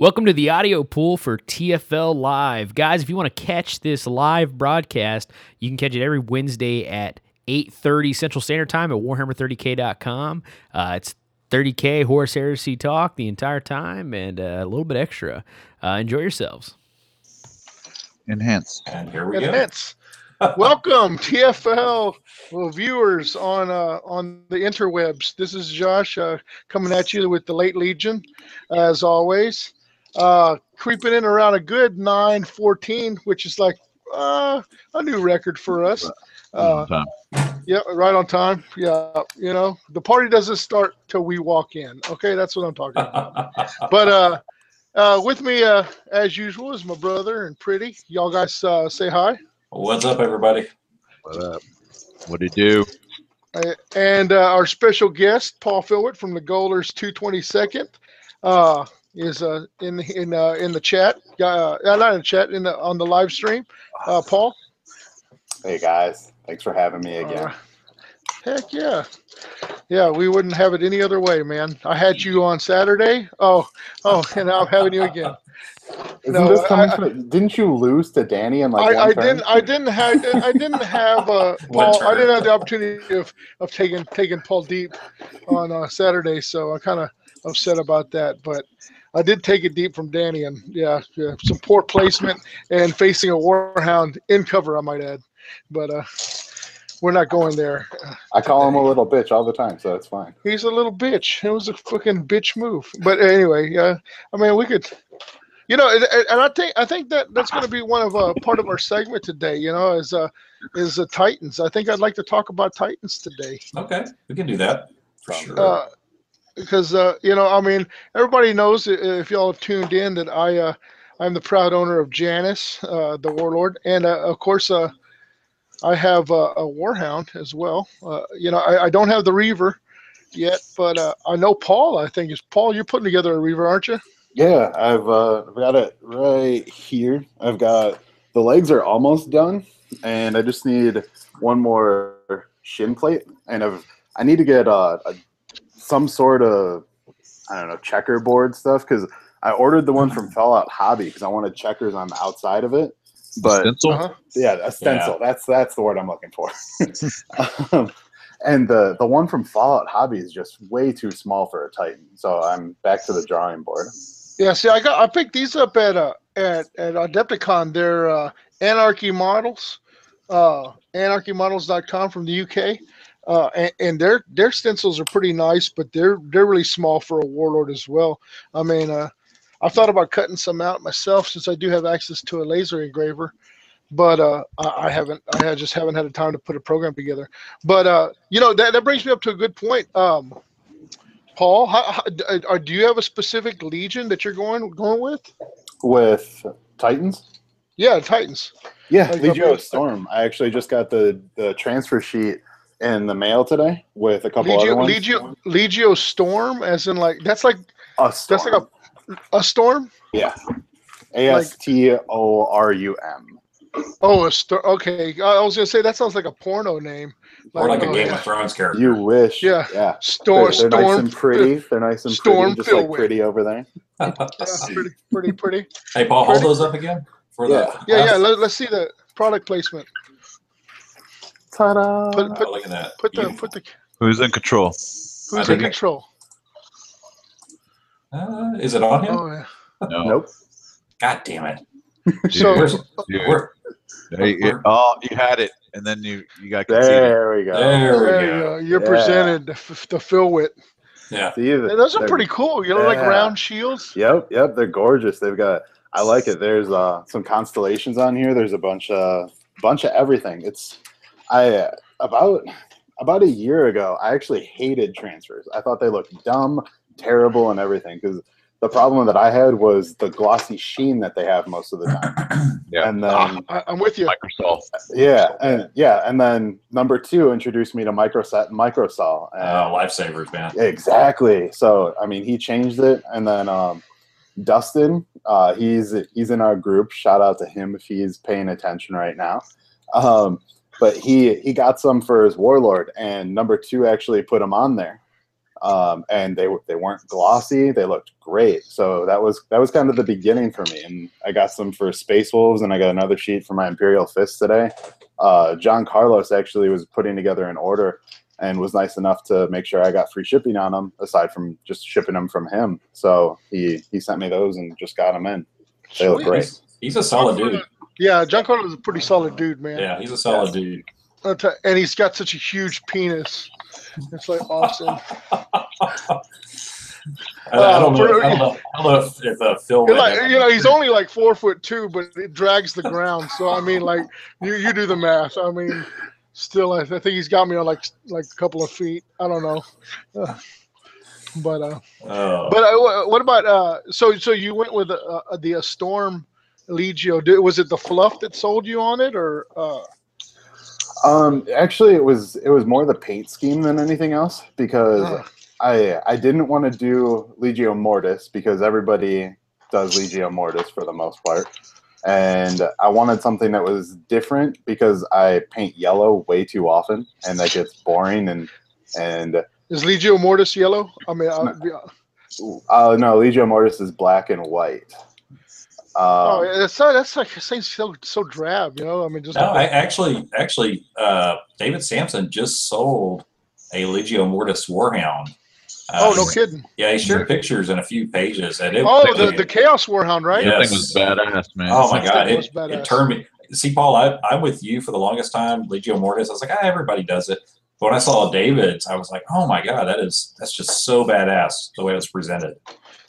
Welcome to the audio pool for TFL Live. Guys, if you want to catch this live broadcast, you can catch it every Wednesday at 8.30 Central Standard Time at warhammer30k.com. Uh, it's 30k Horus Heresy talk the entire time and uh, a little bit extra. Uh, enjoy yourselves. Enhance. And here we go. Enhance. Welcome, TFL viewers on uh, on the interwebs. This is Josh uh, coming at you with the late Legion, as always. Uh, creeping in around a good 914, which is like uh, a new record for us. Uh, Time. yeah, right on time. Yeah, you know, the party doesn't start till we walk in. Okay, that's what I'm talking about. But uh, uh, with me, uh, as usual, is my brother and Pretty. Y'all guys uh, say hi. What's up, everybody? What up? What do you do? Uh, and uh, our special guest, Paul Philwitt from the Golders 222nd, uh, is uh, in in uh, in the chat. Uh, not in the chat, in the on the live stream. Uh, Paul. Hey guys, thanks for having me again. Uh, heck yeah, yeah. We wouldn't have it any other way, man. I had you on Saturday. Oh, oh, and now I'm having you again. Isn't no, this coming I- from? Didn't you lose to Danny in like I, I didn't. I didn't have. I didn't have. Uh, Paul. I didn't have the opportunity of, of taking taking Paul deep on uh, Saturday, so I'm kind of upset about that. But I did take it deep from Danny, and yeah, yeah, some poor placement and facing a warhound in cover, I might add. But uh, we're not going there. I call him a little bitch all the time, so it's fine. He's a little bitch. It was a fucking bitch move. But anyway, yeah. I mean, we could, you know, and, and I think I think that that's going to be one of uh, part of our segment today. You know, is uh is uh, Titans. I think I'd like to talk about Titans today. okay, we can do that for sure. Uh, because uh, you know, I mean, everybody knows if y'all have tuned in that I uh, I'm the proud owner of Janus, uh, the Warlord, and uh, of course, uh, I have uh, a Warhound as well. Uh, you know, I, I don't have the Reaver yet, but uh, I know Paul. I think is Paul. You're putting together a Reaver, aren't you? Yeah, I've uh, got it right here. I've got the legs are almost done, and I just need one more shin plate, and I've I need to get uh, a, some sort of I don't know checkerboard stuff because I ordered the one from Fallout Hobby because I wanted checkers on the outside of it, but Stencil? Uh-huh. yeah, a stencil. That's that's the word I'm looking for. um, and the the one from Fallout Hobby is just way too small for a Titan. So I'm back to the drawing board. Yeah. See, I got I picked these up at uh at at Adepticon. They're uh, Anarchy Models, uh, AnarchyModels.com from the UK. Uh, and, and their their stencils are pretty nice, but they're they're really small for a warlord as well. I mean, uh, I've thought about cutting some out myself since I do have access to a laser engraver, but uh, I, I haven't. I just haven't had the time to put a program together. But uh, you know that, that brings me up to a good point. Um, Paul, how, how, uh, do you have a specific legion that you're going going with? With Titans, Yeah, Titans. yeah, Like Legio Astorum. I actually just got the the transfer sheet in the mail today with a couple other Legio, ones. Legio, Legio Storm, as in like that's like a storm. that's like a a storm. yeah. A S T O R U M. Oh, a storm. Okay, I I was gonna say that sounds like a porno name. or like a uh, Game of Thrones character. You wish. Yeah. Yeah. Storm. They're, they're nice storm. and pretty. They're nice and Storm pretty, just like Philwitt. pretty over there. Yeah, pretty, pretty, pretty. hey, Paul, hold those up again for Yeah. the. Yeah, yeah. Let, let's see the product placement. Ta-da! Put Oh, put look at that. put the Beautiful. put the Who's in control? who's in control. Uh, is it on him? Oh yeah. No. Nope. God damn it! So Where's, Dude. Hey, it- oh, you had it, and then you you got conceded. There we go. there we there you go. go. You're Yeah. presented the, f- the Phil Wit. Yeah. See, And those are pretty cool. You know, like round shields. Yep, yep, they're gorgeous. They've got I like it. There's uh some constellations on here. There's a bunch of bunch of everything. It's I uh, about about a year ago, I actually hated transfers. I thought they looked dumb, terrible, and everything because the problem that I had was the glossy sheen that they have most of the time. Yeah. And then Ah, I, I'm with you. Microsoft. yeah, and yeah, and then number two introduced me to microset and microsol. And Uh, lifesavers, man. Exactly. So I mean, he changed it, and then um, Dustin, uh, he's he's in our group. Shout out to him if he's paying attention right now. Um, but he he got some for his warlord, and number two actually put him on there. um, and they they weren't glossy. They looked great. So that was that was kind of the beginning for me. And I got some for Space Wolves, and I got another sheet for my Imperial Fist today. Uh, John Carlos actually was putting together an order and was nice enough to make sure I got free shipping on them, aside from just shipping them from him. So he he sent me those and just got them in. They look great. He's, he's a solid dude. Yeah, John Carlos is a pretty solid dude, man. Yeah, he's a solid dude. And he's got such a huge penis. It's like awesome. I, I don't know. for- I don't know. I don't know if, if uh, Phil. You're like, you know, he's only like four foot two, but it drags the ground. So I mean, like, you you do the math. I mean, still, I, I think he's got me on like like a couple of feet. I don't know, Uh, but uh, Oh. but uh, what about uh? So so you went with uh, uh, the uh, Storm Legio. Did, was it the fluff that sold you on it, or uh? Um, actually, it was it was more the paint scheme than anything else because uh, I I didn't want to do Legio Mortis because everybody does Legio Mortis for the most part, and I wanted something that was different because I paint yellow way too often, and that gets boring and and is Legio Mortis yellow? I mean, uh, yeah. uh, no, Legio Mortis is black and white. Oh, Um, that's that's like it seems so so drab. You know, I mean, just No, I actually, actually, uh, David Sampson just sold a Legio Mortis Warhound. Uh, oh no kidding. Yeah, he shared pictures in a few pages, and it. Oh, it- the, the Chaos Warhound, right? Yeah. That Yes. thing was badass, man. Oh my god, it, was it turned me. See, Paul, I, I'm with you for the longest time. Legio Mortis, I was like, ah, everybody does it. But when I saw David's, I was like, oh my god, that is that's just so badass the way it was presented.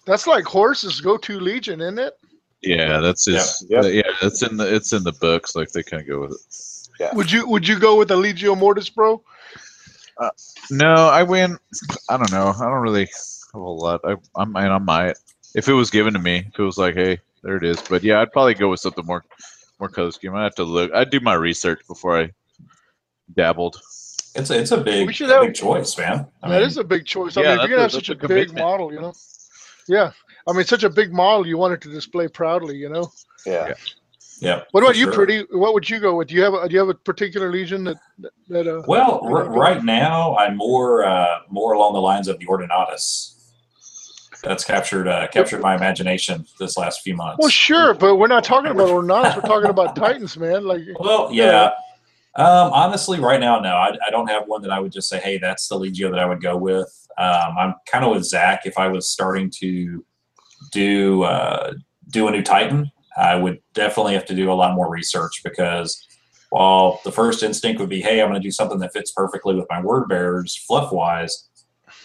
That's like Horus's go-to legion, isn't it? Yeah, that's his. Yeah. uh, yeah, that's in the it's in the books. Like they kind of go with it. Yeah. Would you would you go with the Legio Mortis, bro? No, I win. I don't know. I don't really have a lot. I I mean, I might if it was given to me. If it was like, hey, there it is. But yeah, I'd probably go with something more more color scheme. I have to look. I'd do my research before I dabbled. It's a, it's a big, We should a big choice, man. I that mean, is a big choice. I yeah, mean, if you're gonna have that's such a- a, a big commitment. model, you know. Yeah, I mean, such a big model, you want it to display proudly, you know. yeah. yeah. What about you, sure. Pretty? What would you go with? Do you have a do you have a particular legion that that, that uh? Well, r- right now I'm more uh, more along the lines of the Ordinatus. That's captured uh, captured my imagination this last few months. Well, sure, but we're not talking about Ordinatus. We're talking about Titans, man. Like, Well, yeah. Um, honestly, right now, no, I, I don't have one that I would just say, hey, that's the Legio that I would go with. Um, I'm kind of with Zach. If I was starting to do uh, do a new Titan, I would definitely have to do a lot more research because while the first instinct would be, hey, I'm going to do something that fits perfectly with my word bearers, fluff wise,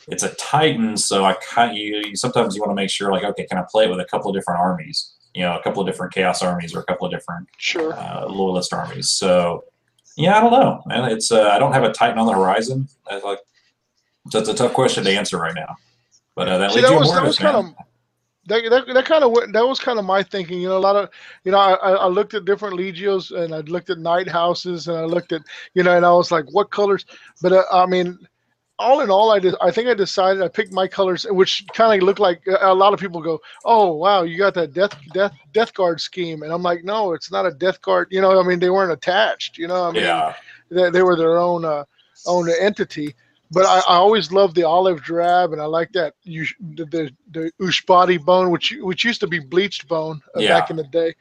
it's a Titan, so I kind you, you sometimes you want to make sure, like, okay, can I play it with a couple of different armies? You know, a couple of different Chaos armies or a couple of different sure. uh, loyalist armies. So, yeah, I don't know, man. It's uh, I don't have a Titan on the horizon. I like so it's a tough question to answer right now. But uh, that See, Legio that was that was kind of that, that, that kind of went, that was kind of my thinking. You know, a lot of you know, I, I looked at different legios and I looked at night houses and I looked at you know, and I was like, what colors? But uh, I mean, all in all, I did, I think I decided I picked my colors, which kind of look like a lot of people go, oh wow, you got that death death death guard scheme, and I'm like, no, it's not a death guard. You know, I mean, they weren't attached. You know, I mean, yeah, they, they were their own uh, own entity. But I, I always loved the olive drab, and I like that you the the, the Ushabti bone, which which used to be bleached bone uh, Yeah. back in the day.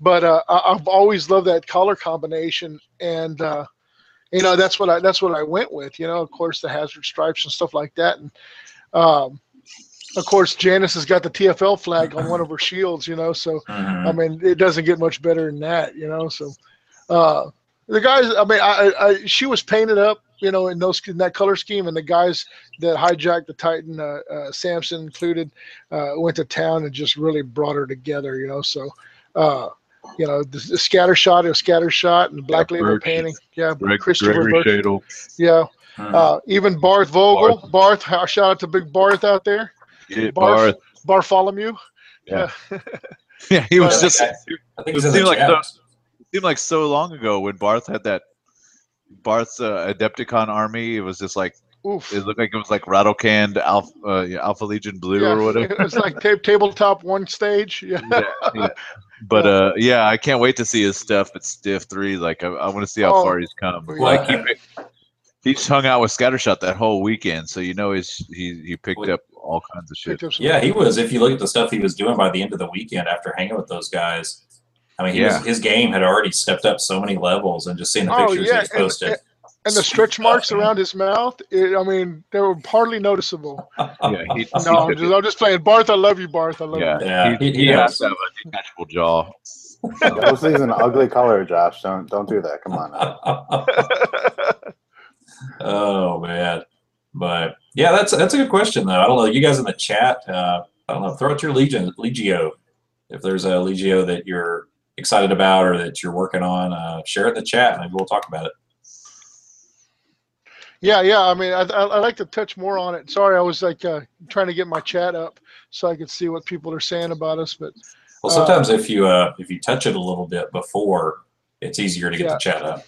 But uh, I, I've always loved that color combination, and uh, you know that's what I that's what I went with. You know, of course, the hazard stripes and stuff like that, and um, of course, Janice has got the TFL flag on one of her shields. You know, so Mhm. I mean, it doesn't get much better than that, you know. So, uh, the guys, I mean, I, I, she was painted up, you know, in those in that color scheme, and the guys that hijacked the Titan, uh, uh, Samson included, uh, went to town and just really brought her together, you know. So, uh, you know, the, the scatter shot, it was scatter shot, and black Yeah, label Birch. painting, yeah, Greg, Christopher Gregory Birch, yeah, Mhm. uh, even Barth Vogel, Barth, shout out to Big Barth out there, Yeah, Barth. Barth. Bartholomew, Yeah. Yeah, he was Uh, just. I It think it he's in the seemed like chat. so, seemed like so long ago when Barth had that Barth's uh, Adepticon army. It was just like oof. it looked like it was like rattle canned Alpha uh, Alpha Legion Blue or whatever. It's like ta- tabletop one stage. Yeah. Yeah, yeah. But uh, yeah, I can't wait to see his stuff at Stiff Three. Like, I, I want to see how Oh, far he's come. yeah. Like, he, he just hung out with Scattershot that whole weekend, so you know he's he he picked Wait. up all kinds of shit. Picked up some- Yeah, he was. If you look at the stuff he was doing by the end of the weekend after hanging with those guys, I mean, he Yeah. was, his game had already stepped up so many levels, and just seeing the Oh, pictures yeah, he was and- posted. And the stretch marks around his mouth, it, I mean, they were hardly noticeable. Yeah, he, he No, I'm just. I'm just playing. Barth, I love you, Barth. I love yeah, you. Yeah, he, he- he he has has- to have a detachable jaw. Ghostly's an ugly color, Josh. Don't don't do that. Come on. Oh man, but yeah, that's that's a good question though. I don't know. You guys in the chat, uh, I don't know. Throw out your legion, legio. If there's a legio that you're excited about or that you're working on, uh, share it in the chat. Maybe we'll talk about it. Yeah, yeah. I mean, I, I, I like to touch more on it. Sorry, I was like uh, trying to get my chat up so I could see what people are saying about us. But Well, Uh, sometimes if you uh, if you touch it a little bit before, it's easier to get Yeah. the chat up.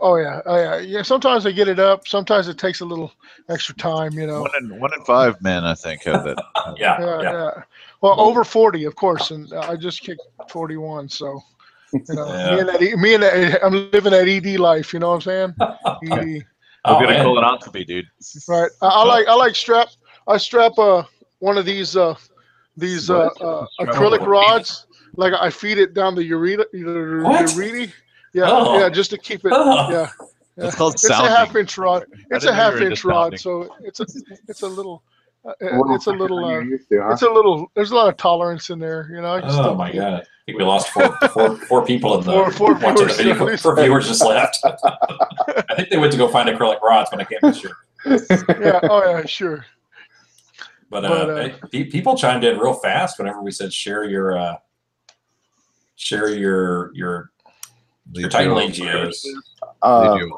oh yeah, oh yeah, yeah. Sometimes I get it up. Sometimes it takes a little extra time. You know. One in one in five men, I think, have that. Yeah, Yeah, yeah. yeah. Well, over forty, of course, and I just kicked forty-one. So, you know, Yeah. me and that, E- me and that, I'm living that ED life. You know what I'm saying? ED. Go Oh, get a man. colonoscopy, dude. Right. I, I like I like strap. I strap uh one of these uh these uh, uh acrylic rods. Like I feed it down the ureta, the What? Yeah, Oh. yeah, just to keep it. Oh. Yeah, It's called it's a half inch rod. It's a half inch rod, sounding. so it's a it's a little. Uh, it's a little. Uh, to, huh? it's a little. There's a lot of tolerance in there, you know. I just Oh don't- my god! I think we lost four, four, four people in the Four- four watching the viewers, video. Four viewers just left. I think they went to go find acrylic rods, but I can't be sure. Yeah. Oh yeah. Sure. But, uh, But, uh, hey, pe- people chimed in real fast whenever we said share your uh, share your your your Titan Legios. Uh, Legio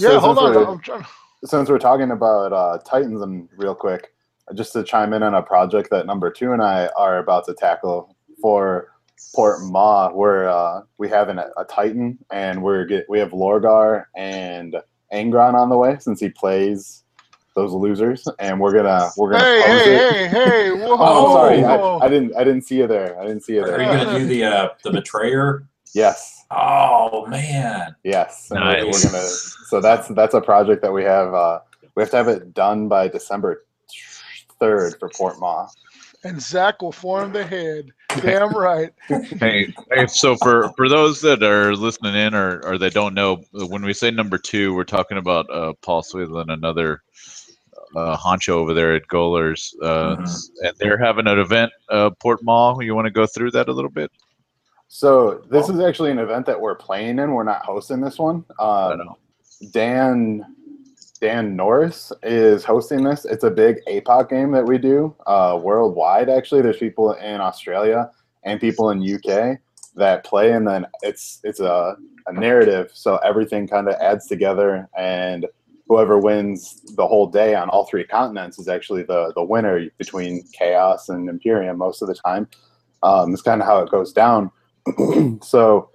Yeah. So hold on. we're- I'm trying. Since we're talking about uh, Titans and real quick, just to chime in on a project that number two and I are about to tackle for Port Ma, where uh, we have an, a Titan and we're get we have Lorgar and Angron on the way since he plays those losers, and we're gonna we're gonna. Hey, pose hey, it. hey, hey! Whoa! Oh, sorry. I, I didn't I didn't see you there. I didn't see you there. Are you going to do the uh, the betrayer? Yes, Oh man! yes. And Nice. We're gonna. So that's that's a project that we have. Uh, we have to have it done by December third for Port Ma. and Zach will form the head. Damn right. Hey, hey, so for for those that are listening in or or that don't know, when we say number two, we're talking about uh, Paul Swedlin, another uh, honcho over there at Goalers, uh, Mhm. and they're having an event, uh, Port Mall. You want to go through that a little bit? So this is actually an event that we're playing in. We're not hosting this one. I Um, know. Dan Dan Norris is hosting this. It's a big APOC game that we do uh, worldwide. Actually, there's people in Australia and people in UK that play, and then it's it's a, a narrative. So everything kind of adds together, and whoever wins the whole day on all three continents is actually the the winner between Chaos and Imperium most of the time. Um, it's kind of how it goes down. so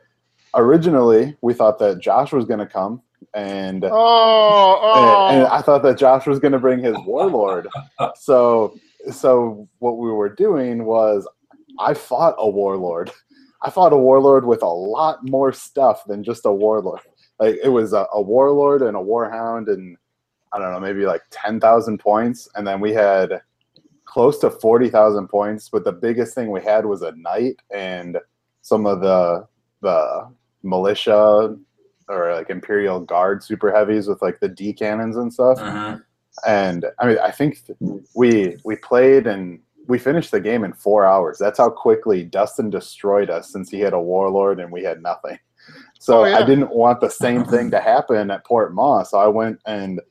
originally we thought that Josh was going to come and Oh, oh. and, and I thought that Josh was going to bring his warlord. so so what we were doing was I fought a warlord. I fought a warlord with a lot more stuff than just a warlord. Like it was a, a warlord and a warhound and I don't know maybe like ten thousand points, and then we had close to forty thousand points. But the biggest thing we had was a knight and some of the the militia or like Imperial Guard super heavies with like the D cannons and stuff. Mhm. And I mean, I think we we played and we finished the game in four hours. That's how quickly Dustin destroyed us since he had a warlord and we had nothing. So Oh, yeah. I didn't want the same thing to happen at Port Ma. So I went and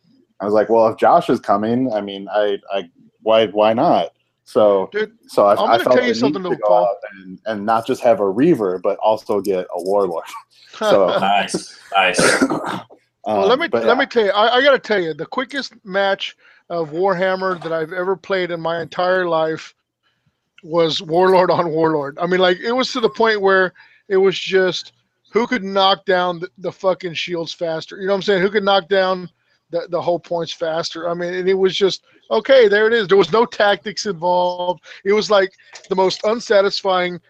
I was like, well, if Josh is coming, I mean, I, I why why not? So Dude, so I, I'm I gonna felt tell you something, to little go Paul. and, and not just have a reaver, but also get a warlord. So Nice, nice. well, let um, me but let yeah. me tell you. I, I got to tell you, the quickest match of Warhammer that I've ever played in my entire life was Warlord on Warlord. I mean, like it was to the point where it was just who could knock down the, the fucking shields faster. You know what I'm saying? Who could knock down the, the whole points faster? I mean, and it was just okay. There it is. There was no tactics involved. It was like the most unsatisfying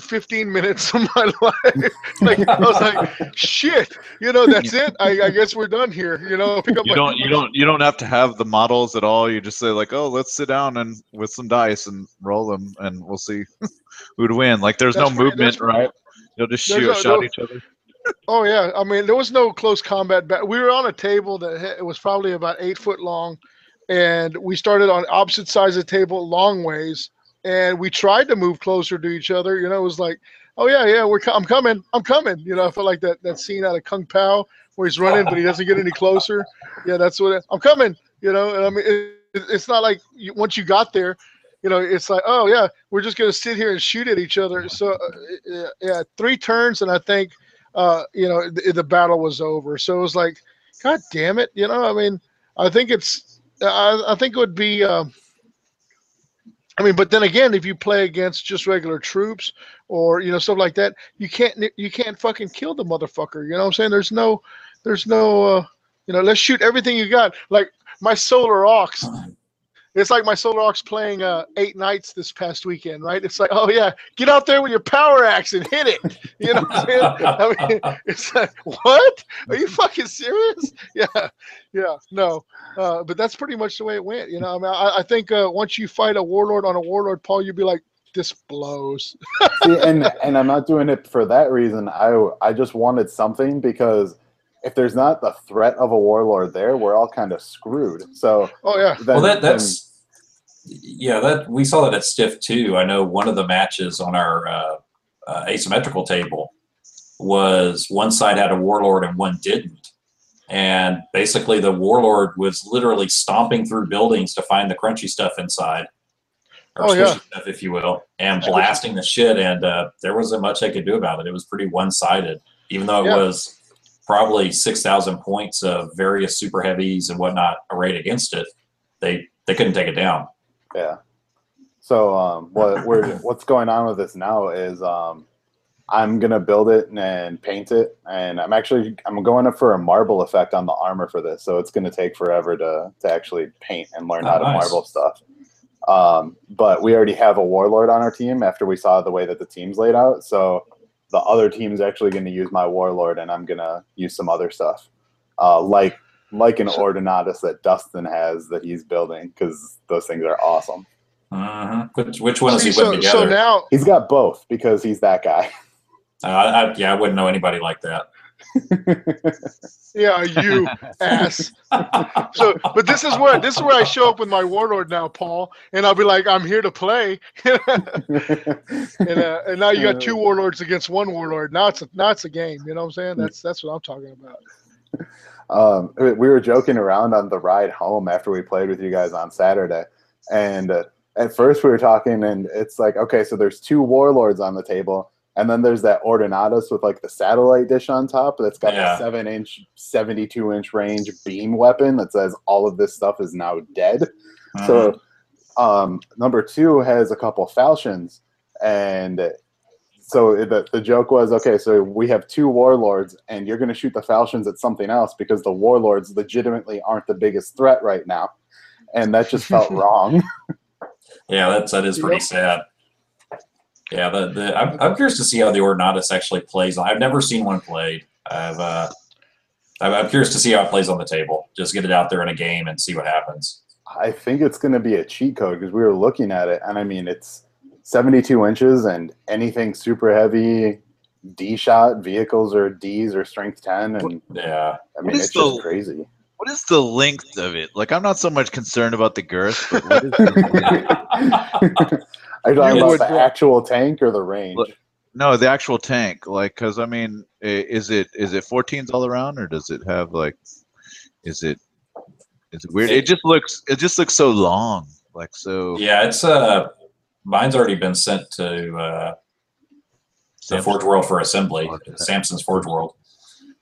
15 minutes of my life. like I was like, shit, you know, that's it. I, I guess we're done here. You know, pick up You don't you don't you don't have to have the models at all. You just say like, oh, let's sit down and with some dice and roll them, and we'll see who'd win. Like there's That's no pretty- movement, that's right? You'll just shoot no- shot no- each other. Oh yeah, I mean there was no close combat. Ba- we were on a table that was probably about eight foot long, and we started on opposite sides of the table, long ways, and we tried to move closer to each other. You know, it was like, oh yeah, yeah, we're co- I'm coming, I'm coming. You know, I felt like that that scene out of Kung Pao where he's running but he doesn't get any closer. Yeah, that's what it, I'm coming. You know, and I mean it, it- it's not like you, once you got there. You know, it's like, oh yeah, we're just gonna sit here and shoot at each other. So, uh, yeah, three turns, and I think uh, you know, the, the battle was over. So it was like, God damn it, you know. I mean, I think it's, I, I think it would be. Um, I mean, but then again, if you play against just regular troops or you know stuff like that, you can't you can't fucking kill the motherfucker. You know what I'm saying? There's no, there's no, uh, you know, let's shoot everything you got. Like my Solar Aux, it's like my Solar Aux playing uh, eight Knights this past weekend, right? It's like, oh yeah, get out there with your power axe and hit it. You know what I'm saying? I mean, it's like, what? Are you fucking serious? Yeah, yeah, no. Uh, but that's pretty much the way it went. You know, I mean, I, I think uh, once you fight a warlord on a warlord, Paul, you'd be like, this blows. See, and and I'm not doing it for that reason. I I just wanted something because if there's not the threat of a warlord there, we're all kind of screwed. So Oh yeah, then, well, that then- that's yeah. That we saw that at Stiff too. I know one of the matches on our uh, uh, asymmetrical table was one side had a warlord and one didn't, and basically the warlord was literally stomping through buildings to find the crunchy stuff inside, or Oh, yeah. stuff, if you will, and blasting the shit. And uh, there wasn't much they could do about it. It was pretty one sided, even though it Yeah. was probably six thousand points of various super heavies and whatnot arrayed against it. They they couldn't take it down. Yeah. So um, what we're what's going on with this now is um, I'm gonna build it and paint it, and I'm actually I'm going up for a marble effect on the armor for this. So it's gonna take forever to to actually paint and learn Oh, how to nice. marble stuff. Um, but we already have a warlord on our team after we saw the way that the team's laid out. So the other team's actually going to use my warlord, and I'm gonna use some other stuff, uh, like like an So- ordinatus that Dustin has that he's building because those things are awesome. Mhm. Which, which one is he See, putting so, so now, He's got both because he's that guy. Uh, I, yeah, I wouldn't know anybody like that. yeah, you ass. So, but this is where this is where I show up with my warlord now, Paul, and I'll be like, I'm here to play, and uh, and now you got two warlords against one warlord. Now it's a now it's a game. You know what I'm saying? That's that's what I'm talking about. Um, we were joking around on the ride home after we played with you guys on Saturday, and uh, at first we were talking, and it's like, okay, so there's two warlords on the table, and then there's that Ordinatus with like the satellite dish on top that's got Yeah. a seven inch, seventy two inch range beam weapon that says all of this stuff is now dead. Mhm. So um, number two has a couple falchions, and so the, the joke was okay. So we have two warlords, and you're going to shoot the falchions at something else because the warlords legitimately aren't the biggest threat right now, and that just felt wrong. yeah, that's that is pretty Yep. sad. Yeah, the, the I'm, I'm curious to see how the Ordinatus actually plays. I've never seen one played. I've uh, I'm, I'm curious to see how it plays on the table. Just get it out there in a game and see what happens. I think it's going to be a cheat code because we were looking at it, and I mean it's 72 inches, and anything super heavy. D shot vehicles or D's or strength 10 and Yeah, I mean is it's just crazy. What is the length of it? Like, I'm not so much concerned about the girth, but what is the Are you talking about the actual tank or the range? Look, no the actual tank? Like, cause I mean, is it is it 14s all around, or does it have like, is it is it weird? It just looks it just looks so long, like so. yeah. It's uh, mine's already been sent to uh, the Samson. Forge World for assembly. Okay. Samson's Forge World.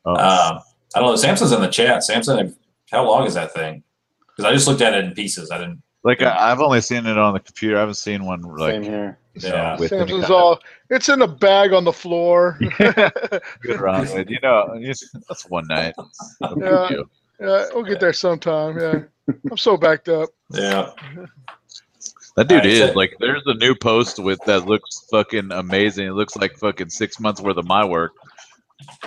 Oh. Um, I don't know. Samson's in the chat. Samson, how long is that thing? Because I just looked at it in pieces. I didn't. like I, I've only seen it on the computer. I haven't seen one like. Same like here. you know, Yeah. with Samson's kind of all it's in a bag on the floor. good around with. You know, that's one night. No Yeah. yeah, we'll get there sometime. Yeah, I'm so backed up. Yeah. That dude Alright, is so- like. There's a new post with that looks fucking amazing. It looks like fucking six months worth of my work.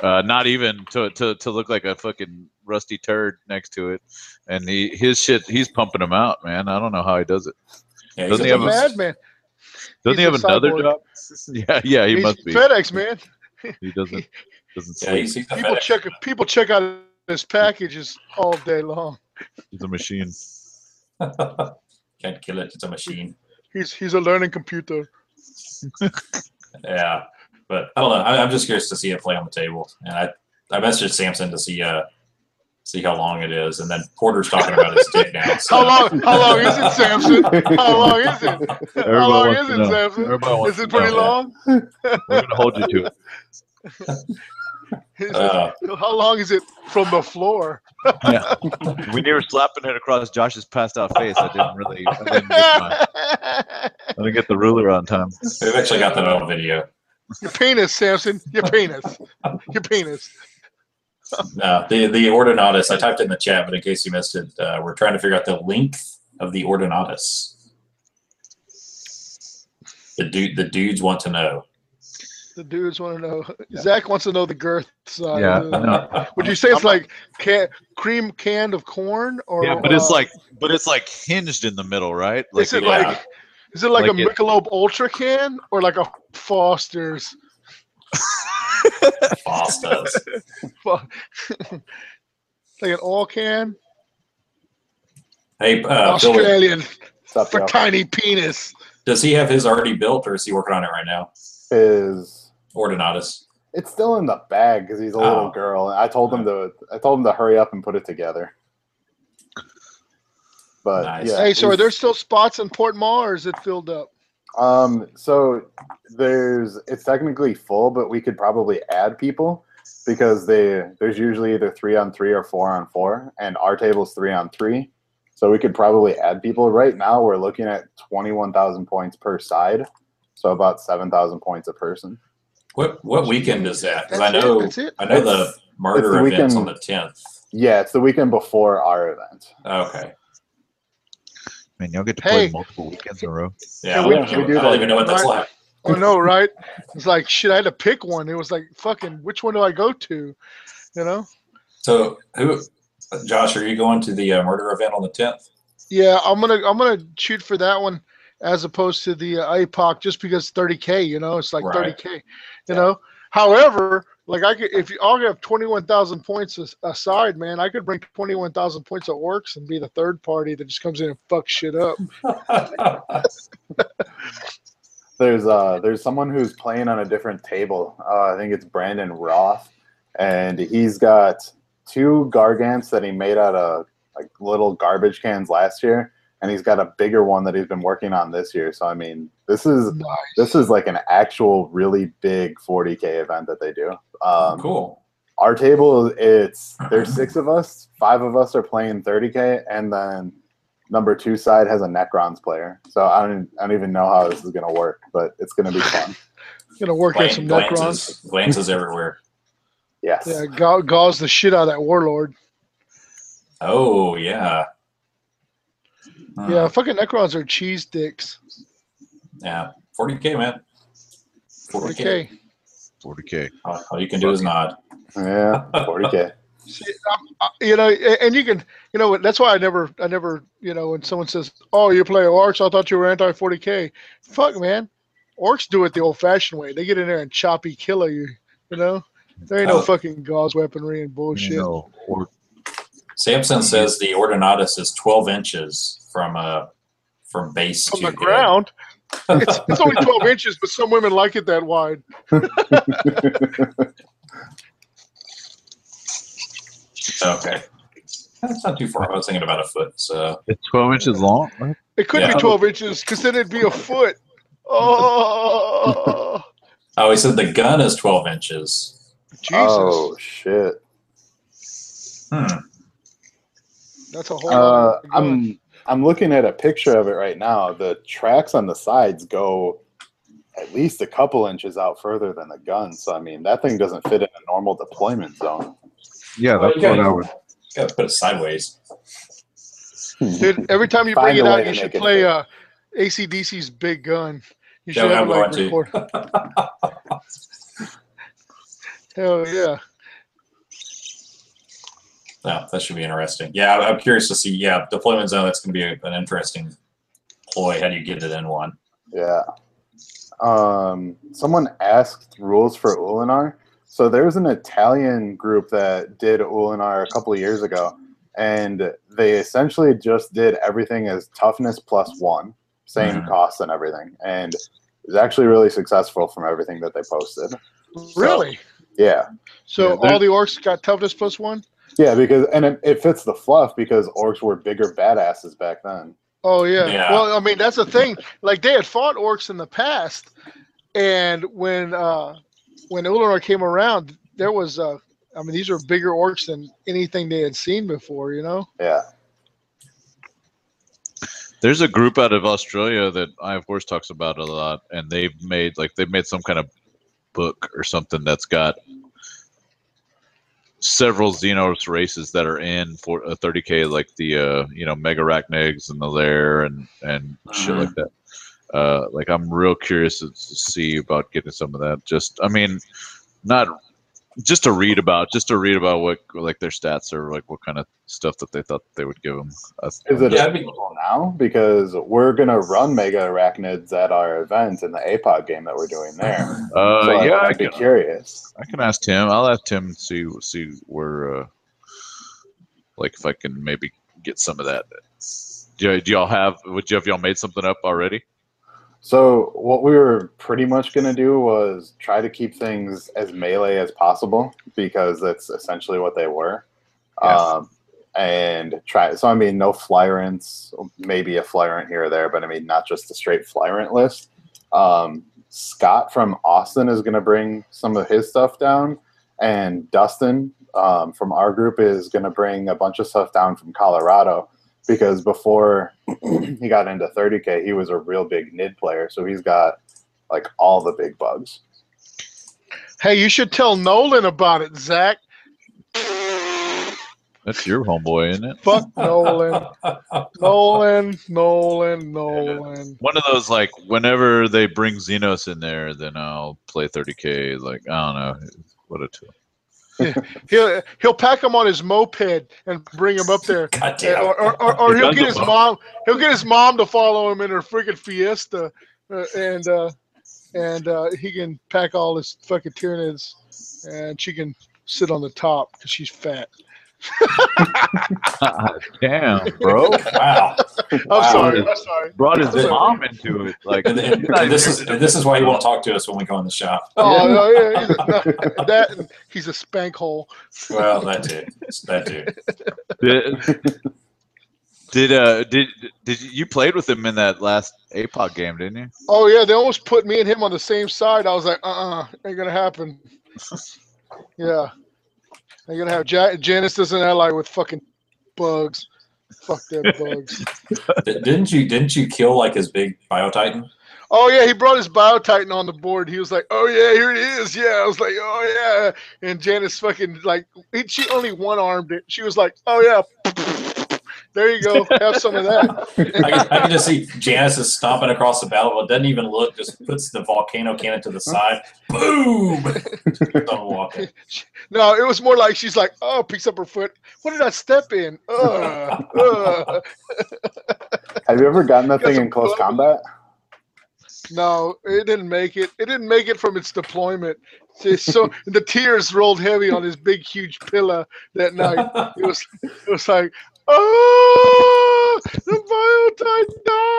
Uh, not even to, to to look like a fucking rusty turd next to it, and he his shit. He's pumping them out, man. I don't know how he does it. Yeah, Doesn't he's he a have a- madman. Doesn't he have another cyborg. job? Yeah, yeah, he He's must be. FedEx, man. He doesn't doesn't yeah, sleep. he's, he's People FedEx. check people check out his packages all day long. He's a machine. Can't kill it. It's a machine. He's he's a learning computer. Yeah, but I don't know. I, I'm just curious to see it play on the table, and I I messaged Samson to see uh see how long it is, and then Porter's talking about his dick now. So. How long? How long is it, Samson? How long is it? How long is it, know. Samson? Everybody Is it to pretty know. long? We're gonna hold you to it. Is it- Uh, how long is it from the floor? Yeah. When you were slapping it across Josh's passed out face, I didn't really, I didn't, get, my, I didn't get the ruler on time. we've actually got that on video. Your penis, Samson. Your penis. Your penis. No, the the Ordinatus. I typed it in the chat, but in case you missed it, uh, we're trying to figure out the length of the Ordinatus. The dude, the dudes want to know. The dudes want to know. Zach wants to know the girth size. Yeah, I know. Would you say it's like can, cream canned of corn, or Yeah, but it's uh, like, but it's like hinged in the middle, right? Like is it yeah. like is it like, Like a it- Michelob Ultra can or like a Foster's? Foster's. Like an all can Hey, uh, Phil, Australian Stop for tiny penis. does he have his already built, or is he working on it right now? Is Ordinatus. it's still in the bag because he's a little Oh. girl. I told him to I told him to hurry up and put it together. But Nice. yeah, hey, so are there still spots in Port Mall, or is it filled up? Um, so there's it's technically full, but we could probably add people because they there's usually either three on three or four on four, and our table's three on three. So we could probably add people. Right now, we're looking at twenty one thousand points per side, so about seven thousand points a person. What what weekend is that? Because I That's it, know it. I know the murder it's the event's weekend- on the tenth. Yeah, it's the weekend before our event. Okay. man, y'all get to Hey. play multiple weekends in a row. Yeah, Yeah, we- I, don't, we do I don't that. even know what that's Right. like. I know, right? It's like shit. I had to pick one. It was like fucking. Which one do I go to? You know? So who, Josh, are you going to the uh, murder event on the tenth? Yeah, I'm gonna I'm gonna shoot for that one as opposed to the uh, APOC just because 30k. You know, it's like Right. 30k. You know. However, like I could if you all have 21,000 points aside, man, I could bring 21,000 points at works and be the third party that just comes in and fucks shit up. There's uh there's someone who's playing on a different table. Uh, I think it's Brandon Roth, and he's got two gargants that he made out of like little garbage cans last year, and he's got a bigger one that he's been working on this year. So I mean, this is Nice. this is like an actual really big 40k event that they do. Um, cool. Our table, it's there's six of us. Five of us are playing 30k, and then number two side has a Necrons player. So I don't I don't even know how this is gonna work, but it's gonna be fun. Gonna work at Glan- some Necrons. glances, glances everywhere. Yes. Yeah, ga- gauss the shit out of that warlord. Oh yeah. Yeah, uh, fucking Necrons are cheese dicks. Yeah. 40k, man. 40k. 40k. 40k. All, all you can do is nod. Yeah, 40k. See, uh, you know, and you can, you know, that's why I never, I never, you know, when someone says, "Oh, you play orcs," I thought you were anti 40k. Fuck, man, orcs do it the old-fashioned way. They get in there and choppy kill you. You know, there ain't no Oh. fucking gauss weaponry and bullshit. You know, or Samson says the Ordinatus is 12 inches from uh from base From to the head. ground, it's, it's only 12 inches, but some women like it that wide. Okay. That's not too far. I was thinking about a foot. So it's 12 inches long. What? It could Yeah. be 12 inches because then it'd be a foot. Oh, oh, he said the gun is 12 inches. Jesus, Oh shit. Hmm. That's a whole. Uh, lot of gun. I'm I'm looking at a picture of it right now. The tracks on the sides go at least a couple inches out further than the gun. So I mean, that thing doesn't fit in a normal deployment zone. Yeah, that's you gotta- what I would. Got to put it sideways. Dude, every time you bring it out, you should play. Uh, AC/DC's big gun. You should have I'm like record. Hell yeah. Yeah, that should be interesting. Yeah, I'm- I'm curious to see. Yeah, deployment zone. That's going to be an interesting ploy. How do you get it in one? Yeah. Um, someone asked rules for Ullanor. So there's an Italian group that did Ullanor a couple of years ago, and they essentially just did everything as toughness plus one, same Mhm. cost and everything, and it was actually really successful from everything that they posted. Really? Yeah, So Yeah, all the orcs got toughness plus one? Yeah, because and it, it fits the fluff because orcs were bigger badasses back then. Oh yeah. Yeah. Well, I mean that's the thing. Like they had fought orcs in the past, and when uh when Ullanor came around, there was uh I mean these are bigger orcs than anything they had seen before. You know. Yeah, There's a group out of Australia that I of course talks about a lot, and they've made like they've made some kind of book or something that's got several Xenos races that are in for a 30k, like the uh, you know Megarachnids and the Laer and and shit Mhm. like that. Uh, like I'm real curious to, to see about getting some of that. Just I mean, not just to read about, just to read about what like their stats or like what kind of stuff that they thought they would give them. is it Yeah, available now? Because we're gonna run Megarachnids at our event in the APOC game that we're doing there. Uh, So yeah, I I'd be can, curious. I can ask Tim. I'll ask Tim see see where, uh, like, if I can maybe get some of that. Do, do y'all have? Would you have y'all made something up already? So what we were pretty much gonna do was try to keep things as melee as possible because that's essentially what they were. Yeah. Um, and try. So I mean, no flyrants, maybe a flyrant here or there, but I mean, not just a straight flyrant list. Um, Scott from Austin is gonna bring some of his stuff down, and Dustin um, from our group is gonna bring a bunch of stuff down from Colorado because before he got into 30k, he was a real big nid player, so he's got like all the big bugs. Hey, you should tell Nolan about it, Zach. That's your homeboy, isn't it? Fuck Nolan. Nolan, Nolan, Nolan. One of those like whenever they bring Xenos in there, then I'll play 30k. Like I don't know what a tool. He'll he'll pack him on his moped and bring him up there. Or, or, or, or He he'll get his mom. He'll get his mom to follow him in her freaking Fiesta, uh, and uh, and uh, he can pack all his fucking Tyranids, and she can sit on the top because she's fat. Damn, bro. Wow. I'm Wow. sorry. I'm sorry. Brought his That's a- mom into it. Like And, and- and this is and this is why he won't talk to us when we go in the shop. Oh no, yeah, he's a, that he's a spank hole. Well, that too. That too. did, did uh did did you, you played with him in that last APOC game, didn't you? Oh yeah, they almost put me and him on the same side. I was like, uh, uh ain't gonna happen. yeah, ain't gonna have. Ja- Janice doesn't ally with fucking bugs. Fuck them bugs. Didn't you didn't you kill like his big bio titan? Oh yeah, he brought his bio titan on the board. He was like, "Oh yeah, here it is." Yeah, I was like, "Oh yeah," and Janice fucking like he, she only one armed it. She was like, "Oh yeah." There you go. Have some of that. I can, I can just see Janice is stomping across the battlefield. Doesn't even look. Just puts the volcano cannon to the side. Boom. Done walking. No, it was more like she's like, "Oh," picks up her foot. What did I step in? Uh, uh. Have you ever gotten that thing in close blood. combat? No, it didn't make it. It didn't make it from its deployment. See, So the tears rolled heavy on his big, huge pillow that night. It was, it was like, oh, the bio died.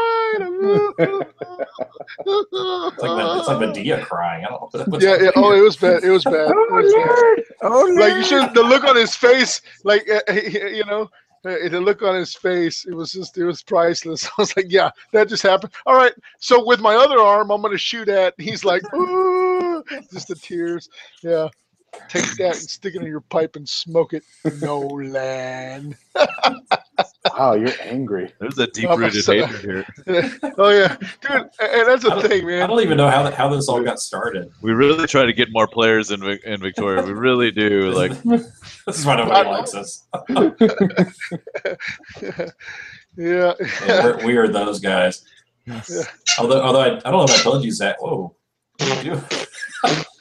It's like, the, it's like Medea crying. I don't know. Yeah, yeah. Oh, it was bad. It was bad. It was bad. Oh Like you should. The look on his face, like uh, you know, the look on his face. It was just. It was priceless. I was like, yeah, that just happened. All right. So with my other arm, I'm gonna shoot at. He's like, ooh, just the tears. Yeah. Take that and stick it in your pipe and smoke it. Nolan. Wow, you're angry. There's a deep oh, rooted upset. hatred here. oh yeah, dude. And that's the thing, man. I don't even know how that, how this all got started. We really try to get more players in in Victoria. We really do. Like this is why nobody likes us. yeah. Yeah, we're, we are those guys. Yeah. Although, although I, I don't know if I told you, Zach. Whoa.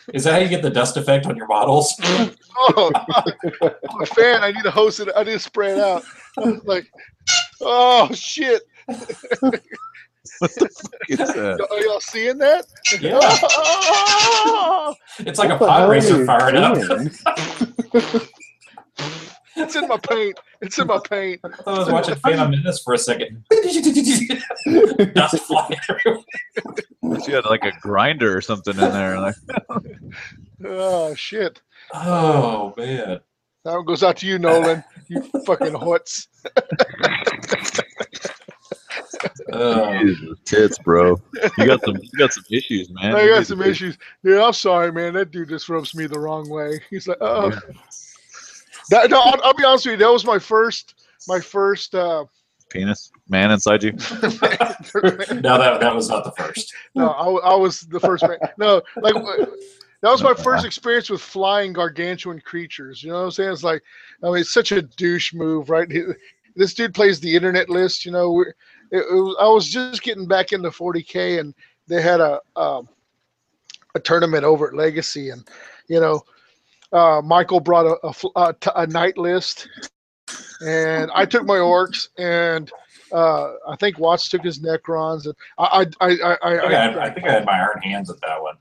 You- Is that how you get the dust effect on your models? Oh, I'm a fan. I need to host it. I need to spray it out. I was like, oh shit! What the fuck is that? Are y'all seeing that? Yeah. It's like a What the pod racer you firing up. Doing? it's in my paint. It's in my paint. I thought I was watching Phantom Menace for a second. Dust flying everywhere. You had like a grinder or something in there. Like, Oh shit! Oh man. That one goes out to you, Nolan. You fucking hoots. Oh. Jesus, tits, bro. You got some, you got some issues, man. I You got some issues. Yeah, I'm sorry, man. That dude just rubs me the wrong way. He's like, oh. That, no, I'll, I'll be honest with you. That was my first, my first. uh Penis, man inside you. no, that that was not the first. No, I, I was the first man. No, like that was my first experience with flying gargantuan creatures. You know what I'm saying? It's like, I mean, it's such a douche move, right? This dude plays the internet list. You know, it, it was, I was just getting back into 40k, and they had a um, a tournament over at Legacy, and you know, uh, Michael brought a, a, fl- a, knight list, and I took my orcs, and uh, I think Watts took his Necrons, and I I I I, I, I, think I, had, I think I had my iron hands at that one.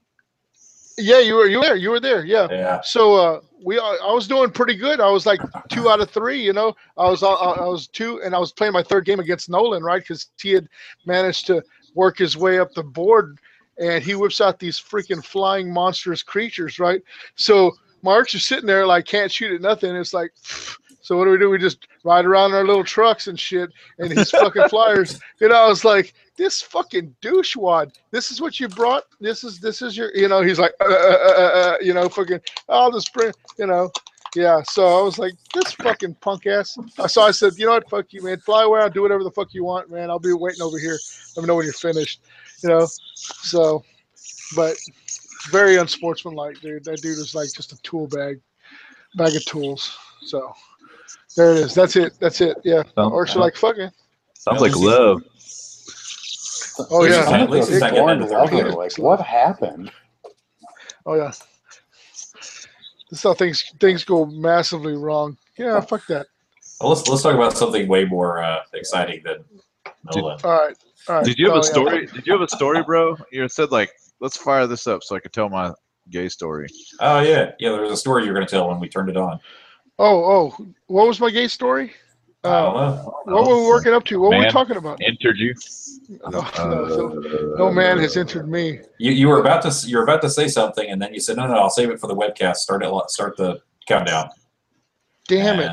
yeah, you were you were there, you were there, yeah. Yeah. So uh, we I I was doing pretty good. I was like two out of three, you know. I was I, I was two, and I was playing my third game against Nolan, right? Because he had managed to work his way up the board, and he whips out these freaking flying monstrous creatures, right? So Marks are sitting there like can't shoot at nothing. It's like. So what do we do? We just ride around in our little trucks and shit, and his fucking flyers. You know, I was like, this fucking douchewad. This is what you brought. This is this is your. You know, he's like, uh, uh, uh, uh, uh, you know, fucking. I'll just bring. You know, yeah. So I was like, this fucking punk ass. So I said, you know what? Fuck you, man. Fly away. I'll do whatever the fuck you want, man. I'll be waiting over here. Let me know when you're finished. You know. So, but very unsportsmanlike, dude. That dude is like just a tool bag, bag of tools. So. There it is. That's it. That's it. Yeah. Sounds- Or should like fucking. Sounds like love. Oh yeah. at least he's not getting Born into Like, what happened? Oh yeah. This is how things things go massively wrong. Yeah, fuck that. Well, let's let's talk about something way more uh, exciting than Nolan. All right. All right. Did you have Oh, a yeah. story? Did you have a story, bro? You said like, let's fire this up so I could tell my gay story. Oh yeah, yeah. There was a story you were going to tell when we turned it on. Oh, oh. What was my gay story? I don't Uh, know. what were we working up to? What were we talking about? Entered you. No, no, no, no man has entered me. You, you were about to you were about to say something, and then you said, "No, no, I'll save it for the webcast. Start it. Start the countdown." Damn it.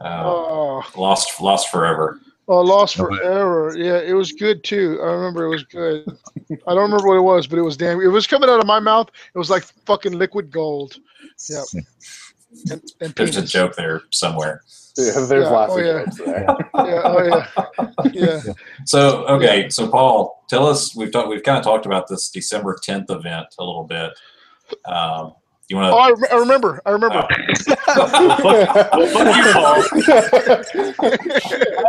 Uh, Oh, lost, lost forever. Oh, lost No, but- forever. Yeah, it was good too. I remember it was good. I don't remember what it was, but it was damn. It was coming out of my mouth. It was like fucking liquid gold. Yeah. And, and There's a joke there somewhere. Yeah, there's Yeah, lots oh, of yeah. jokes there. Yeah. Oh yeah. Yeah. So okay, so Paul, tell us. We've talked. We've kind of talked about this December 10th event a little bit. Um, you Oh, want I, rem- I remember. I remember. I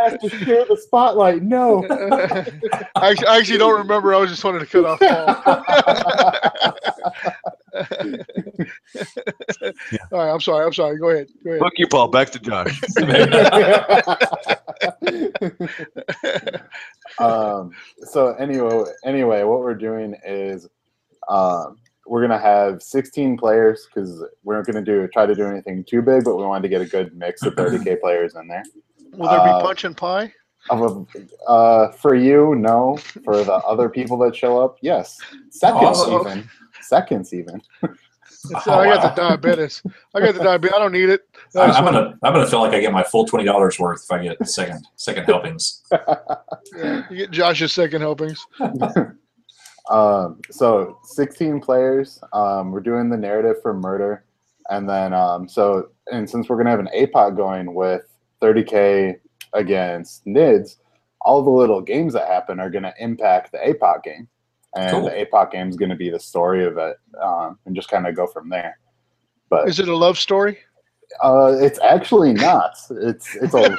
have to share the spotlight. No. I, I actually don't remember. I was just wanted to cut off Paul. All right, I'm sorry. I'm sorry. Go ahead. Go ahead. Fuck you, Paul. Back to Josh. um, so anyway, anyway, what we're doing is um, we're gonna have 16 players because we're not gonna do try to do anything too big, but we wanted to get a good mix of 30k players in there. Will there be Uh, punch and pie? Of a- uh, for you, no. For the other people that show up, yes. Seconds Awesome. even. Seconds even. It's, uh, I got the diabetes. I got the diabetes. I don't need it. I, I'm gonna I'm gonna feel like I get my full twenty dollars worth if I get second second helpings. Yeah, you get Josh's second helpings. Um, so 16 players. Um, we're doing the narrative for murder, and then um, so and since we're gonna have an APOC going with 30k against NIDS, all the little games that happen are gonna impact the APOC game, and Cool. the APOC game is gonna be the story of it, um, and just kind of go from there. But Is it a love story? uh, it's actually not. It's it's a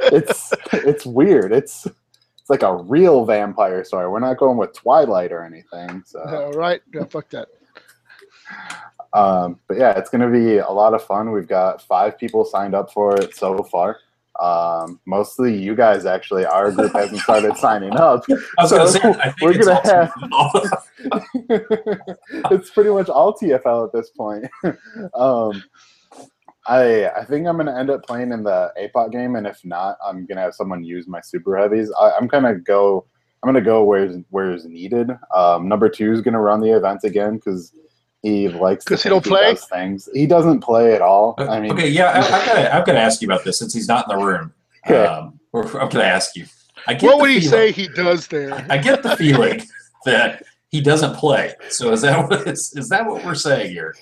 it's it's weird. It's it's like a real vampire story. We're not going with Twilight or anything. So All right. Yeah, fuck that. Um, but yeah, it's going to be a lot of fun. We've got five people signed up for it so far. Um, mostly you guys actually. Our group hasn't started signing up. I was gonna So, say, I think we're it's gonna all- it's pretty much all TFL at this point. um, I I think I'm gonna end up playing in the APOC game, and if not, I'm gonna have someone use my super heavies. I, I'm gonna go. I'm gonna go where's where's needed. Um, number two is gonna run the event again because he likes to 'Cause he don't play? does things. He doesn't play at all. I mean, okay, yeah, I, I've got to, I've got to ask you about this since he's not in the room. Okay. Um, or- I'm going to ask you. I get What the would he say he does there? I get the feeling that he doesn't play. So is that what is, is that what we're saying here?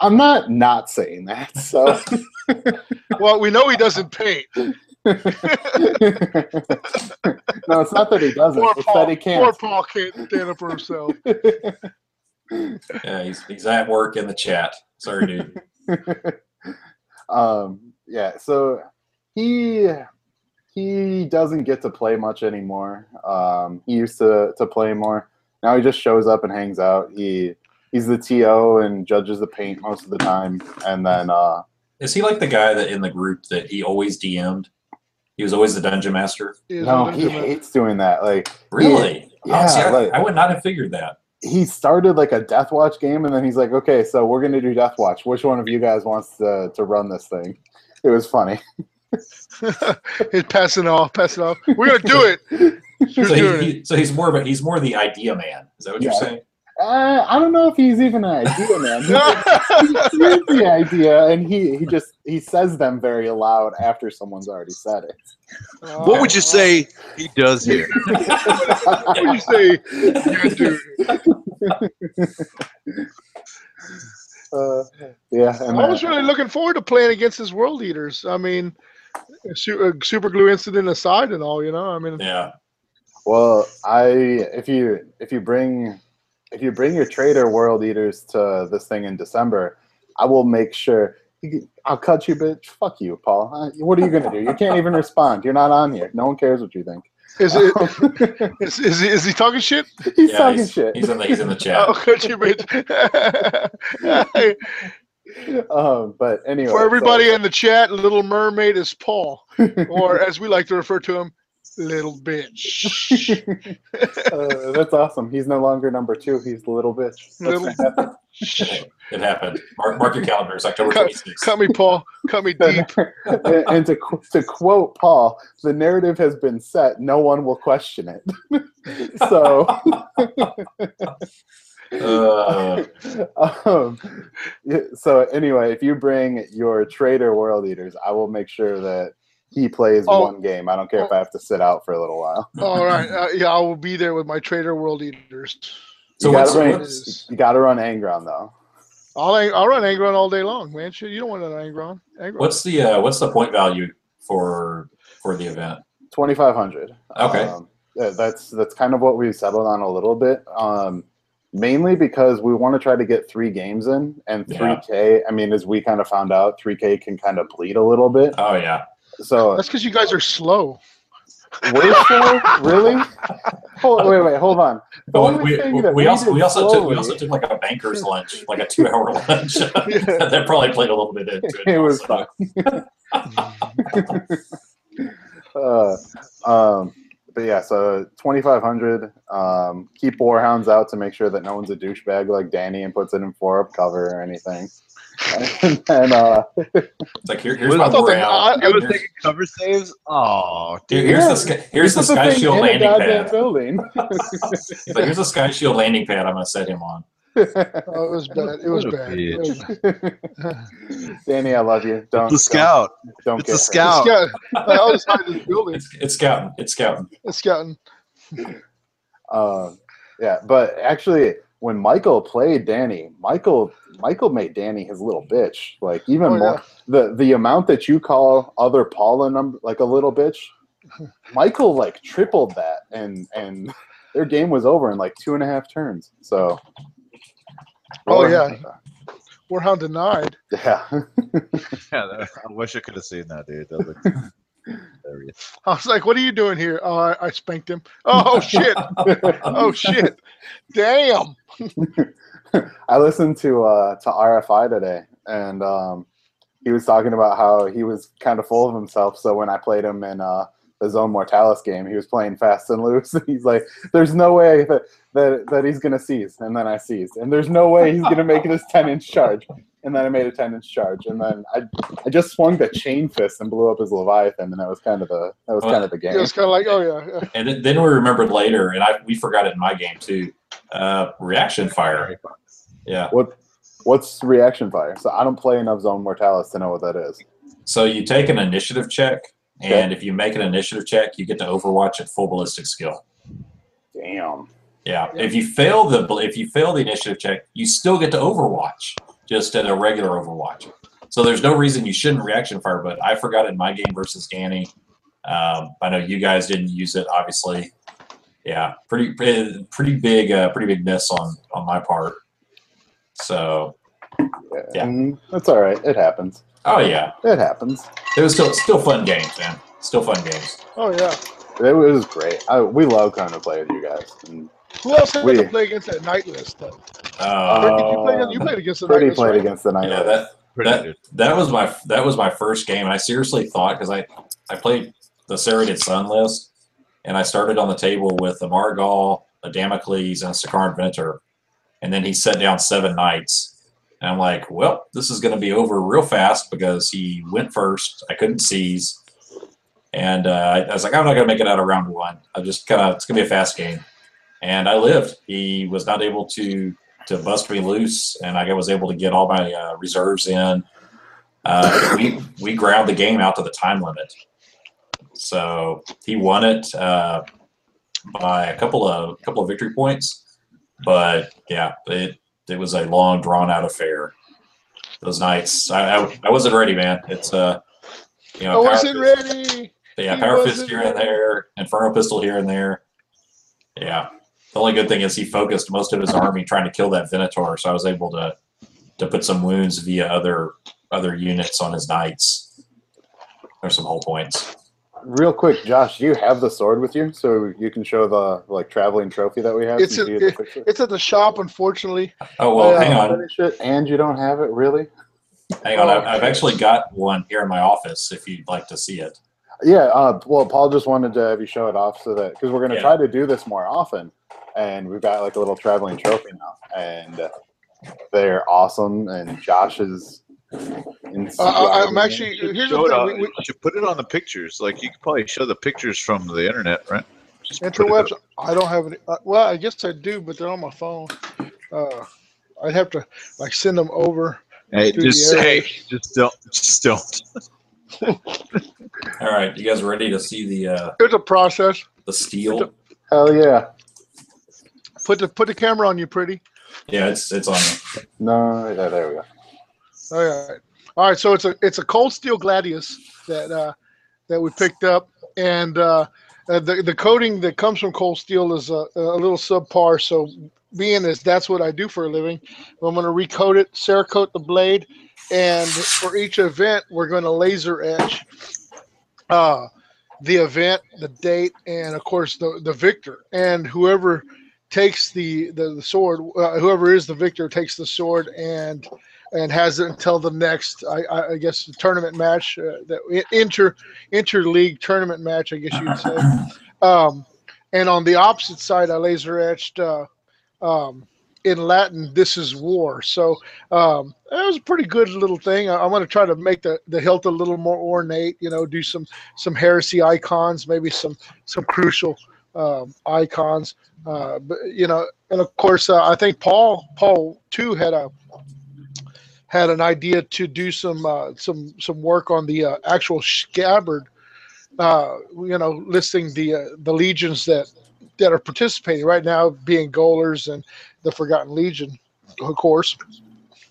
I'm not not saying that. So. Well, we know he doesn't paint. no, it's not that he doesn't. Poor It's Paul. that he can't. Poor Paul can't stand up for himself. Yeah, he's, he's at work in the chat. Sorry, dude. um, yeah, so he he doesn't get to play much anymore. Um, he used to to play more. Now he just shows up and hangs out. He he's the TO and judges the paint most of the time, and then uh, Is he like the guy that in the group that he always DM'd? He was always the dungeon master. He no, a he Benjamin. hates doing that. Like Really? Yeah, oh, see, I, like- I would not have figured that. he started like a Death Watch game, and then he's like, "Okay, so we're gonna do Death Watch. Which one of you guys wants to to run this thing?" It was funny. He's passing off, passing off. We're gonna do it. So, he, he, so he's more of a, he's more the idea man. Is that what you're saying? Uh, I don't know if he's even an idea man. He it. hears the idea and he, he just he says them very loud after someone's already said it. What would you say he does here? What would you say? You're? Uh, yeah, and I was really looking forward to playing against his world eaters. I mean, su- uh, super glue incident aside and all, you know. I mean, Yeah. well, I if you if you bring if you bring your traitor world eaters to this thing in December, I will make sure. I'll cut you, bitch. Fuck you, Paul. What are you gonna do? You can't even respond. You're not on here. No one cares what you think. is it is, is, he, is he talking shit? He's yeah, talking he's, shit. He's in the he's in the chat. I'll cut you, bitch. um, but anyway, For so- everybody in the chat, Little Mermaid is Paul, or as we like to refer to him, Little Bitch. uh, that's awesome. He's no longer number two. He's the little bitch. That's Little- fantastic. It happened. Mark, mark your calendars, October Cut- 26th. Cut me, Paul. Cut me deep. and, and to to quote Paul, the narrative has been set. No one will question it. so, Uh, um, so anyway, if you bring your traitor world eaters, I will make sure that he plays Oh. one game. I don't care if I have to sit out for a little while. All right. Uh, yeah, I will be there with my Traitor World Eaters. So you what's- gotta bring, what's- you gotta run Angron though. I'll, I'll run Angron all day long, man. Shit, you don't want an Angron. Angron. what's the uh, what's the point value for for the event? Twenty five hundred. Okay. Um, yeah, that's that's kind of what we've settled on a little bit. Um, mainly because we want to try to get three games in, and three Yeah. K. I mean, as we kind of found out, three K can kind of bleed a little bit. Oh yeah. So That's because you guys are slow. we're slow, really? Hold, wait, wait, hold on. The Oh, we, we, we also we also took we also took like a banker's lunch, like a two hour lunch. that probably played a little bit into it. it was also. fun. uh, um, but yeah, so twenty five hundred. Um, keep warhounds out to make sure that no one's a douchebag like Danny and puts it in four up cover or anything. And then uh, It's like here, here's I my thought the- morale. I- I was Here's- taking cover saves. Oh, Here- dude. here's Yeah, the sky, here's the this sky shield landing pad. building. But here's a sky shield landing pad. I'm gonna set him on. Oh, it was bad. It was What a bad. It was- Danny, I love you. Don't the scout. Don't, don't It's a scout. It's got, I always hide this building. It's it's scouting. It's scouting. It's scouting. hurt. Um, yeah, but actually, when Michael played Danny, Michael Michael made Danny his little bitch. Like even Oh, more yeah. the the amount that you call other Paula number like a little bitch, Michael like tripled that, and and their game was over in like two and a half turns. So. Oh, yeah. Warhound denied. Yeah. Yeah, that- I wish I could have seen that, dude. That looked- Hilarious. I was like, "What are you doing here?" Oh, I, I spanked him. Oh shit! oh shit! Damn! I listened to uh, to RFI today, and um, he was talking about how he was kind of full of himself. So when I played him in uh, the Zone Mortalis game, he was playing fast and loose. He's like, "There's no way that that, that he's gonna seize," and then I seized, and there's no way he's gonna make this ten inch charge, and then I made a ten inch charge, and then I I just swung the chain fist and blew up his Leviathan, and that was kind of the that was kind of the game. It was kind of like, "Oh yeah, yeah." And then- then we remembered later, and I we forgot it in my game too. Uh, reaction fire. Yeah. What what's reaction fire? So I don't play enough Zone Mortalis to know what that is. So you take an initiative check, and if you make an initiative check, you get to Overwatch at full ballistic skill. Damn. Yeah. If you fail the if you fail the initiative check, you still get to Overwatch, just at a regular Overwatch. So there's no reason you shouldn't reaction fire. But I forgot in my game versus Danny. Um, I know you guys didn't use it, obviously. Yeah, pretty pretty, pretty big uh, pretty big miss on on my part. So Yeah. Yeah. That's all right. It happens. oh yeah, It happens. it was still still fun games, man. Still fun games. Oh yeah. It was great. I, we love coming to play with you guys. And Who else had We- to play against that knight list? Though? Uh, Pretty, you, played, you played against the knight Pretty list, played right? against the knight. yeah, Lord. that That- that was my that was my first game, and I seriously thought because I I played the Serrated Sun list, and I started on the table with a Margal, a Damocles, and a Sakaran Venator, and then he set down seven knights, and I'm like, well, this is going to be over real fast because he went first. I couldn't seize, and uh, I, I was like, I'm not going to make it out of round one. I'm just kind of it's going to be a fast game, and I lived. He was not able to to bust me loose, and I was able to get all my uh, reserves in. Uh, we we ground the game out to the time limit, so he won it uh, by a couple of couple of victory points. But yeah, it it was a long drawn out affair. Those knights, I, I, I wasn't ready, man. It's uh, you I know, Power wasn't Fist- ready. yeah, He power fist here and ready. there, Inferno pistol here and there. Yeah, the only good thing is he focused most of his army trying to kill that Venator, so I was able to to put some wounds via other other units on his knights. There's some whole points. Real quick, Josh, do you have the sword with you so you can show the like traveling trophy that we have? It's a- you the? It's at the shop, unfortunately. Oh well, Yeah. hang on, it, and you don't have it really? hang on. I've, I've actually got one here in my office. If you'd like to see it. Yeah. Uh, well, Paul just wanted to have you show it off so that because we're going to Yeah. try to do this more often, and we've got like a little traveling trophy now, and uh, they're awesome. And Josh is. Uh, I, I'm actually here's the show thing. We, we, should put it on the pictures. Like you could probably show the pictures from the internet, right? Just put it interwebs. I don't have any. Uh, well, I guess I do, but they're on my phone. Uh, I'd have to like send them over. Hey, through the just hey, airwaves. just don't, just don't. All right, you guys ready to see the uh, Here's a process. the steel? Hell yeah! Put the put the camera on you, pretty. Yeah, it's it's on. No, yeah, there we go. All right. All right. So it's a it's a cold steel gladius that uh, that we picked up, and uh, uh, the the coating that comes from cold steel is a, a little subpar. So being as that's what I do for a living, I'm going to recoat it, Cerakote the blade, and for each event we're going to laser etch uh, the event, the date, and of course the the victor, and whoever takes the the, the sword, uh, whoever is the victor takes the sword and and has it until the next, I, I, I guess, tournament match, uh, that i- inter interleague tournament match, I guess you'd say. Um, and on the opposite side, I laser etched uh, um, in Latin, "This is war." So um, that was a pretty good little thing. I, I'm going to try to make the the hilt a little more ornate. You know, do some some heresy icons, maybe some some crucial um, icons. Uh, but you know, and of course, uh, I think Paul Paul too had a had an idea to do some uh, some some work on the uh, actual scabbard. Uh, you know, listing the uh, the legions that that are participating right now, being Golars and the Forgotten Legion, of course.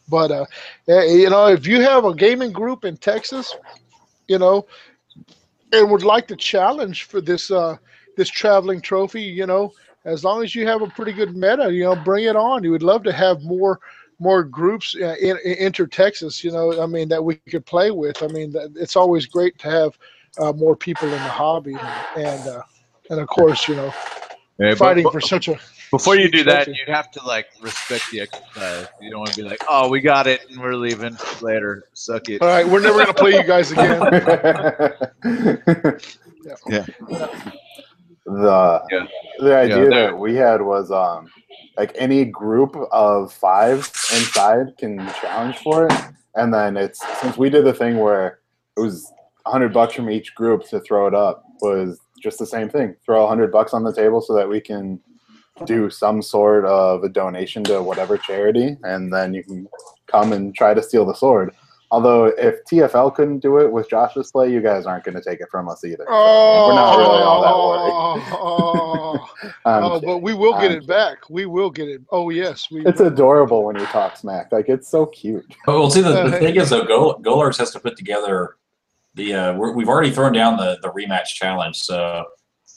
But uh, eh, you know, if you have a gaming group in Texas, you know, and would like to challenge for this uh, this traveling trophy, you know, as long as you have a pretty good meta, you know, bring it on. You would love to have more more groups uh, in, in inter Texas. You know, I mean that we could play with. I mean, it's always great to have uh, more people in the hobby, and uh, and of course, you know, Yeah, fighting but for such a before you do that, you'd have to like respect the exercise. You don't want to be like, "Oh, we got it, and we're leaving later. Suck it." All right, we're never gonna play you guys again. Yeah. The Yeah. the idea Yeah. that we had was um like any group of five inside can challenge for it, and then it's since we did the thing where it was hundred bucks from each group to throw it up was just the same thing. Throw hundred bucks on the table so that we can do some sort of a donation to whatever charity, and then you can come and try to steal the sword. Although if TFL couldn't do it with Josh's play, you guys aren't going to take it from us either. So Oh, we're not really all that worried. oh, I'm oh, but we will get I'm it back. We will get it. Oh yes, we. It's adorable when you talk smack. Like it's so cute. Oh, well, see, the, the thing is, though, Gol- Golars has to put together the. Uh, we're, we've already thrown down the, the rematch challenge, so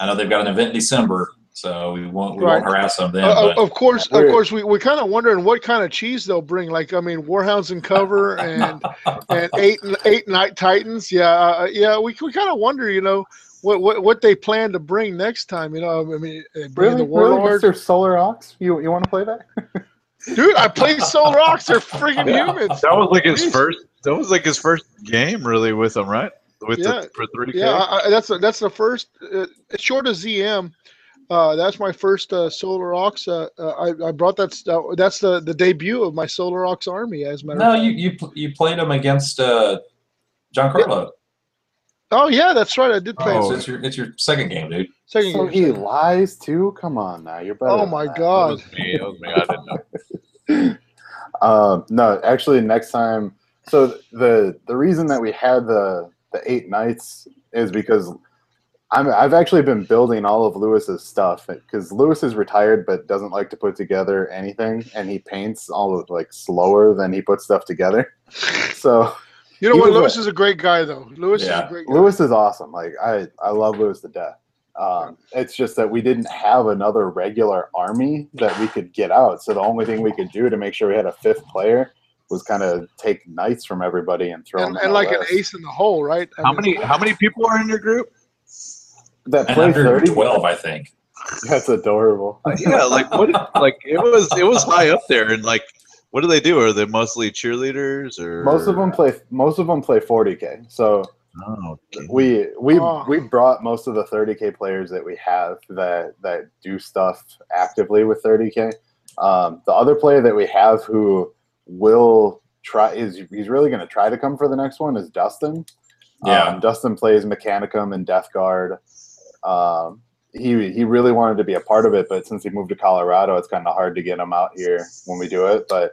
I know they've got an event in December, so we won't we won't harass them then. Uh, but of course, of course, we we're kind of wondering what kind of cheese they'll bring. Like, I mean, Warhounds and cover and and eight eight knight titans. Yeah, uh, yeah. We we kind of wonder, you know, what, what what they plan to bring next time. You know, I mean, uh, bring Really, the really, warlord. Mr. Solar Ox? You you want to play that? Dude, I played Solar Ox. They're freaking humans. That was like his Jeez. first. That was like his first game, really, with them, right? With Yeah. the for three Yeah, I, I- that's that's the first. Uh, short of ZM, uh, that's my first uh, Solar Ox. Uh, uh, I, I brought that. Uh, that's the the debut of my Solar Ox army. As a matter no, of fact. you you pl- you played them against uh, John Carlo. Oh yeah, that's right. I did play. Oh, it. so it's your it's your second game, dude. Second So game. he lies too. Come on now, you're better. Oh my that. That god. was me. That was me. I didn't know. Um, no, actually, next time. So the the reason that we had the the eight knights is because I'm I've actually been building all of Lewis's stuff because Lewis is retired but doesn't like to put together anything, and he paints all of like slower than he puts stuff together. So You know what? was a- Lewis is a great guy, though. Lewis is a great guy. Lewis is awesome. Like I, I love Lewis to death. Um, it's just that we didn't have another regular army that we could get out. So the only thing we could do to make sure we had a fifth player was kind of take knights from everybody and throw and, them. and like an ace in the hole, right? I How mean, many how many people are in your group? That play thirty? 112, I think. That's adorable. yeah, like what? Like it was it was high up there, and like what do they do? Are they mostly cheerleaders or Most of them play. Most of them play forty k. So Oh, okay. we we Oh. we brought most of the 30k players that we have that that do stuff actively with 30k. Um, the other player that we have who will try is he's really going to try to come for the next one is Dustin. Yeah. Um, Dustin plays Mechanicum and Death Guard. Um, he he really wanted to be a part of it, but since he moved to Colorado, it's kind of hard to get him out here when we do it. But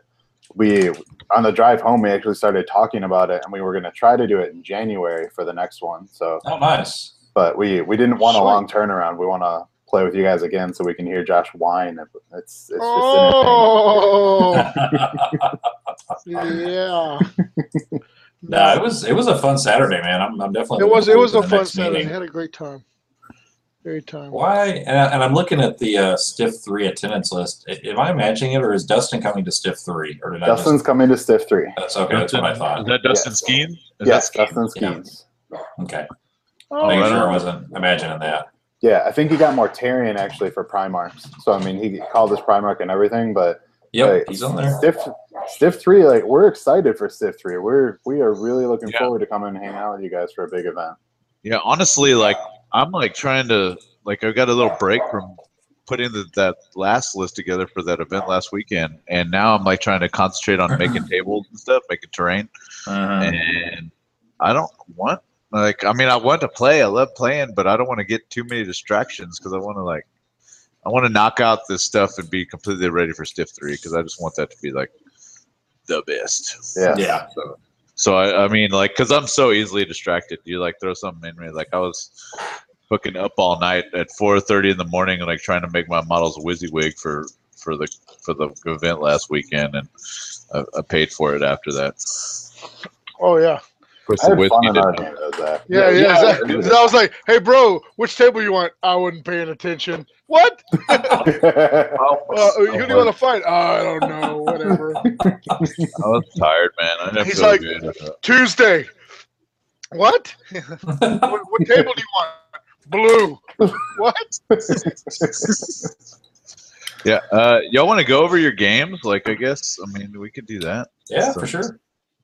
we on the drive home, we actually started talking about it, and we were going to try to do it in January for the next one. So, Oh, nice. but we we didn't want a long turnaround. We want to play with you guys again so we can hear Josh whine. It's it's just Oh, no, yeah. it was it was a fun Saturday, man. I'm, I'm definitely. It was it was a forward to the fun Saturday. meeting. Had a great time. Great time. Why? And, I, and I'm looking at the uh, Stiff Three attendance list. I- Am I imagining it, or is Dustin coming to Stiff Three, or did Dustin's coming to Stiff Three. That's okay. That's what I thought. Is that Dustin Yes. Skeen? Is Yes, that Skeen? Dustin Yeah. Okay. Oh, Making right sure I wasn't imagining that. Yeah, I think he got Mortarion actually for Primarchs. So I mean, he called his Primarch and everything, but yeah, like, he's on there. Stiff, Stiff Three, like we're excited for Stiff Three. We're we are really looking Yeah. forward to coming and hang out with you guys for a big event. Yeah, honestly, like I'm like trying to like I got a little break from putting the, that last list together for that event last weekend, and now I'm like trying to concentrate on making tables and stuff, making terrain, Mhm. and I don't want like I mean I want to play, I love playing, but I don't want to get too many distractions because I want to like I want to knock out this stuff and be completely ready for Stiff Three because I just want that to be like the best. Yeah. Yeah. So, so I, I mean, like, cause I'm so easily distracted. You like throw something in me. Like I was hooking up all night at 4:30 in the morning, like trying to make my models WYSIWYG for for the for the event last weekend, and I, I paid for it after that. oh yeah. Of course, I the had whiskey fun in our game, though, Zach. Yeah, yeah. Yeah, Zach- yeah. Zach- I was like, "Hey, bro, which table you want?" I wasn't paying attention. What? Well, Uh, who do you want to fight? Oh, I don't know. Whatever. I was tired, man. I didn't He's feel like- good. Tuesday. What? what? What table do you want? Blue. What? Yeah. Uh, y'all want to go over your games? Like, I guess. I mean, we could do that. Yeah, for sure.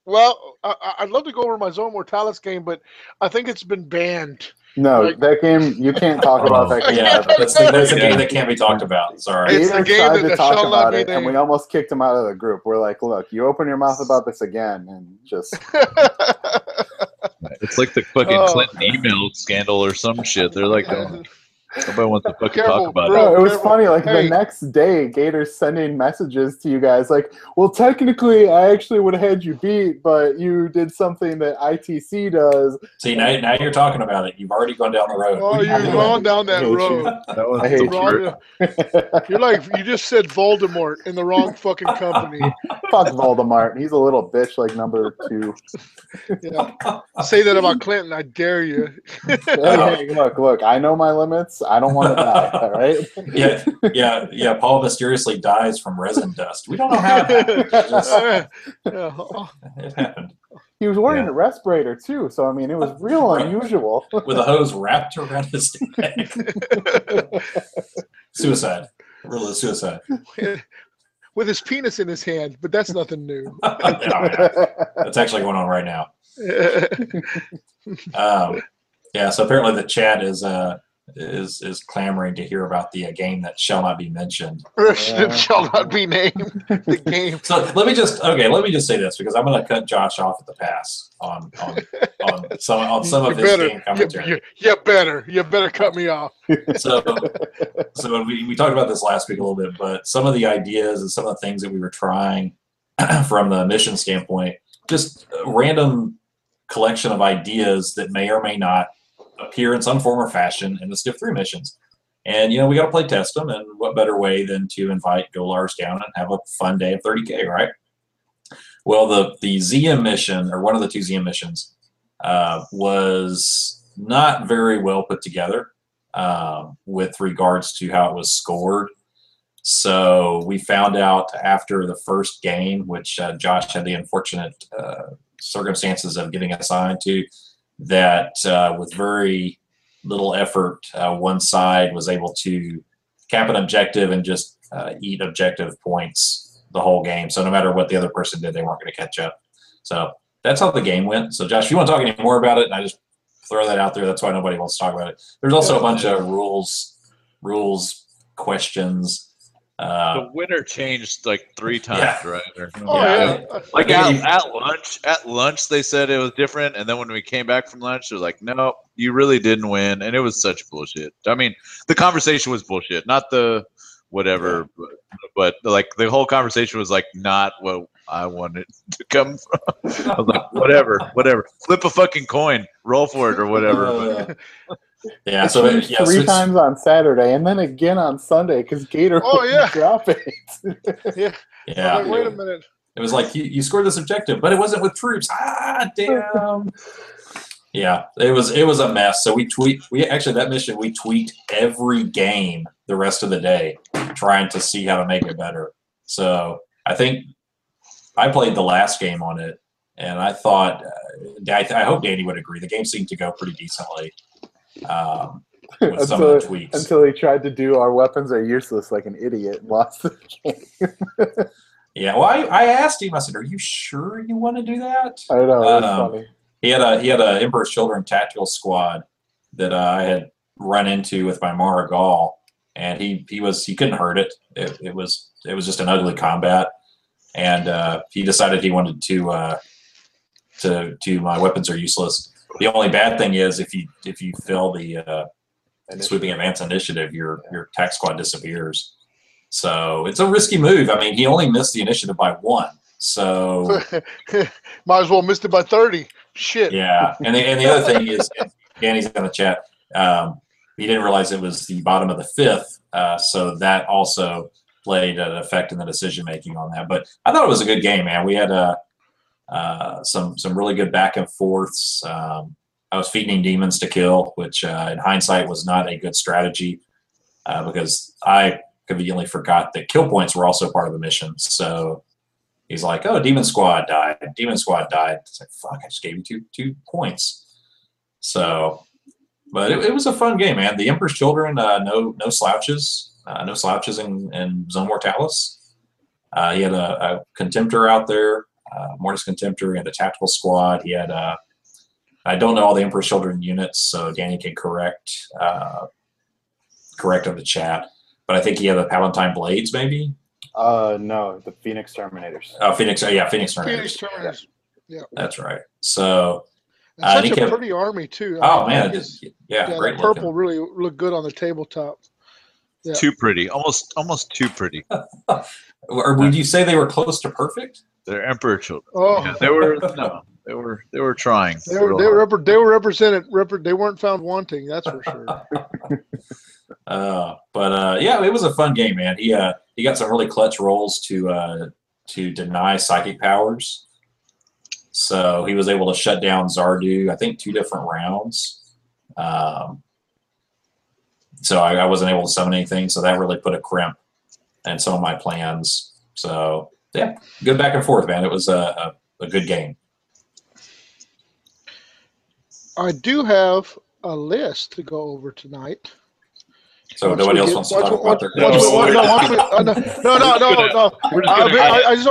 Well, I, I- I'd love to go over my Zone Mortalis game, but I think it's been banned. No, Like- that game you can't talk about that oh, game. Yeah, that's the, that's the game that can't be talked about. Sorry. It's the Gator game tried that- to that talk shall not about be it, and we almost kicked him out of the group. We're like, "Look, you open your mouth about this again, and just It's like the fucking Oh. Clinton email scandal or some shit. They're like, oh, nobody wants to fucking Careful, talk about bro. it. Bro, it was careful. funny. Like Hey. the next day, Gator's sending messages to you guys, like, "Well, technically, I actually would have had you beat, but you did something that ITC does." See, now, now you're talking about it. You've already gone down the road. oh, you're going down that I hate you. road. That was I hate the you. Wrong- You're like you just said Voldemort in the wrong fucking company. Fuck Voldemort. He's a little bitch like number two. Yeah. Say that about Clinton. I dare you. hey, hey, look, look. I know my limits. I don't want to die. All right. Yeah, yeah, yeah. Paul mysteriously dies from resin dust. We don't know how it happened. It, just, it happened He was wearing Yeah. a respirator too, so I mean, it was real unusual. with a hose wrapped around his neck. Suicide. Really, suicide. With his penis in his hand, but that's nothing new. Oh, yeah. That's actually going on right now. Um, yeah, so apparently the chat is uh, is is clamoring to hear about the game that shall not be mentioned. It shall not be named. The game. So let me just okay, let me just say this because I'm going to cut Josh off at the pass on on, on some on some you of his better. game You, commentary. you, you better. You better cut me off. so so we, we talked about this last week a little bit but some of the ideas and some of the things that we were trying from the mission standpoint just random collection of ideas that may or may not appear in some form or fashion in the stiff 3 missions and you know we got to play test them and what better way than to invite golars down and have a fun day of 30k right well the the zm mission or one of the two zm missions uh, was not very well put together um, with regards to how it was scored. So we found out after the first game, which uh, Josh had the unfortunate uh, circumstances of getting assigned to, that uh, with very little effort, uh, one side was able to cap an objective and just uh, eat objective points the whole game. So no matter what the other person did, they weren't going to catch up. So that's how the game went. So Josh, if you want to talk any more about it, I just throw that out there. That's why nobody wants to talk about it. There's also a bunch of rules, rules questions. Uh, The winner changed like three times, Yeah. right? Or- Oh Yeah, yeah. Like at, at lunch, at lunch they said it was different, and then when we came back from lunch, they're like, "No, you really didn't win," and it was such bullshit. I mean, the conversation was bullshit, not the whatever, but, but like the whole conversation was like not what I wanted to come from. I was like, whatever, whatever, flip a fucking coin, roll for it or whatever. But uh, yeah. It So changed yeah, three it's- times on Saturday, and then again on Sunday because Gator Oh, wouldn't yeah. drop it. Yeah. yeah. Like, wait a minute. It was like you, you scored this objective, but it wasn't with troops. Ah, damn. yeah, it was it was a mess. So we tweet we actually that mission we tweet every game the rest of the day, trying to see how to make it better. So I think I played the last game on it, and I thought uh, I, I hope Danny would agree. The game seemed to go pretty decently um, with some of the until, tweaks. until he tried to do our weapons are useless like an idiot and lost the game. yeah, well, I, I asked him. I said, "Are you sure you want to do that?" I know, Um, funny. he had a he had a Emperor's Children tactical squad that uh, I had run into with my Mara Gaul, and he he was he couldn't hurt it. It, it was it was just an ugly combat, and uh, he decided he wanted to uh, to to my weapons are useless. The only bad thing is if you if you fail the uh, sweeping advance initiative, your your tac squad disappears. So it's a risky move. I mean, he only missed the initiative by one. So Might as well missed it by thirty. Shit. yeah, and the, and the other thing is, Danny's in the chat. Um, he didn't realize it was the bottom of the fifth, uh, so that also played an effect in the decision making on that. But I thought it was a good game, man. We had uh, uh, some some really good back and forths. Um, I was feeding demons to kill, which uh, in hindsight was not a good strategy uh, because I conveniently forgot that kill points were also part of the mission. So he's like, "Oh, demon squad died. Demon squad died." It's like, "Fuck! I just gave you two two points." So, but it, it was a fun game, man. The Emperor's Children, uh, no no slouches, uh, no slouches in, in Zone Mortalis. He had a, a Contemptor out there, uh, Mortis Contemptor, he had a tactical squad. He had a I don't know all the Emperor's Children units, so Danny can correct uh, correct in the chat. But I think he had the Palatine Blades, maybe. Uh, no, the Phoenix Terminators. Oh, Phoenix. Oh, yeah, Phoenix Terminators. Phoenix Terminators. Yeah. That's right. So, And Uh, such a kept- pretty army too. oh I man, mean, yeah, yeah, great the purple looking. really looked good on the tabletop. Yeah. Too pretty, almost almost too pretty. Or would you say they were close to perfect? They're emperor children. Oh, Yeah, they were no, they were they were trying. they were they were, hard. they were represented. Repre- they weren't found wanting. That's for sure. Uh, but uh, yeah, it was a fun game, man. He uh, he got some really clutch rolls to uh, to deny psychic powers. So he was able to shut down Zardu. I think two different rounds. Um, so I, I wasn't able to summon anything. So that really put a crimp in some of my plans. So yeah, good back and forth, man. It was a, a, a good game. I do have a list to go over tonight. So Once nobody else wants to once talk about their No, no, not once we- uh, no, no, no, no, no. We're just I, gonna I, I just,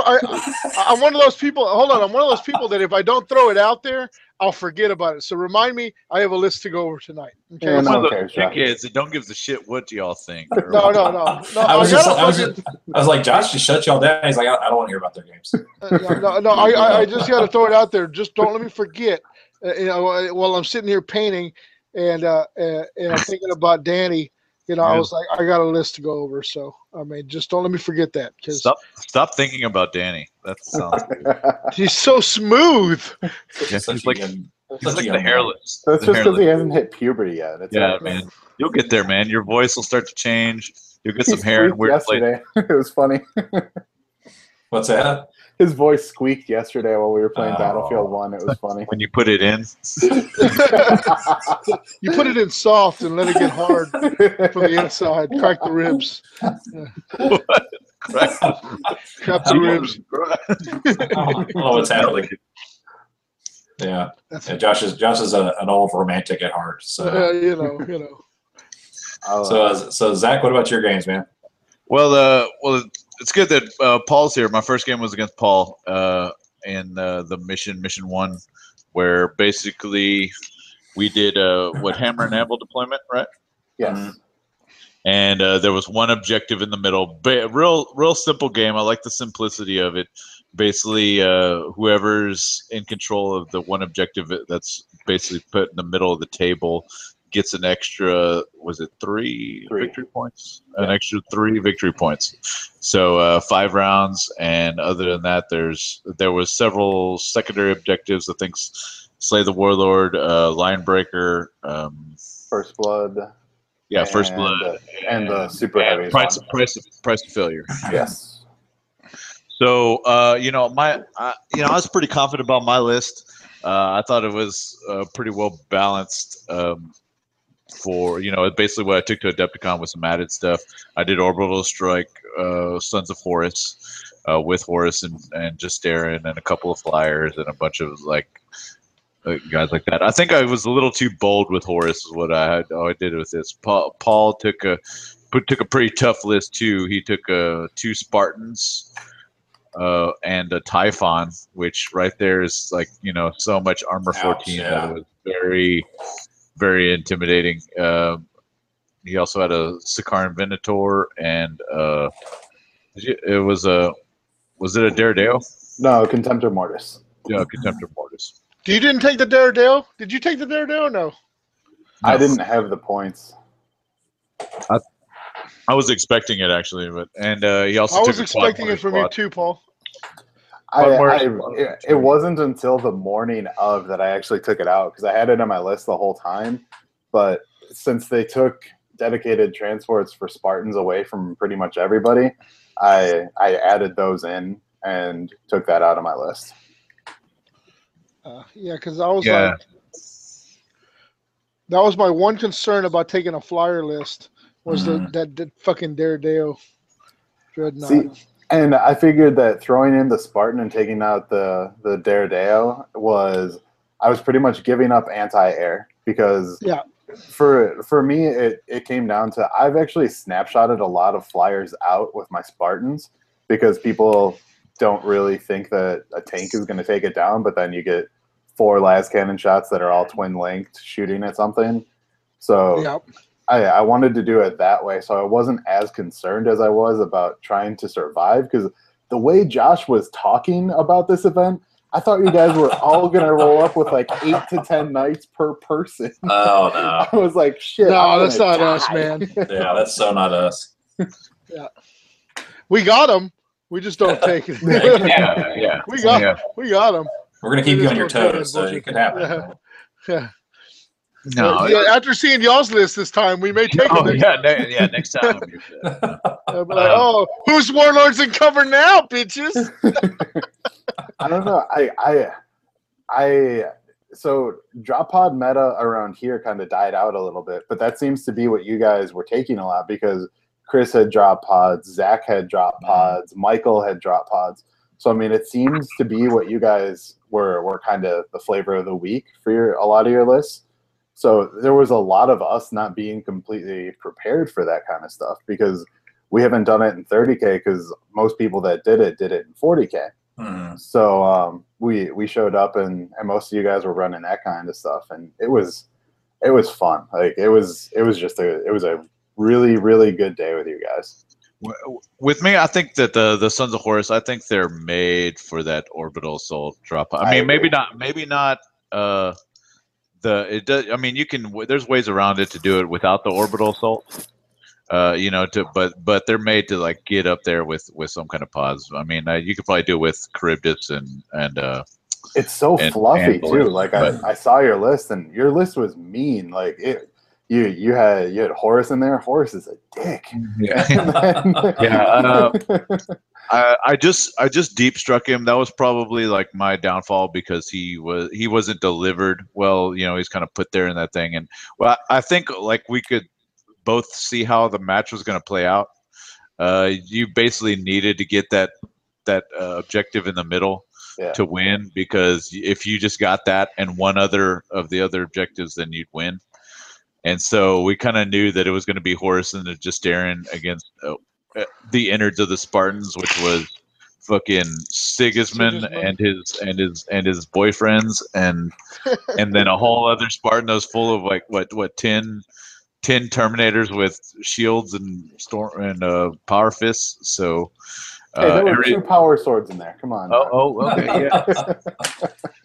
I, I'm one of those people. Hold on, I'm one of those people that if I don't throw it out there, I'll forget about it. So remind me, I have a list to go over tonight. Okay. Yeah, One no, of okay, those sure. kids that don't give a shit what y'all think. No, no, no, no. I was I just, I was just, I was like, Josh, just shut y'all down. He's like, I, I don't want to hear about their games. Uh, no, no, no, I, I, I just got to throw it out there. Just don't let me forget. Uh, you know, while I'm sitting here painting, and uh, uh, and I'm thinking about Danny. You know, I was like, I got a list to go over. So I mean, just don't let me forget that because Stop stop thinking about Danny. That sounds good. he's so smooth. Yeah, he's like young- he's like the hairless. That's the just because he hasn't hit puberty yet. It's Yeah, all right. man. You'll get there, man. Your voice will start to change. You'll get He some hair in squeaked weird places. yesterday. it was funny. What's that? His voice squeaked yesterday while we were playing Oh. Battlefield One. It was funny. When you put it in, you put it in soft and let it get hard from the inside. Crack the ribs. Crack the ribs. I don't know what's happening. Yeah. Yeah Josh is Josh is a, an old romantic at heart. So, uh, you know, you know. So, uh, so Zach, what about your games, man? Well, uh, well, it's good that uh, Paul's here. My first game was against Paul uh, in uh, the mission, mission one, where basically we did uh, what hammer and anvil deployment, right? yes. And uh, there was one objective in the middle. Ba- real, real simple game. I like the simplicity of it. Basically, uh, whoever's in control of the one objective that's basically put in the middle of the table gets an extra. Was it three, Three. victory points? An extra three victory points. So uh, five rounds, and other than that, there's there was several secondary objectives. I think slay the warlord, uh, line breaker. Um, First blood. yeah, first blood uh, and the super and heavy. price, price, price of failure. Yes. So, uh, you know, my, uh, you know, I was pretty confident about my list. Uh, I thought it was uh, pretty well balanced. Um, for you know, basically what I took to Adepticon with some added stuff. I did Orbital Strike, uh, Sons of Horus, uh, with Horus and and Justaerin and a couple of flyers and a bunch of like uh, guys like that. I think I was a little too bold with Horus. Is what I had. Oh, I did with this. Paul, Paul took a put, took a pretty tough list too. He took uh, two Spartans uh, and a Typhon, which right there is like you know so much armor Ouch, 14 yeah. that it was very very intimidating. Um, he also had a Sakaran Venator and uh, did you- it was a was it a Deredeo? No, Contemptor Mortis. Yeah, Contemptor Mortis. You didn't take the Deredeo? Did you take the Deredeo? or No. I didn't have the points. I was expecting it actually, but and uh, he also I took was a expecting it mortar from you too, Paul. I, One I it, it wasn't until the morning of that I actually took it out because I had it on my list the whole time. But since they took dedicated transports for Spartans away from pretty much everybody, I I added those in and took that out of my list. Uh, yeah, because I was Yeah. like, that was my one concern about taking a flyer list was Mhm. the that, that fucking Deredeo dreadnought. See, and I figured that throwing in the Spartan and taking out the the Deredeo was I was pretty much giving up anti-air. because Yeah. for for me it, it came down to I've actually snapshotted a lot of flyers out with my Spartans because people don't really think that a tank is going to take it down, but then you get four las cannon shots that are all twin linked shooting at something. So Yep. I, I wanted to do it that way, so I wasn't as concerned as I was about trying to survive. Because the way Josh was talking about this event, I thought you guys were all gonna roll up with like eight to ten knights per person. Oh no! I was like, shit. No, I'm that's gonna not us, man. yeah, that's so not us. yeah, We got them. We just don't take it. yeah, yeah. we got yeah. we got them. We're gonna keep We you on your don't take it, toes, so bullshit. it could happen. Yeah. No, Yeah, after seeing y'all's list this time, we may take oh, it. Next yeah, ne- yeah. Next time. time. Be like, um, oh, who's warlords in cover now, bitches? I don't know. I I I so drop pod meta around here kind of died out a little bit, but that seems to be what you guys were taking a lot because Chris had drop pods, Zach had drop pods, Michael had drop pods. So I mean, it seems to be what you guys were were kind of the flavor of the week for your a lot of your lists. So there was a lot of us not being completely prepared for that kind of stuff because we haven't done it in 30k because most people that did it did it in 40k. Hmm. So um, we we showed up and, and most of you guys were running that kind of stuff and it was it was fun. Like it was it was just a it was a really really good day with you guys. With me, I think that the the Sons of Horus, I think they're made for that orbital assault drop. I I mean, maybe not, maybe not. Uh, the it does. I mean, you can. There's ways around it to do it without the orbital assault. Uh, you know, to but but they're made to like get up there with with some kind of pause. I mean, uh, you could probably do it with Charybdis and and uh, It's so And- fluffy and too. Like I, I saw your list and your list was mean. Like it you you had you had Horus in there. Horus is a dick. yeah. Then- Yeah, uh, I, I just I just deep struck him. That was probably like my downfall because he was he wasn't delivered well. You know, he's kind of put there in that thing, and well, I think like we could both see how the match was going to play out. Uh, you basically needed to get that that uh, objective in the middle Yeah. to win because if you just got that and one other of the other objectives, then you'd win. And so we kind of knew that it was going to be Horus and Justaerin against uh, uh, the innards of the Spartans, which was fucking Sigismund Sigismund. and his and his and his boyfriends, and and then a whole other Spartan that was full of like what what 10, 10 Terminators with shields and storm and uh, power fists. So. Hey, Uh, there were two power swords in there. Come on. oh, oh, okay,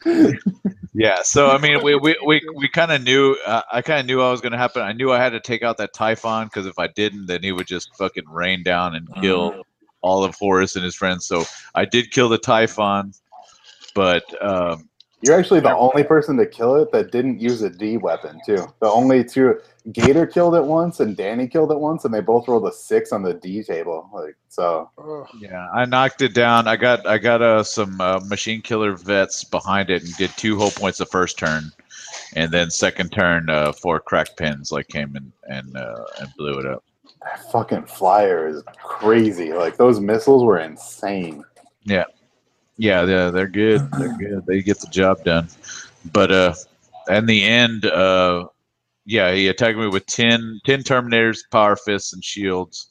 yeah. Yeah, so I mean, we we we, we kind of knew. Uh, I kind of knew I was going to happen. I knew I had to take out that Typhon because if I didn't, then he would just fucking rain down and kill all of Horus and his friends. So I did kill the Typhon, but um, You're actually the only person to kill it that didn't use a D weapon too. The only two Gator killed it once and Danny killed it once, and they both rolled a six on the D table. Like so, yeah, I knocked it down. I got I got uh, some uh, machine killer vets behind it and did two whole points the first turn, and then second turn uh, four crack pins like came in and uh, and blew it up. that fucking flyer is crazy. Like those missiles were insane. Yeah, they're they're good. They're good. They get the job done. But uh, in the end, uh, yeah, he attacked me with 10, 10 Terminators, Power Fists, and Shields,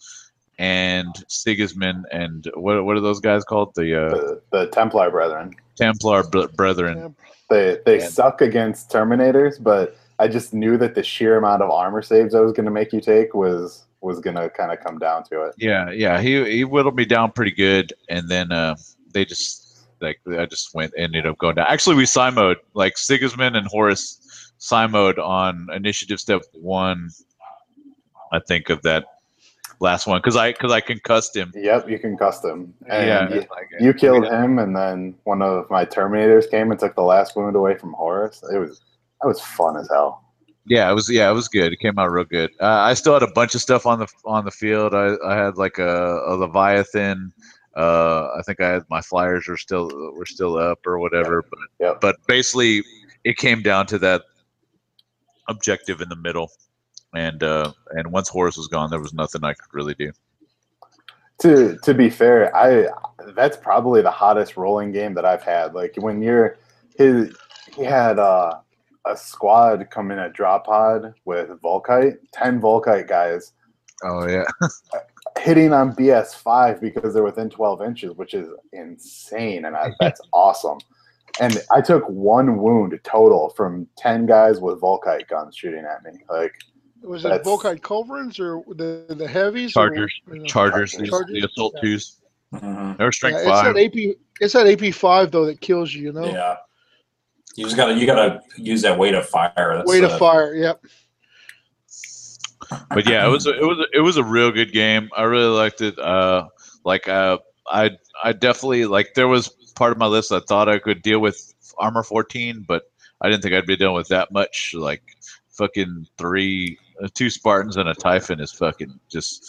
and Sigismund, and what what are those guys called? The uh, The, the Templar brethren. Templar br- Brethren. They they And- suck against Terminators, but I just knew that the sheer amount of armor saves I was going to make you take was was going to kind of come down to it. Yeah, yeah, he he whittled me down pretty good, and then uh, they just like I just went ended up going down. Actually, we simoed like Sigismund and Horus simoed on initiative step one. I think of that last one because I because I concussed him. Yep, you can custom. And yeah, you, like, you killed him, and then one of my Terminators came and took the last wound away from Horus. It was that was fun as hell. Yeah, it was. Yeah, it was good. It came out real good. Uh, I still had a bunch of stuff on the on the field. I, I had like a, a leviathan. Uh, I think I had my flyers were still were still up or whatever. But Yep. but basically, it came down to that objective in the middle, and uh, and once Horus was gone, there was nothing I could really do. To to be fair, I that's probably the hottest rolling game that I've had. Like when you're his he had uh, a squad come in a drop pod with Volkite, ten Volkite guys Oh yeah. hitting on BS five because they're within twelve inches, which is insane, and I, that's awesome. And I took one wound total from ten guys with Volkite guns shooting at me. Like Was it That's- Volkite Culverins or the the heavies? or, Chargers. you know? Chargers. The, Chargers? the assault Yeah. twos. Mhm. They were Yeah, strength it's five. that AP. It's that AP five though that kills you. You know, Yeah. You just gotta you gotta use that weight of fire. That's, way to uh, fire. Yep. But yeah, it was a, it was a, it was a real good game. I really liked it. Uh, like uh, I I definitely like there was part of my list I thought I could deal with armor 14, but I didn't think I'd be dealing with that much. Like fucking three, uh, two Spartans and a Typhon is fucking just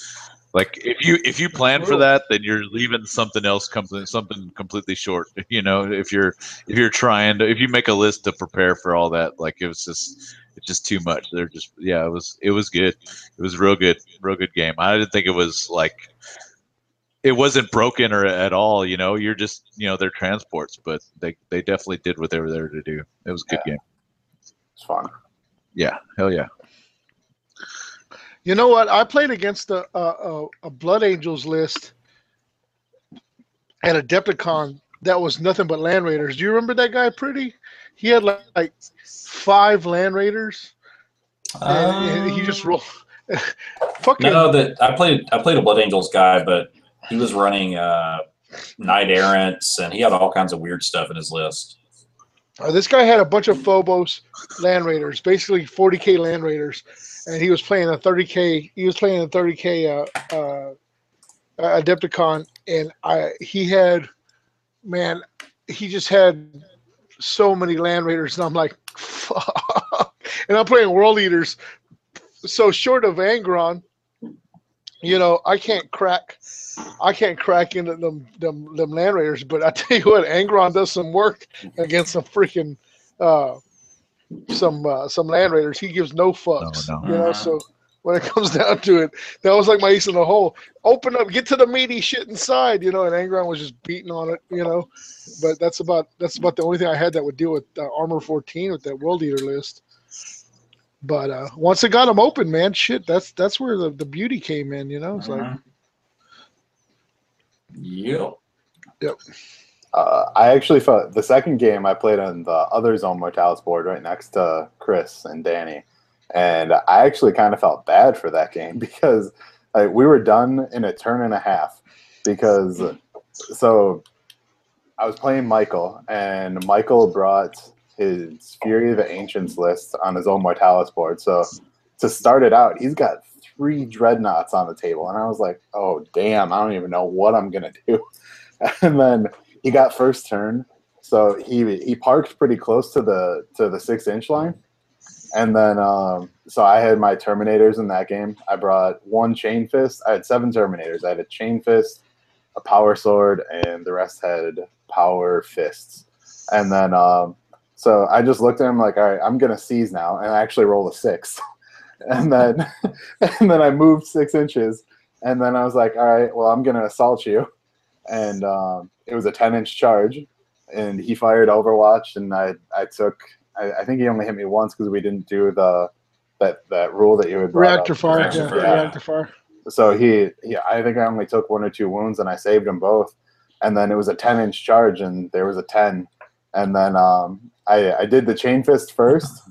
like if you if you plan for that, then you're leaving something else something something completely short. You know, if you're if you're trying to if you make a list to prepare for all that, like it was just it's just too much. They're just yeah, it was it was good. It was real good, real good game. I didn't think it was like it wasn't broken or at all. You know, you're just you know they're transports, but they they definitely did what they were there to do. It was a good game. it's fun. Yeah, hell yeah. You know what? I played against a a, a, a Blood Angels list at Adepticon that was nothing but Land Raiders. Do you remember that guy? Pretty. He had like, like five Land Raiders, and he just Um, rolled. Fucking No, that I played. I played a Blood Angels guy, but he was running uh, Knight Errants, and he had all kinds of weird stuff in his list. Uh, this guy had a bunch of Phobos Land Raiders, basically 40k Land Raiders, and he was playing a 30k. He was playing a 30k uh, uh, uh, Adepticon, and I he had, man, he just had so many Land Raiders, and I'm like, fuck. And I'm playing World Eaters, so short of Angron, you know, I can't crack. I can't crack into them, them them Land Raiders, but I tell you what, Angron does some work against some freaking uh, some uh, some Land Raiders. He gives no fucks. No, no. You know, so when it comes down to it, that was like my ace in the hole. Open up, get to the meaty shit inside, you know. And Angron was just beating on it, you know. But that's about that's about the only thing I had that would deal with uh, armor 14 with that World Eater list. But uh, once it got them open, man, shit, that's that's where the, the beauty came in, you know. It's like yep, Yep. Uh, I actually felt the second game I played on the other Zone Mortalis board right next to Chris and Danny, and I actually kind of felt bad for that game because like, we were done in a turn and a half because so I was playing Michael and Michael brought his Fury of the Ancients list on his Zone Mortalis board. So to start it out, he's got three dreadnoughts on the table, and I was like, "Oh damn, I don't even know what I'm gonna do." And then he got first turn, so he he parked pretty close to the to the six inch line, and then um, so I had my Terminators in that game. I brought one Chain Fist. I had seven Terminators. I had a Chain Fist, a Power Sword, and the rest had Power Fists. And then um, so I just looked at him like, all right, I'm gonna seize now, and I actually rolled a six, and then and then I moved six inches, and then I was like, all right, well I'm gonna assault you, and um, it was a ten inch charge, and he fired Overwatch, and I I took I, I think he only hit me once because we didn't do the that that rule that you had brought reactor up. fire, Reactor yeah, fire, yeah. reactor fire. So he, he, I think I only took one or two wounds, and I saved them both. And then it was a ten inch charge, and there was a ten. And then um, I, I did the chain fist first,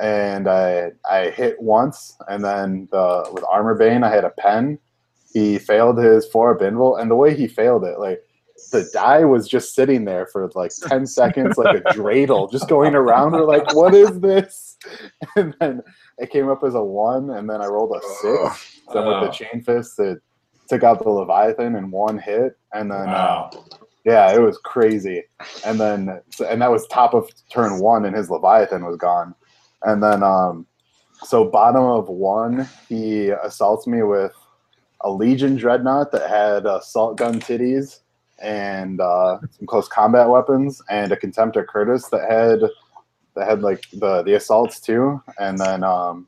and I I hit once, and then the with armor bane I had a pen. He failed his four binvil, and the way he failed it, like the die was just sitting there for like ten seconds, like a dreidel, just going around. We're like, what is this? And then it came up as a one, and then I rolled a six. Then with the Oh. chain fist, it took out the Leviathan in one hit, and then uh, yeah, it was crazy. And then and that was top of turn one, and his Leviathan was gone. And then um, so bottom of one, he assaults me with a Legion dreadnought that had assault gun titties and uh, some close combat weapons, and a Contemptor Cortus that had that had like the the assaults too. And then um,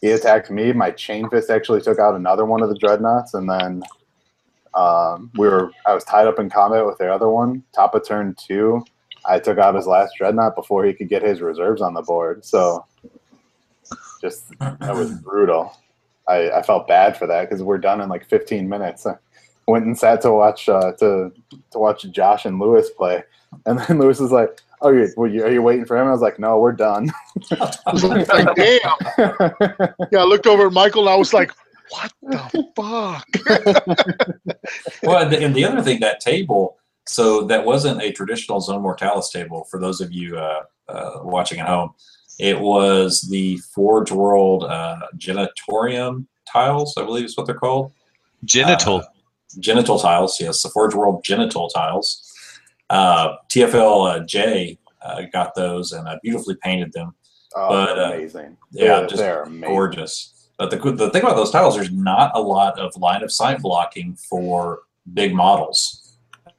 he attacked me. My chain fist actually took out another one of the dreadnoughts, and then um, we were I was tied up in combat with the other one. Top of turn two, I took out his last dreadnought before he could get his reserves on the board. So just that was brutal. I, I felt bad for that because we're done in like 15 minutes. I went and sat to watch uh, to to watch Josh and Lewis play, and then Lewis was like, "Oh, you, were you are you waiting for him?" I was like, "No, we're done." I was like, damn. Yeah, I looked over at Michael and I was like, what the fuck? well, and the, and the other thing, that table, so that wasn't a traditional Zone Mortalis table for those of you uh, uh, watching at home. It was the Forge World uh, Genitorium tiles, I believe is what they're called. Genital. Genital tiles, yes, the Forge World genital tiles. Uh, TFL uh, J uh, got those and uh, beautifully painted them. Oh, But, they're uh, amazing. Yeah, They're- just they're amazing. gorgeous. But the the thing about those tiles, there's not a lot of line of sight blocking for big models.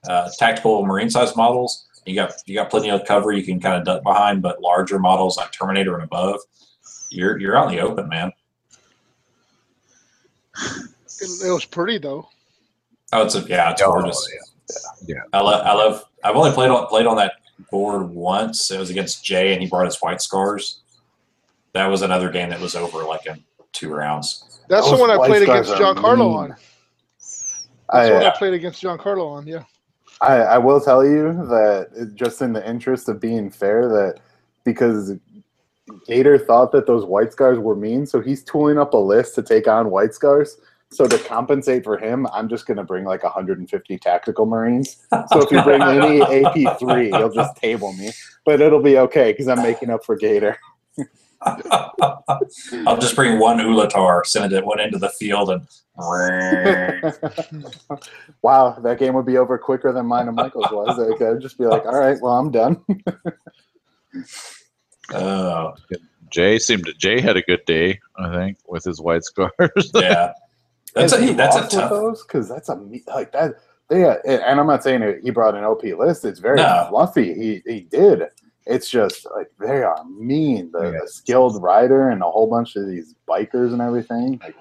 Uh, tactical marine size models, you got you got plenty of cover you can kind of duck behind, but larger models like Terminator and above, you're you're out in the open, man. It, it was pretty though. Oh, it's a, yeah, it's Oh, gorgeous. yeah. Yeah. I love I love. I've only played on played on that board once. It was against Jay, and he brought his white scars. That was another game that was over like in two rounds. That's the one I played against John Giancarlo mean. on. That's I, the one I played against Giancarlo on. Yeah. I, I will tell you that it- just in the interest of being fair, that because Gator thought that those white scars were mean, so he's tooling up a list to take on white scars. So to compensate for him, I'm just going to bring like 150 tactical marines. So if you bring any AP3, you'll just table me, but it'll be okay because I'm making up for Gator. I'll just bring one Ulatar, send it one into the field, and wow, that game would be over quicker than mine and Michael's was. Like, I'd just be like, all right, well, I'm done. oh Jay seemed to, Jay had a good day, I think, with his white scars. yeah, that's Has a he that's a lost tough. those because that's a me- like that. They uh, and I'm not saying it, he brought an OP list. It's very No. fluffy. He he did. It's just like they are mean. The, Yeah. the skilled rider and a whole bunch of these bikers and everything. Like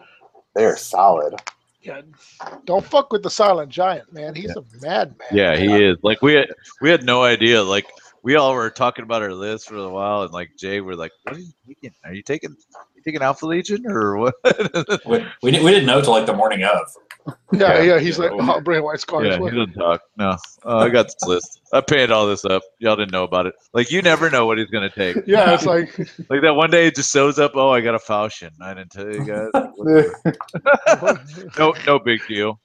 they are solid. Yeah. Don't fuck with the silent giant, man. He's a madman. yeah, he is. Like we had, we had no idea. Like we all were talking about our list for a while, and like Jay, were like, "What are you taking? Are you taking? You taking Alpha Legion or what?" We, we, didn't, we didn't know till like the morning of. Yeah, Yeah. yeah. He's Yeah. like, oh, bring white scars. Yeah, he doesn't talk. No, uh, I got this list. I painted all this up. Y'all didn't know about it. Like you never know what he's gonna take. Yeah, it's like, Like that one day it just shows up. Oh, I got a Falchion. I didn't tell you guys. no, no big deal.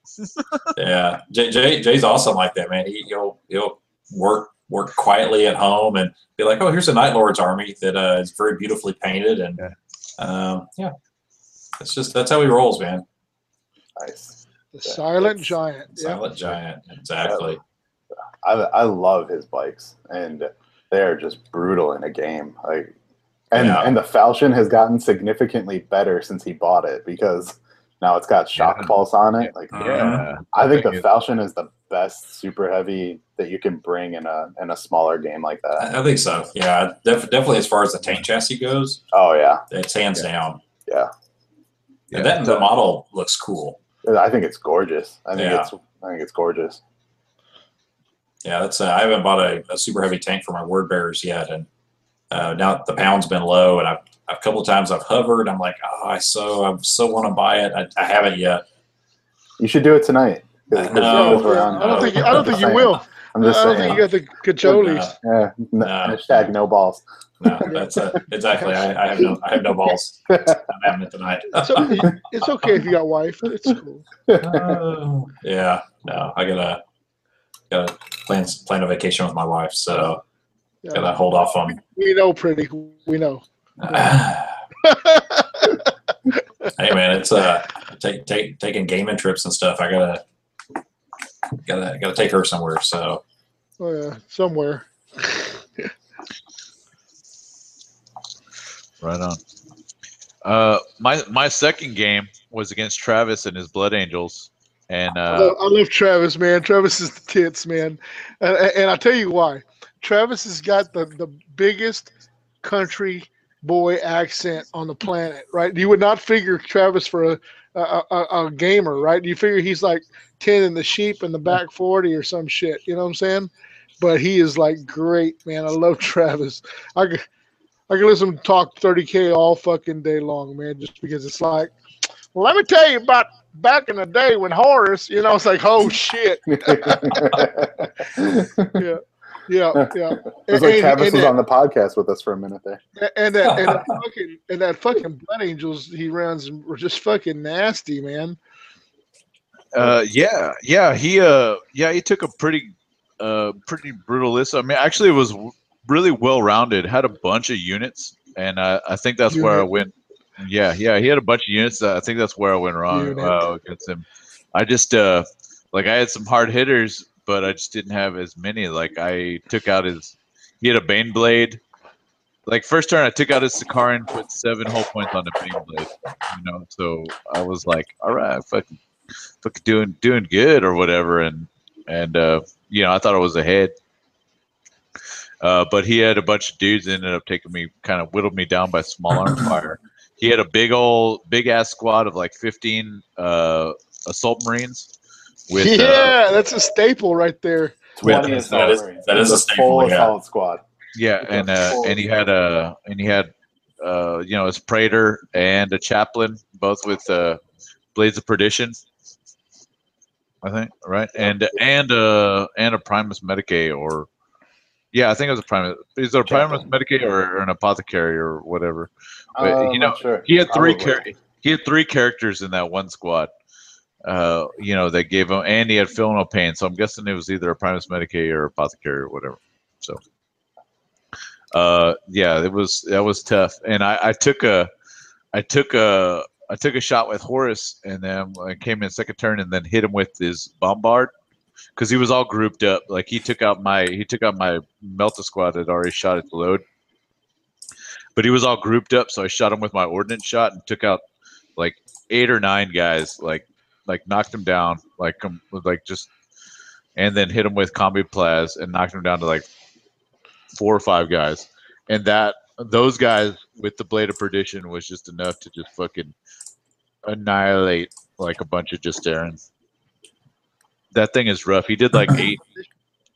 Yeah, Jay, Jay Jay's awesome like that, man. He, he'll he'll work work quietly at home and be like, oh, here's a Night Lord's army that uh, is very beautifully painted, and Yeah. Um, yeah, it's just that's how he rolls, man. nice. the silent giant. Yeah. Silent giant, exactly. I I love his bikes and they are just brutal in a game. Like and Yeah. and the Falchion has gotten significantly better since he bought it because now it's got shock Yeah. pulse on it. Like Yeah, I think the it- Falchion is the best super heavy that you can bring in a in a smaller game like that. I, I think so. Yeah, def- definitely as far as the tank chassis goes, Oh yeah, it's hands down. Yeah. And that the model looks cool. I think it's gorgeous. I think Yeah. it's I think it's gorgeous. Yeah, that's. Uh, I haven't bought a, a super heavy tank for my word bearers yet, and uh, now the pound's been low, and I've a couple of times I've hovered. I'm like, oh, I so I so want to buy it. I, I haven't yet. You should do it tonight. 'cause- 'cause No, we're on- I don't think you, I don't think you saying. will. I'm just I don't saying. think you got the cajoles. yeah, n- No. hashtag no balls. No, that's uh, exactly. I, I have no I have no balls. I'm having it tonight. It's, o- it's okay if you got wife. It's cool. Oh, yeah, no, I gotta gotta plan plan a vacation with my wife, so gotta hold off on. We know, pretty. We know. Hey man, it's uh take take taking gaming trips and stuff. I gotta gotta gotta take her somewhere. So Oh, yeah, somewhere. Right on. Uh, my my second game was against Travis and his Blood Angels, and I, uh, love, I love Travis, man. Travis is the tits, man. And, and- and I'll tell you why. Travis has got the, the biggest country boy accent on the planet, right? You would not figure Travis for a, a, a, a gamer, right? You figure he's like 10 in the sheep in the back 40 or some shit. You know what I'm saying? but he is like great, man. I love Travis. I could, I can listen to him talk 30k all fucking day long, man, just because it's like, well, let me tell you about back in the day when Horus, you know, it's like, oh shit, yeah, yeah, yeah. It's like And- Travis and was that- on the podcast with us for a minute there. and that, and that fucking and that fucking Blood Angels he runs were just fucking nasty, man. Uh, yeah, yeah, he uh, yeah, he took a pretty, uh, pretty brutal list. I mean, actually, it was really well rounded. Had a bunch of units, and uh, I think that's where I went. Yeah, yeah, he had a bunch of units. Uh, I think that's where I went wrong uh, against him. I just uh, like I had some hard hitters, but I just didn't have as many. Like I took out his, he had a Baneblade. Like first turn, I took out his Sakaran, put seven whole points on the Baneblade. You know, so I was like, all right, fucking fucking doing doing good or whatever and and uh you know i thought i was ahead uh but he had a bunch of dudes that ended up taking me kind of whittled me down by small arm fire he had a big old big ass squad of like 15 uh assault marines with uh, yeah, that's a staple right there. Yeah, 20 that assault is- marines. that is a staple, full yeah. assault squad. yeah and uh and he had a and he had uh you know his praetor and a chaplain both with uh blades of perdition i think right and and uh and a primus medicae or yeah i think it was a primus is it a primus medicae or, or an apothecary or whatever But, Uh, you know, sure. he had three char- he had three characters in that one squad uh you know they gave him and he had feel no pain so i'm guessing it was either a primus medicae or apothecary or whatever so. Uh yeah it was that was tough and i i took a i took a i took a shot with horus and then i came in second turn and then hit him with his bombard because he was all grouped up like he took out my he took out my melta squad that already shot at the load. But he was all grouped up so i shot him with my ordnance shot and took out like eight or nine guys like like knocked him down like um, like just and then hit him with combi plas and knocked him down to like four or five guys. And that those guys with the blade of perdition was just enough to just fucking annihilate like a bunch of Justaerin. that thing is rough. He did like eight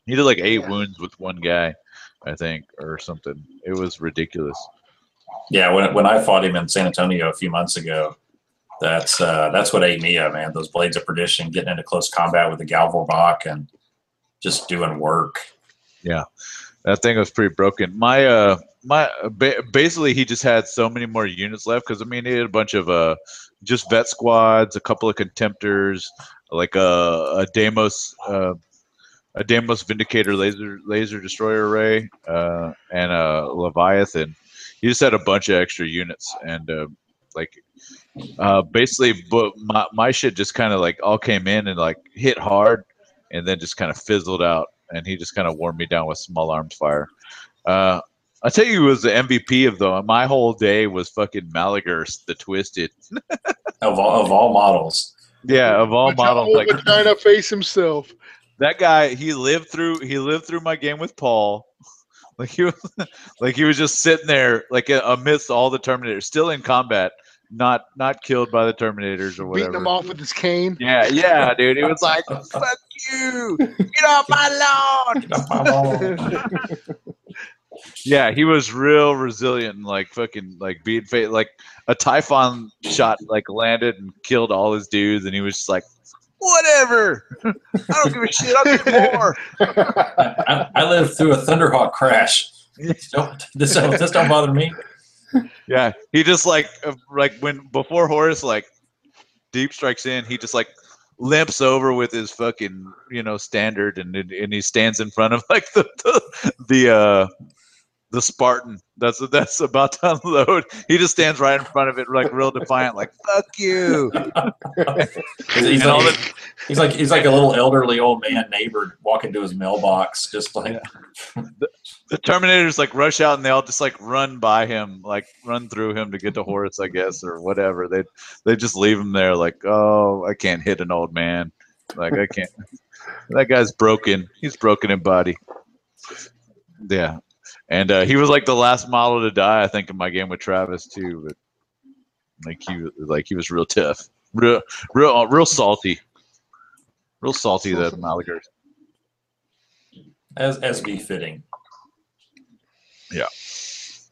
he did like eight wounds with one guy i think or something. It was ridiculous. Yeah, when when I fought him in San Antonio a few months ago, that's uh, that's what ate me up, man. Those blades of perdition, getting into close combat with the Galvor Bach and just doing work. Yeah, that thing was pretty broken. My uh my ba- basically he just had so many more units left because I mean he had a bunch of uh just vet squads, a couple of contemptors, like a a Deimos uh a Deimos Vindicator laser laser destroyer array, uh, and a Leviathan. He just had a bunch of extra units and uh, like uh basically but my, my shit just kind of like all came in and like hit hard and then just kind of fizzled out and he just kind of wore me down with small arms fire. Uh, I tell you, he was the MVP of the. My whole day was fucking Maloghurst, the Twisted. Of all, of all models, Yeah, of all models, like vagina face himself. that guy. He lived through. He lived through my game with Paul. Like he was, like he was just sitting there, like amidst all the Terminators, still in combat, not not killed by the Terminators or Beating whatever. him off with his cane. Yeah, yeah, dude. He was like, "Fuck you, get off my lawn." Get off my lawn. Yeah, he was real resilient and like fucking like being fa- like a Typhon shot like landed and killed all his dudes, and he was just like, whatever. I don't give a shit. I'll get more. I, I lived through a Thunderhawk crash. Don't, this, don't, this don't bother me. Yeah, he just like uh, like when before Horus like deep strikes in, he just like limps over with his fucking you know standard, and and he stands in front of like the the, the uh the Spartan that's that's about to unload. He just stands right in front of it, like real defiant, like "fuck you." He's like, the- he's like he's like a little elderly old man neighbor walking to his mailbox, just like the Terminators like rush out and they all just like run by him, like run through him to get to Horus, I guess, or whatever. They they just leave him there, like, oh, I can't hit an old man. Like I can't. that guy's broken. He's broken in body. Yeah, and uh, he was like the last model to die, I think, in my game with Travis too. But like he was like he was real tough, real real uh, real salty, real salty. That Maloghurst. as as befitting.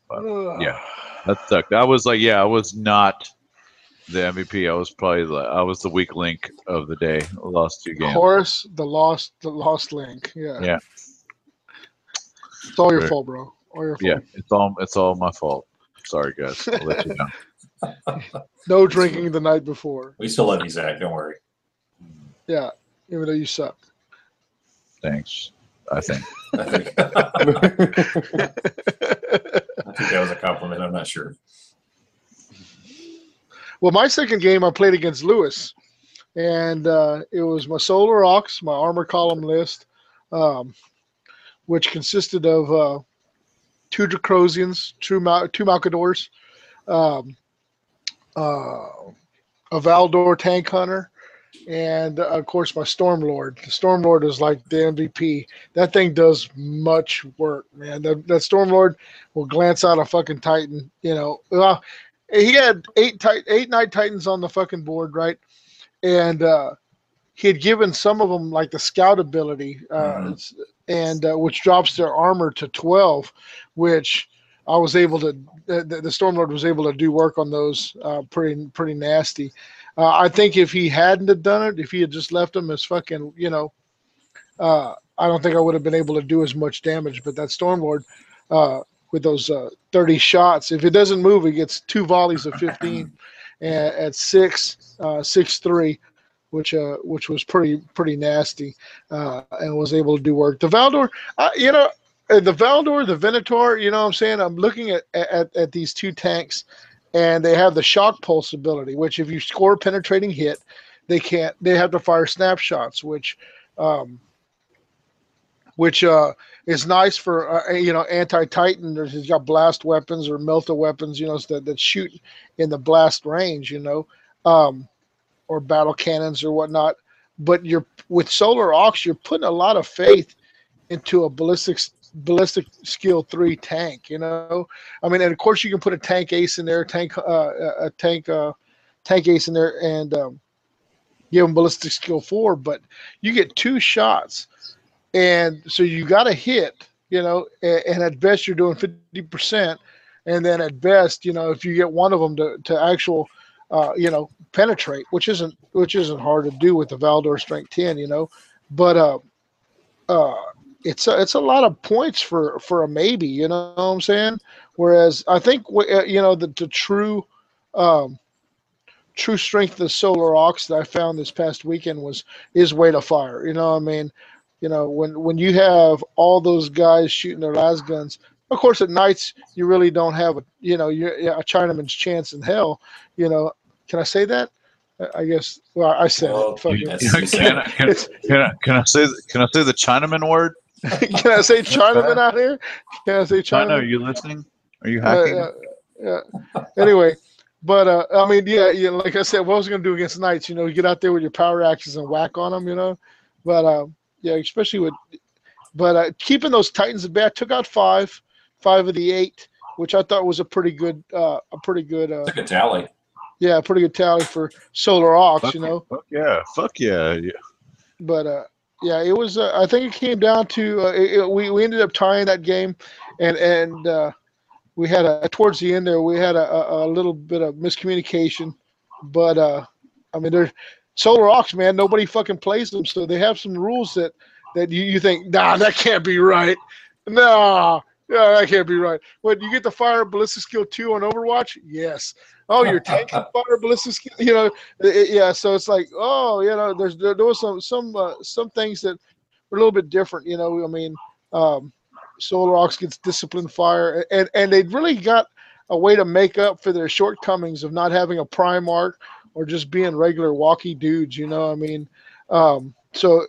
But, yeah. Yeah. That sucked. I was like, yeah, I was not the MVP. I was probably the, I was the weak link of the day. I lost two games. Horus, the lost, the lost link. Yeah. Yeah. It's all your Sure. fault, bro. All your fault. Yeah, it's all it's all my fault. Sorry, guys. I'll let you know. No drinking the night before. We still love you, Zach. Don't worry. Yeah. Even though you suck. Thanks. I think. I think, I think that was a compliment. I'm not sure. Well, my second game I played against Lewis, and uh, it was my Solar Aux, my armor column list, um, which consisted of uh, two Dracosans, two, Mal- two Malcadors, um, uh, a Valdor tank hunter, and uh, of course my Stormlord. The Stormlord is like the MVP. That thing does much work, man. That, that Stormlord will glance out a fucking Titan. You know, well, he had eight tit- eight knight titans on the fucking board, right? And uh, he had given some of them like the scout ability, uh, Mhm. And uh, which drops their armor to twelve, which I was able to. The, the the Stormlord was able to do work on those uh, pretty pretty nasty. Uh, I think if he hadn't have done it, if he had just left them as fucking, you know, uh, I don't think I would have been able to do as much damage. But that Stormlord, uh, with those uh, 30 shots. If it doesn't move, it gets two volleys of 15 at, at six, uh, six three, which uh, which was pretty pretty nasty, uh, and was able to do work. The Valdor, uh, you know, uh, the Valdor, the Venator, you know, what I'm saying, I'm looking at, at at these two tanks, and they have the shock pulse ability, which if you score a penetrating hit, they can't. They have to fire snapshots, which. Um, which uh, is nice for uh, you know anti-titan. There's he's got blast weapons or melta weapons, you know, that, that shoot in the blast range, you know, um, or battle cannons or whatnot. But you're with solar aux, you're putting a lot of faith into a ballistic ballistic skill three tank. You know, I mean, and of course you can put a tank ace in there, tank uh, a tank uh, tank ace in there, and um, give him ballistic skill four. But you get two shots and so you got to hit you know a- and at best you're doing 50% and then at best you know if you get one of them to, to actual uh, you know penetrate which isn't which isn't hard to do with the valdor strength 10 you know. But uh uh it's a, it's a lot of points for for a maybe you know what i'm saying? Whereas i think uh, you know the, the true um true strength of the solar aux that i found this past weekend was is weight of fire you know what i mean? You know when when you have all those guys shooting their las guns of course at nights you really don't have a you know you're, a chinaman's chance in hell you know can i say that I- i guess well i said Well, it Fuck you- it. that's- you said Can. I, can, can, I, can I say the- can I say the Chinaman word? can i say chinaman out here can i say China, are you listening? Are you Uh, hacking? yeah, yeah. anyway but uh, i mean yeah, yeah like i said what I was going to do against knights you know you get out there with your power axes and whack on them you know but uh, yeah especially with but uh, keeping those titans at bay i took out five five of the eight which i thought was a pretty good uh, a pretty good uh, Took a tally. yeah pretty good tally for solar aux Fuck you know Fuck yeah. Fuck yeah. yeah. but uh, yeah, it was. Uh, I think it came down to uh, it, it- we we ended up tying that game, and and uh, we had a towards the end there we had a, a, a little bit of miscommunication, but uh, I mean they're Solar Aux man, nobody fucking plays them, so they have some rules that that you, you think nah that can't be right, nah. Yeah, that can't be right. When you get the fire ballistic skill two on Overwatch, yes. Oh, your tank can fire ballistic skill, you know, it- yeah, so it's like, oh, you know, there's there, there was some some uh, some things that were a little bit different. You know, I mean, um, Solar Aux gets disciplined fire, and and they really got a way to make up for their shortcomings of not having a Primarch or just being regular walkie dudes. You know, I mean, um, so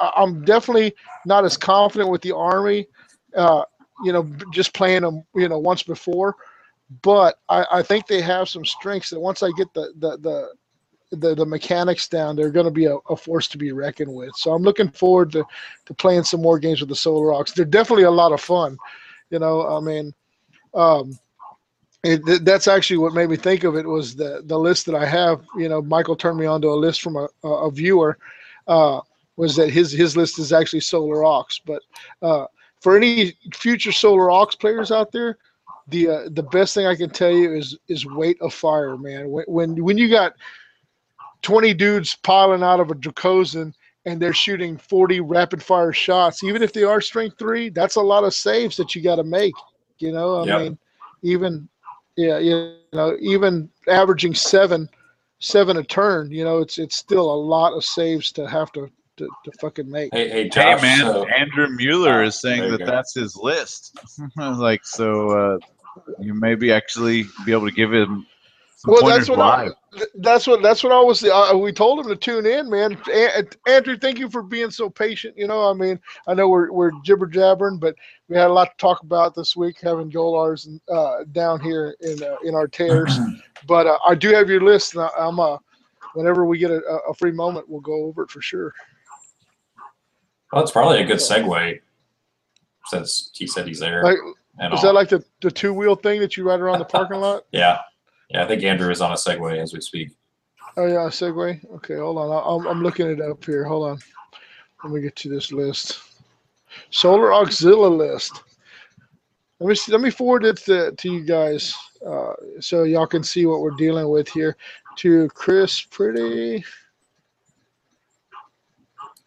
I, I'm definitely not as confident with the army. Uh, you know, just playing them, you know, once before but I, I think they have some strengths that once I get the the the the, the mechanics down, they're going to be a, a force to be reckoned with. So I'm looking forward to, to playing some more games with the Solar Aux. They're definitely a lot of fun. You know, I mean, um, it, th- that's actually what made me think of it was the the list that I have. You know, Michael turned me onto a list from a, a, viewer. Uh, was that his his list is actually Solar Aux. But uh, for any future Solar Aux players out there, the uh, the best thing I can tell you is is weight of fire, man. When when, when you got twenty dudes piling out of a Dracosan and they're shooting forty rapid fire shots, even if they are strength three, that's a lot of saves that you got to make. You know, I Yep. mean, even yeah, you know, even averaging seven seven a turn, you know, it's it's still a lot of saves to have to to, to fucking make. Hey, hey, Hey man, so- Andrew Mueller Ah, is saying that go. that's his list. like so, uh, you maybe actually be able to give him some Well, pointers that's what live. th- that's what that's what I was. Uh, we told him to tune in, man. A- Andrew, thank you for being so patient. You know, I mean, I know we're we're jibber jabbering, but we had a lot to talk about this week having Golars uh, down here in uh, in our tears. but uh, I do have your list. And I, I'm uh, whenever we get a, a free moment, we'll go over it for sure. Well, it's probably a good segue since he said he's there. Like, is all. that like the, the two wheel thing that you ride around the parking lot? yeah, yeah. I think Andrew is on a segue as we speak. Oh yeah, a Segway. Okay, hold on. I'm, I'm looking it up here. Hold on. Let me get to this list. Solar Auxilia list. Let me see, let me forward it to, to you guys uh, so y'all can see what we're dealing with here. To Chris Pretty,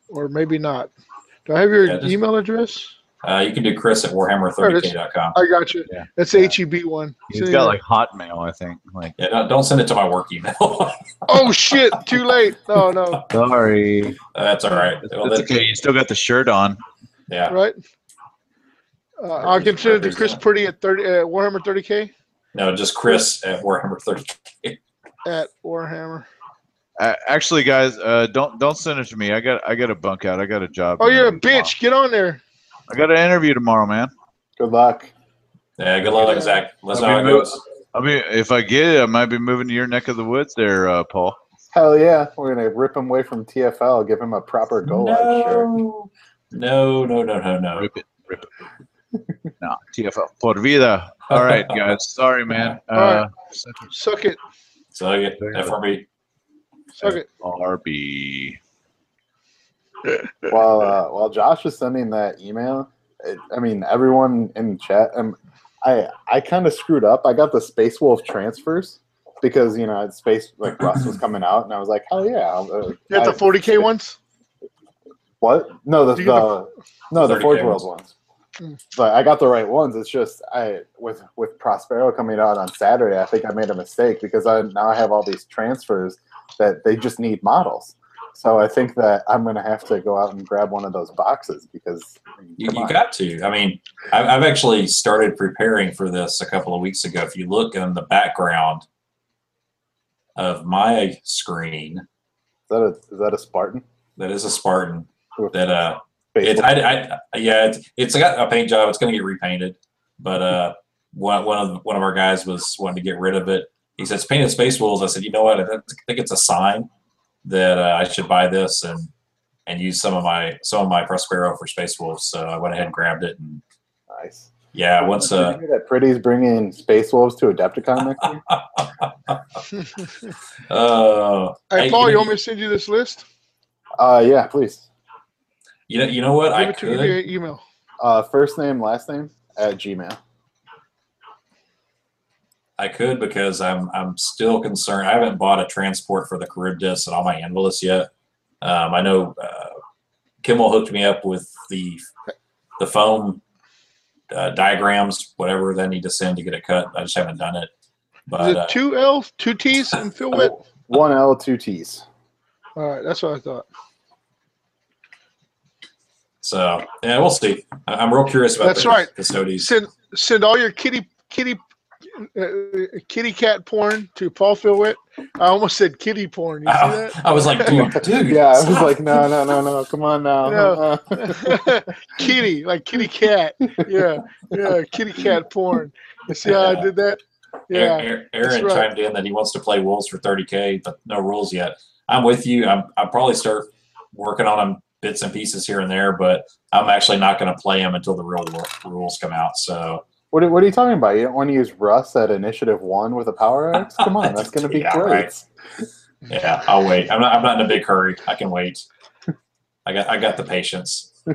or maybe not. Do I have your Yeah, just- email address? Uh, you can do Chris at warhammer30k.com. I got you. Yeah. That's the HEB one. He's See got like Hotmail, I think. Like, Yeah, don't, don't send it to my work email. oh shit! Too late. No, no. sorry, That's all right. that's, Well, that's okay. You still got the shirt on. Yeah. Right. Uh, I can send it to Chris Pretty at thirty uh, Warhammer 30k. No, just Chris at warhammer30k. at Warhammer. Uh, actually, guys, uh, don't don't send it to me. I got I got a bunk out. I got a job. Oh, you're a interview tomorrow. bitch. Get on there. I got an interview tomorrow, man. Good luck. Yeah, good luck, Zach. Let's know I how it mean, goes. I mean, if I get it, I might be moving to your neck of the woods, there, uh, Paul. Hell yeah, we're gonna rip him away from TFL, give him a proper goal line shirt. No, no, no, no, no. Rip it, rip it. no, TFL por vida. All right, guys. Sorry, man. All Uh, Suck it. So I get FRB. Suck it. RB. While uh, while Josh was sending that email, it, I mean everyone in chat, um, I I kind of screwed up. I got the Space Wolf transfers because you know Space like Rust was coming out, and I was like, hell yeah. Uh, You got the 40k ones? What? No, the, You get the no the 30K Forge World ones. ones. Mm. But I got the right ones. It's just I with with Prospero coming out on Saturday, I think I made a mistake because I now I have all these transfers that they just need models. So I think that I'm gonna have to go out and grab one of those boxes because You, you got to. I mean, I've, I've actually started preparing for this a couple of weeks ago. If you look in the background of my screen, is that a is that a Spartan? that is a Spartan. That uh, Space It, I, I, yeah, it's, it's got a paint job. It's going to get repainted, but uh, one one of one of our guys was wanting to get rid of it. He says painted Space Wolves." I said, "You know what? I think it's a sign that uh, I should buy this and and use some of my some of my Prospero for Space Wolves." So I went ahead and grabbed it, and nice. yeah, once Did you uh, hear that Pretty's bringing Space Wolves to Adepticon next year? uh, Hey, Hey, Paul, you you know- want me to send you this list? Uh, yeah, please. you know, you know what? I Give it to me could. via email. Uh, first name, last name at Gmail. I could because I'm I'm still concerned. I haven't bought a transport for the Charybdis and all my Anvillus yet. Um, I know uh, Kimmel hooked me up with the the foam uh, diagrams, whatever they need to send to get it cut. I just haven't done it. But it uh, two L, two T's, and fill wit? One L, two T's. All right, that's what I thought. so yeah, we'll see. I- I'm real curious about That's the right. Custodes. Send send all your kitty kitty uh, kitty cat porn to Paul Philwitt. I almost said kitty porn. You see I, that? I was like, dude, dude. Yeah, I was like, no, no, no, no, come on now. No. Uh, kitty, like kitty cat. Yeah, yeah, kitty cat porn. You see how I did that? Yeah, Aaron, that's Aaron right. chimed in that he wants to play Wolves for 30k, but no rules yet. I'm with you. I'm I'll probably start working on them bits and pieces here and there, but I'm actually not going to play them until the real rules come out. So what, are- what are you talking about? You don't want to use Russ at Initiative One with a Power Axe? Come on, that's going to be Yeah, great. right. yeah, I'll wait. I'm not I'm not in a big hurry. I can wait. I got I got the patience.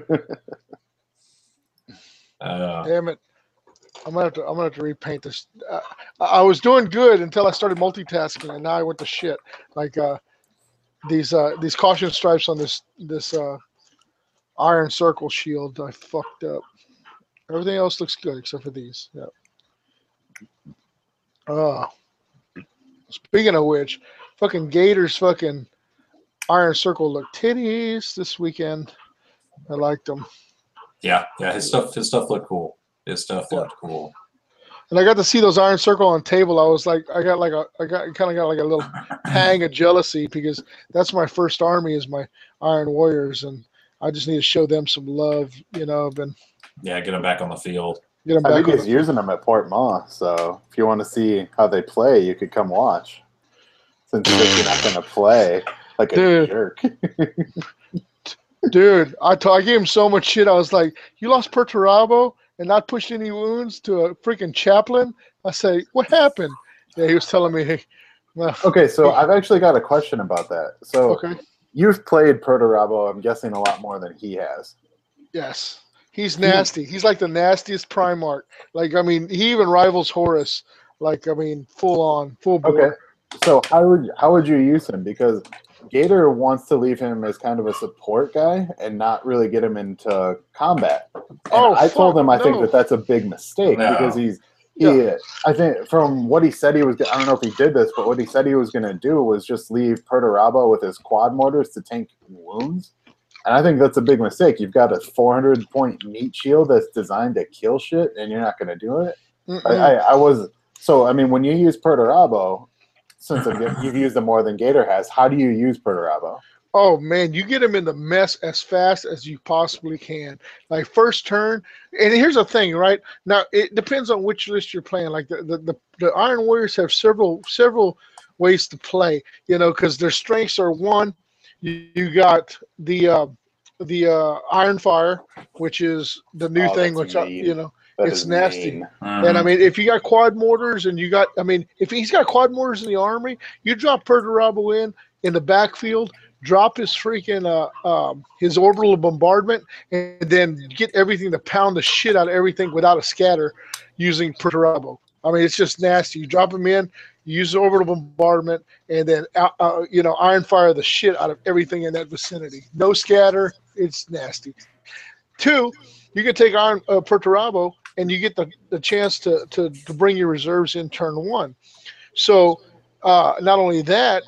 uh, Damn it! I'm gonna have to. I'm gonna have to repaint this. Uh, I I was doing good until I started multitasking, and now I went to shit. Like uh, these uh, these caution stripes on this this uh, iron circle shield. I fucked up. Everything else looks good except for these. Yeah. Oh. Speaking of which, fucking Gators fucking iron circle look titties this weekend. I liked them. yeah, yeah, his stuff his stuff looked cool. His stuff Yeah. looked cool. And I got to see those iron circle on table. I was like, I got like a, I got kind of got like a little pang of jealousy because that's my first army is my Iron Warriors, and I just need to show them some love. You know, I've been Yeah, get him back on the field. get them I think he's the- using them at Port Ma, so if you want to see how they play, you could come watch. Since you're not going to play like a Dude. jerk. Dude, I t- I gave him so much shit. I was like, "You lost Perturabo and not pushed any wounds to a freaking chaplain." I say, "What happened?" Yeah, he was telling me, "Hey, well, Okay, so I've actually got a question about that. So okay, you've played Perturabo, I'm guessing a lot more than he has. yes, he's nasty. He's like the nastiest Primarch. Like, I mean, he even rivals Horus. Like, I mean, full on, full bore. Okay. So how would how would you use him? Because Gator wants to leave him as kind of a support guy and not really get him into combat. And Oh, I told fuck, him I think that that's a big mistake No. because he's he. Yeah. I think from what he said he was. I don't know if he did this, but what he said he was going to do was just leave Perturabo with his quad mortars to tank wounds. And I think that's a big mistake. You've got a 400 point meat shield that's designed to kill shit, and you're not going to do it. I, I, I was so. I mean, when you use Perturabo, since you've used it more than Gator has, how do you use Perturabo? Oh man, you get him in the mess as fast as you possibly can. Like first turn, and here's the thing, right? Now it depends on which list you're playing. Like the the, the, the Iron Warriors have several several ways to play, you know, because their strengths are one, you, you got the uh, the uh, Iron Fire, which is the new Oh, thing, that's which I, you know, That It's nasty. mean. and I mean, if you got quad mortars and you got, I mean, if he's got quad mortars in the army, you drop Perturabo in in the backfield, drop his freaking uh, um, his orbital bombardment, and then get everything to pound the shit out of everything without a scatter using Perturabo. I mean, it's just nasty. You drop them in, you use the orbital bombardment, and then uh, uh, you know iron fire the shit out of everything in that vicinity. No scatter. It's nasty. Two, you can take Iron uh, Perturabo and you get the, the chance to, to, to bring your reserves in turn one. So uh, not only that,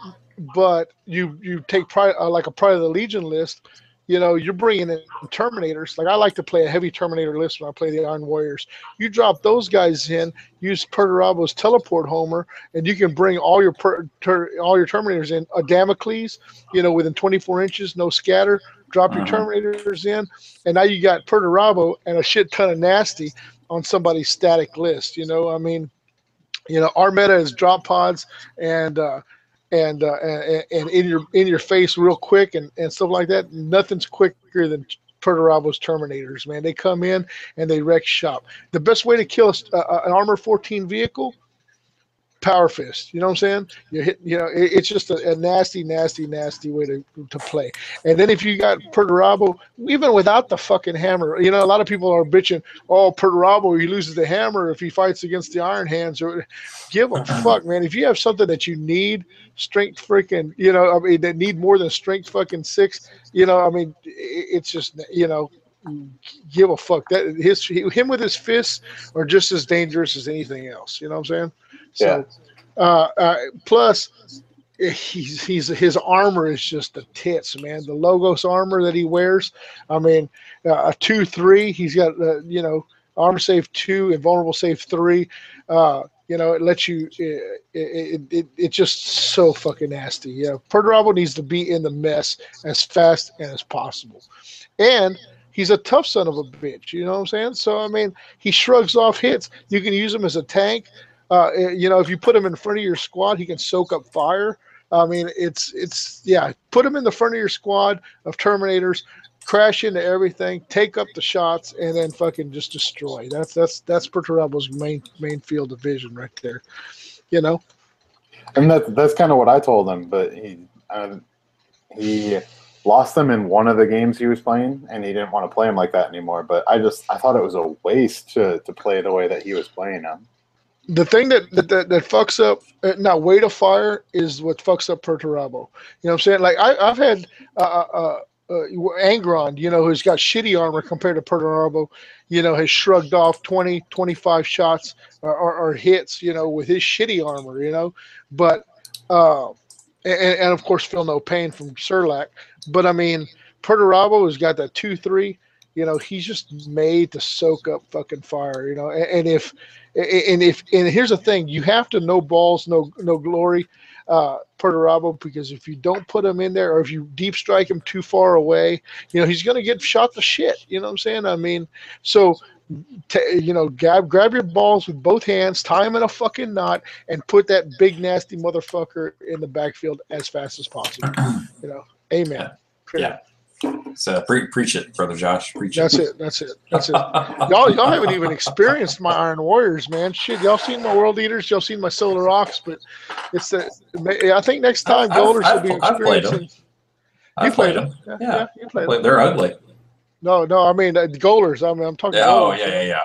but you you take pri- uh, like a Pride of the Legion list. You know, you're bringing in Terminators. Like I like to play a heavy Terminator list when I play the Iron Warriors. You drop those guys in, use Perturabo's teleport homer, and you can bring all your per, ter, all your Terminators in. A Damocles, you know, within 24 inches, no scatter. Drop your Mhm. Terminators in, and now you got Perturabo and a shit ton of nasty on somebody's static list. You know, I mean, you know, our meta is drop pods and uh, and, uh, and and in your in your face real quick and, and stuff like that. Nothing's quicker than Perturabo's Terminators, man. They come in and they wreck shop. The best way to kill a, an armor 14 vehicle, power fist. You know what I'm saying? You hit. You know, it, it's just a, a nasty, nasty, nasty way to to play. And then if you got Perturabo, even without the fucking hammer, you know, a lot of people are bitching, oh, Perturabo, he loses the hammer if he fights against the Iron Hands. Or give a fuck, man. If you have something that you need, strength freaking, you know, I mean, that need more than strength fucking six, you know, I mean, i- it's just, you know, give a fuck. That his him with his fists are just as dangerous as anything else. You know what I'm saying? So, uh, uh, plus he's he's his armor is just the tits, man. The logos armor that he wears. I mean, uh, a two three. He's got uh, you know armor save two, invulnerable save three. Uh, you know, it lets you. It, it, it, it's just so fucking nasty. Yeah, Perturabo needs to be in the mess as fast and as possible, and he's a tough son of a bitch. You know what I'm saying? So I mean, he shrugs off hits. You can use him as a tank. Uh, you know, if you put him in front of your squad, he can soak up fire. I mean, it's it's yeah. Put him in the front of your squad of Terminators, crash into everything, take up the shots, and then fucking just destroy. That's that's that's Perturabo's main main field of vision right there. You know, And that's that's kind of what I told him, but he he lost them in one of the games he was playing, and he didn't want to play him like that anymore. But I just I thought it was a waste to to play the way that he was playing him. The thing that that, that, fucks up uh, now weight of fire is what fucks up Perturabo. You know what I'm saying? Like I, I've had uh, uh, uh, Angron, you know, who's got shitty armor compared to Perturabo, you know, has shrugged off 20, 25 shots or, or, or hits, you know, with his shitty armor, you know. But uh, and, and of course feel no pain from Surlac. But I mean, Perturabo has got that two three. You know, he's just made to soak up fucking fire. You know, and, and if and if and here's the thing, you have to no balls, no no glory, uh, Perturabo, because if you don't put him in there, or if you deep strike him too far away, you know he's going to get shot to shit. You know what I'm saying? I mean, so t- you know, grab grab your balls with both hands, tie them in a fucking knot, and put that big nasty motherfucker in the backfield as fast as possible. You know, amen. Yeah. So pre- preach it, brother Josh. Preach That's it. it. That's it. That's it. Y'all, y'all haven't even experienced my Iron Warriors, man. Shit, y'all seen my World Eaters, y'all seen my Solar Aux, but it's the. I think next time Golars will be I've played 'em. experiencing. I You played them. them. Yeah, Yeah. yeah, you played them. they're ugly. No, no, I mean uh, Golars. I mean, I'm talking. Yeah, oh yeah, yeah, yeah.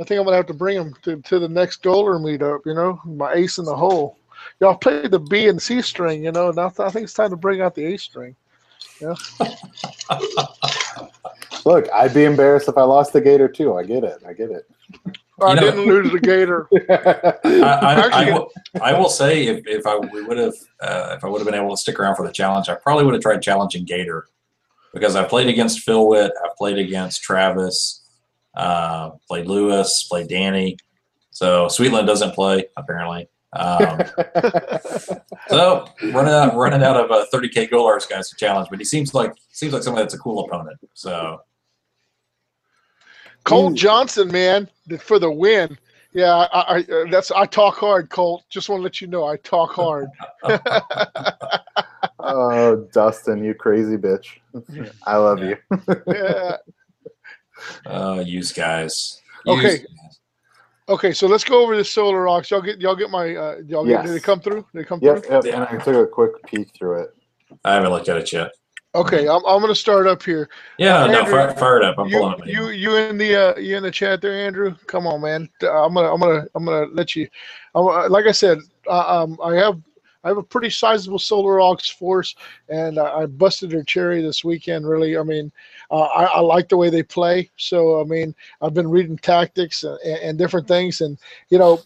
I think I'm gonna have to bring them to, to the next Golar meetup. You know, my ace in the hole. Y'all played the B and C string, you know. Now I think it's time to bring out the A string. Look, I'd be embarrassed if I lost the Gator too. I get it. I get it. I know- didn't lose the Gator. I, I, I, will, I will say if, if I we would have uh, if I would have been able to stick around for the challenge, I probably would have tried challenging Gator because I played against Phil Witt, I played against Travis, uh, played Lewis, played Danny. So Sweetland doesn't play apparently. Um, so running out running out of uh, 30k Golars guys to challenge, but he seems like seems like someone that's a cool opponent. So Colt Ooh. Johnson, man, for the win. Yeah, I, I uh, that's I talk hard, Colt. Just want to let you know I talk hard. oh, Dustin, you crazy bitch. I love you. yeah. uh, use guys. Okay. Guys. Okay, so let's go over the Solar Aux. Y'all get y'all get my uh, y'all get, Yes. did they come through? Did they come Yep, through? yep. And I took a quick peek through it. I haven't looked at it yet. Okay, I'm, I'm gonna start up here. Yeah, no, Andrew, fire, fire it up. I'm you pulling up. you you in the uh, you in the chat there, Andrew? Come on, man. I'm gonna I'm gonna I'm gonna let you. I'm, uh, like I said, uh, um, I have I have a pretty sizable Solar Aux force, and uh, I busted their cherry this weekend. Really, I mean, uh, I, I like the way they play. So I mean, I've been reading tactics and, and different things, and you know,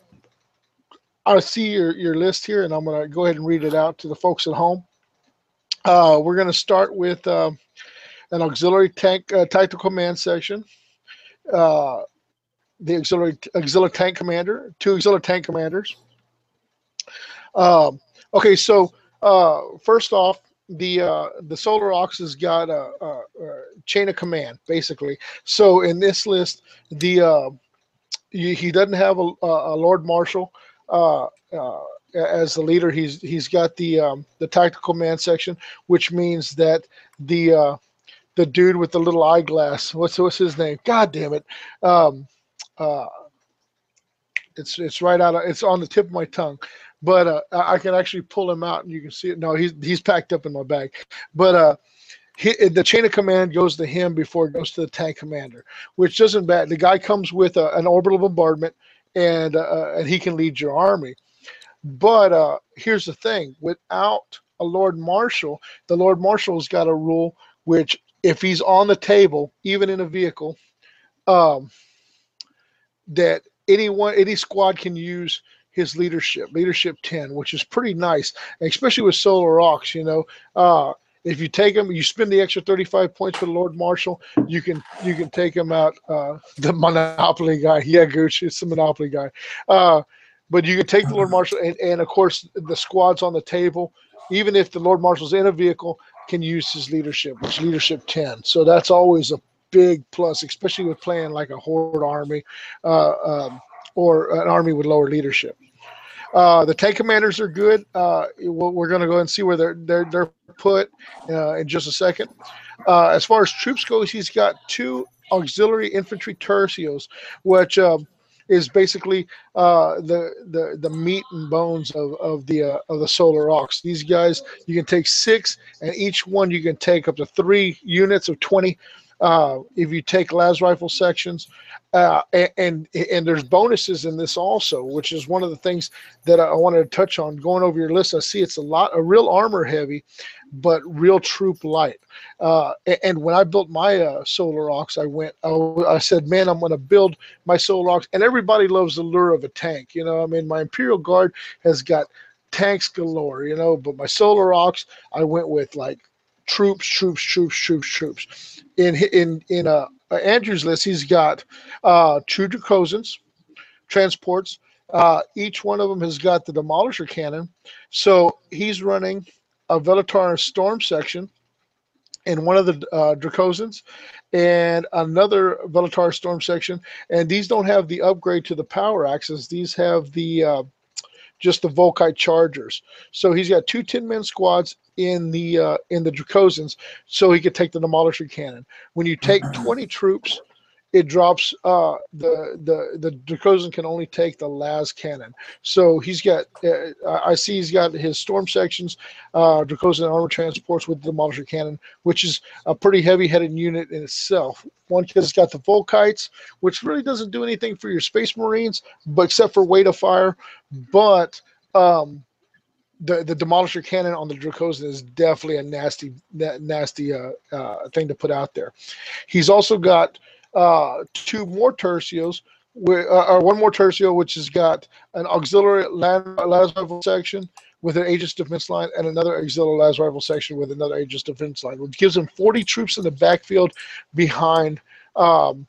I see your your list here, and I'm gonna go ahead and read it out to the folks at home. Uh, we're gonna start with. Uh, an auxiliary tank uh, tactical command section, uh, the auxiliary auxiliary tank commander, two auxiliary tank commanders. Um, okay, so uh, first off, the uh, the Solar Aux has got a, a, a chain of command basically. So in this list, the uh, he, he doesn't have a, a Lord Marshal. Uh, uh, as the leader, he's he's got the um, the tactical command section, which means that the uh, the dude with the little eyeglass. What's what's his name? God damn it! Um, uh, it's it's right out of it's on the tip of my tongue, but uh, I can actually pull him out and you can see it. No, he's he's packed up in my bag, but uh, he, the chain of command goes to him before it goes to the tank commander, which doesn't matter. The guy comes with a, an orbital bombardment, and uh, and he can lead your army. But uh, here's the thing: without a Lord Marshal, the Lord Marshal's got a rule which if he's on the table, even in a vehicle, um, that anyone, any squad can use his leadership, leadership 10, which is pretty nice, especially with Solar Aux, you know. Uh, if you take him, you spend the extra 35 points for the Lord Marshal, you can you can take him out. Uh, the Monopoly guy, yeah, Gooch, it's the Monopoly guy. Uh, but you can take the Lord Marshal, and, and of course the squad's on the table. Even if the Lord Marshal's in a vehicle, can use his leadership, which leadership 10. So that's always a big plus, especially with playing like a horde army uh, um, or an army with lower leadership. Uh, the tank commanders are good. Uh, we're going to go and see where they're they're, they're put uh, in just a second. Uh, as far as troops goes, he's got two auxiliary infantry tercios, which um, is basically uh, the the the meat and bones of of the uh, of the Solar Aux. These guys, you can take six, and each one you can take up to three units of twenty. Uh, if you take las rifle sections, uh, and, and there's bonuses in this also, which is one of the things that I wanted to touch on. Going over your list, I see it's a lot, a real armor heavy, but real troop light. Uh, and when I built my uh, Solar Aux I went, I, said, man, I'm going to build my Solar Aux And everybody loves the lure of a tank. You know, I mean, my Imperial Guard has got tanks galore, you know, but my Solar Aux I went with like troops, troops, troops, troops, troops. In in in uh, Andrew's list, he's got uh, two Dracosans, transports. Uh, each one of them has got the Demolisher cannon. So he's running a Velatar Storm section in one of the uh, Dracosans and another Velatar Storm section. And these don't have the upgrade to the power axes. These have the uh, just the Volkite Chargers. So he's got two 10 man squads in the uh, in the Dracosans, so he could take the Demolisher cannon. When you take 20 troops, it drops uh, the the the Dracosan can only take the las cannon. So he's got uh, I see he's got his storm sections, uh, Dracosan armor transports with the Demolisher cannon, which is a pretty heavy headed unit in itself. One because it's got the Volkites, which really doesn't do anything for your Space Marines, but except for weight of fire. But um, the the demolisher cannon on the Dracosan is definitely a nasty na- nasty uh, uh, thing to put out there. He's also got uh, two more tercios, wi- uh, or one more tercio, which has got an auxiliary land las rifle section with an Aegis defense line and another auxiliary las rifle section with another Aegis defense line, which gives them 40 troops in the backfield behind. Um,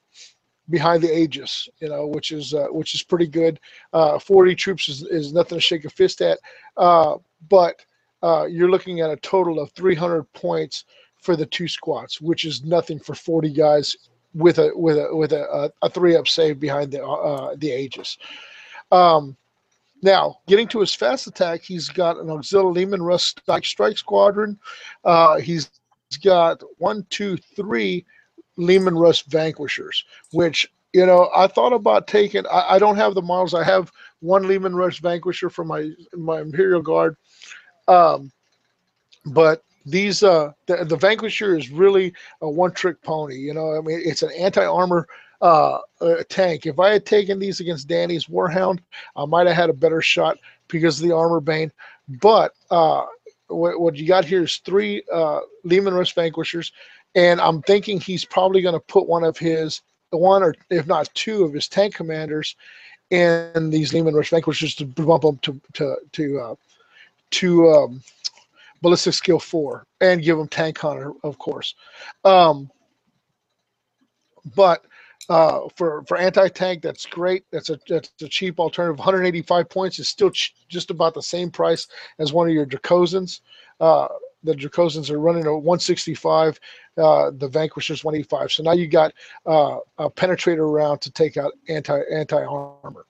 behind the Aegis, you know, which is uh, which is pretty good. Uh, 40 troops is, is nothing to shake a fist at, uh, but uh, you're looking at a total of 300 points for the two squats, which is nothing for 40 guys with a with a with a, a, three up save behind the uh, the Aegis. Um, now, getting to his fast attack, he's got an auxiliary Leman Russ strike, strike squadron. Uh, he's got one, two, three Leman Russ vanquishers, which you know I thought about taking. I, I don't have the models. I have one Leman Russ vanquisher from my my Imperial Guard, um, but these uh the, the vanquisher is really a one trick pony. You know, I mean it's an anti armor uh, uh, tank. If I had taken these against Danny's Warhound, I might have had a better shot because of the armor bane. But uh, what, what you got here is three uh, Leman Russ vanquishers, and I'm thinking he's probably going to put one of his one or if not two of his tank commanders in these Leman Russ vanquishers to bump them to to to uh, to um, ballistic skill four and give them tank hunter, of course. Um, but uh, for for anti tank, that's great. That's a that's a cheap alternative. 185 points is still ch- just about the same price as one of your Dracosans. Uh, the Dracosans are running a 165. Uh, the Vanquishers 185. So now you got uh, a penetrator round to take out anti anti armor.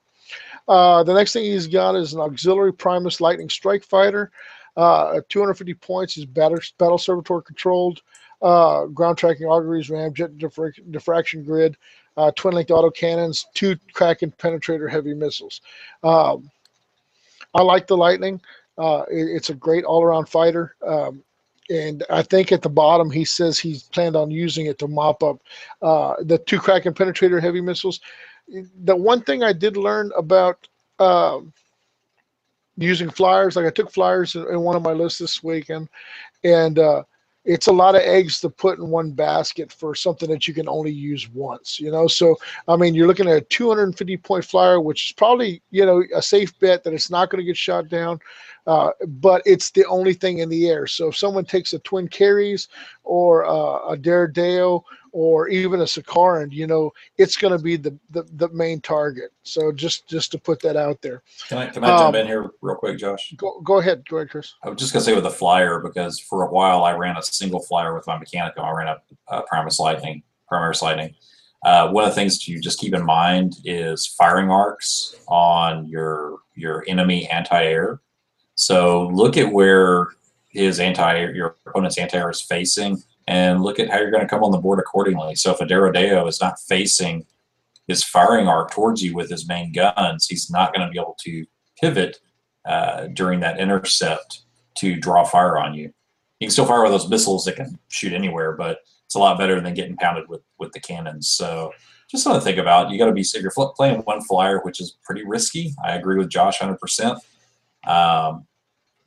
Uh, the next thing he's got is an auxiliary Primus Lightning Strike Fighter. Uh, 250 points is battle, battle servitor controlled. Uh, ground tracking auguries, ramjet diffra- diffraction grid, uh, twin linked auto cannons, two Kraken penetrator heavy missiles. Um, I like the Lightning. Uh, it- it's a great all around fighter. Um, and I think at the bottom he says he's planned on using it to mop up uh, the two Kraken penetrator heavy missiles. The one thing I did learn about um, using flyers, like I took flyers in, one of my lists this weekend, and uh, it's a lot of eggs to put in one basket for something that you can only use once, you know. So I mean, you're looking at a 250 point flyer, which is probably you know a safe bet that it's not going to get shot down, uh, but it's the only thing in the air. So if someone takes a twin carries or uh, a Deredeo or even a Sakaran, you know, it's going to be the, the the main target. So just just to put that out there. Can I can I jump Um, in here real quick, Josh? Go go ahead, go ahead, Chris. I was just gonna say with the flyer because for a while I ran a single flyer with my Mechanico. I ran a, a Primus Lightning, Primaris Lightning. Uh, one of the things to just keep in mind is firing arcs on your your enemy anti-air. So look at where his anti your opponent's anti-air is facing, and look at how you're going to come on the board accordingly. So if a Deredeo is not facing his firing arc towards you with his main guns, he's not going to be able to pivot uh, during that intercept to draw fire on you. You can still fire with those missiles that can shoot anywhere, but it's a lot better than getting pounded with with the cannons. So just something to think about. You got to be if you're playing one flyer, which is pretty risky. I agree with Josh 100. percent um,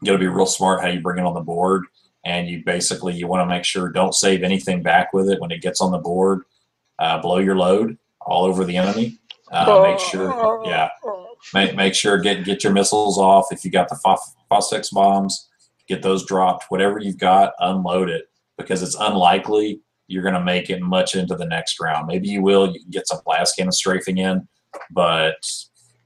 You got to be real smart how you bring it on the board, and you basically you want to make sure don't save anything back with it when it gets on the board. Uh, blow your load all over the enemy. Uh, make sure, yeah, make make sure get get your missiles off. If you got the Phosphex bombs, get those dropped. Whatever you've got, unload it because it's unlikely you're going to make it much into the next round. Maybe you will. You can get some blast cannon strafing in, but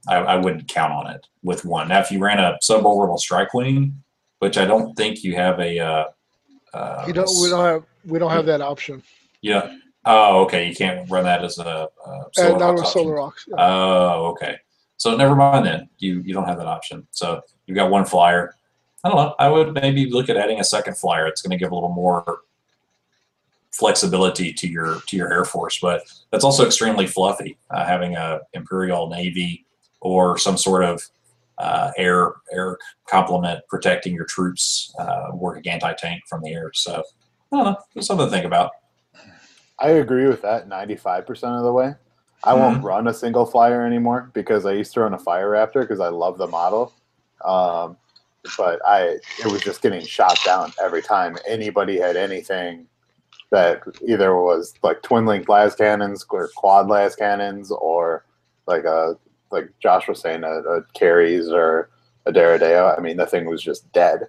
I, I wouldn't count on it with one. Now, if you ran a suborbital strike wing, which I don't think you have a. Uh, uh, you don't. We don't have. We don't have that option. Yeah. Oh, okay. You can't run that as a. Uh, solar not with Solar Aux. Yeah. Oh, okay. So never mind then. You you don't have that option. So you've got one flyer. I don't know. I would maybe look at adding a second flyer. It's going to give a little more flexibility to your to your air force, but that's also extremely fluffy. Uh, having a Imperial Navy or some sort of uh, air air complement protecting your troops, uh, working anti tank from the air. So I don't know. Just something to think about. I agree with that 95% of the way. I mm-hmm. won't run a single flyer anymore because I used to run a Fire Raptor because I love the model. Um, but I it was just getting shot down every time anybody had anything that either was like twin link las cannons or quad las cannons or like a like Josh was saying a, a carries or a Deredeo. I mean the thing was just dead.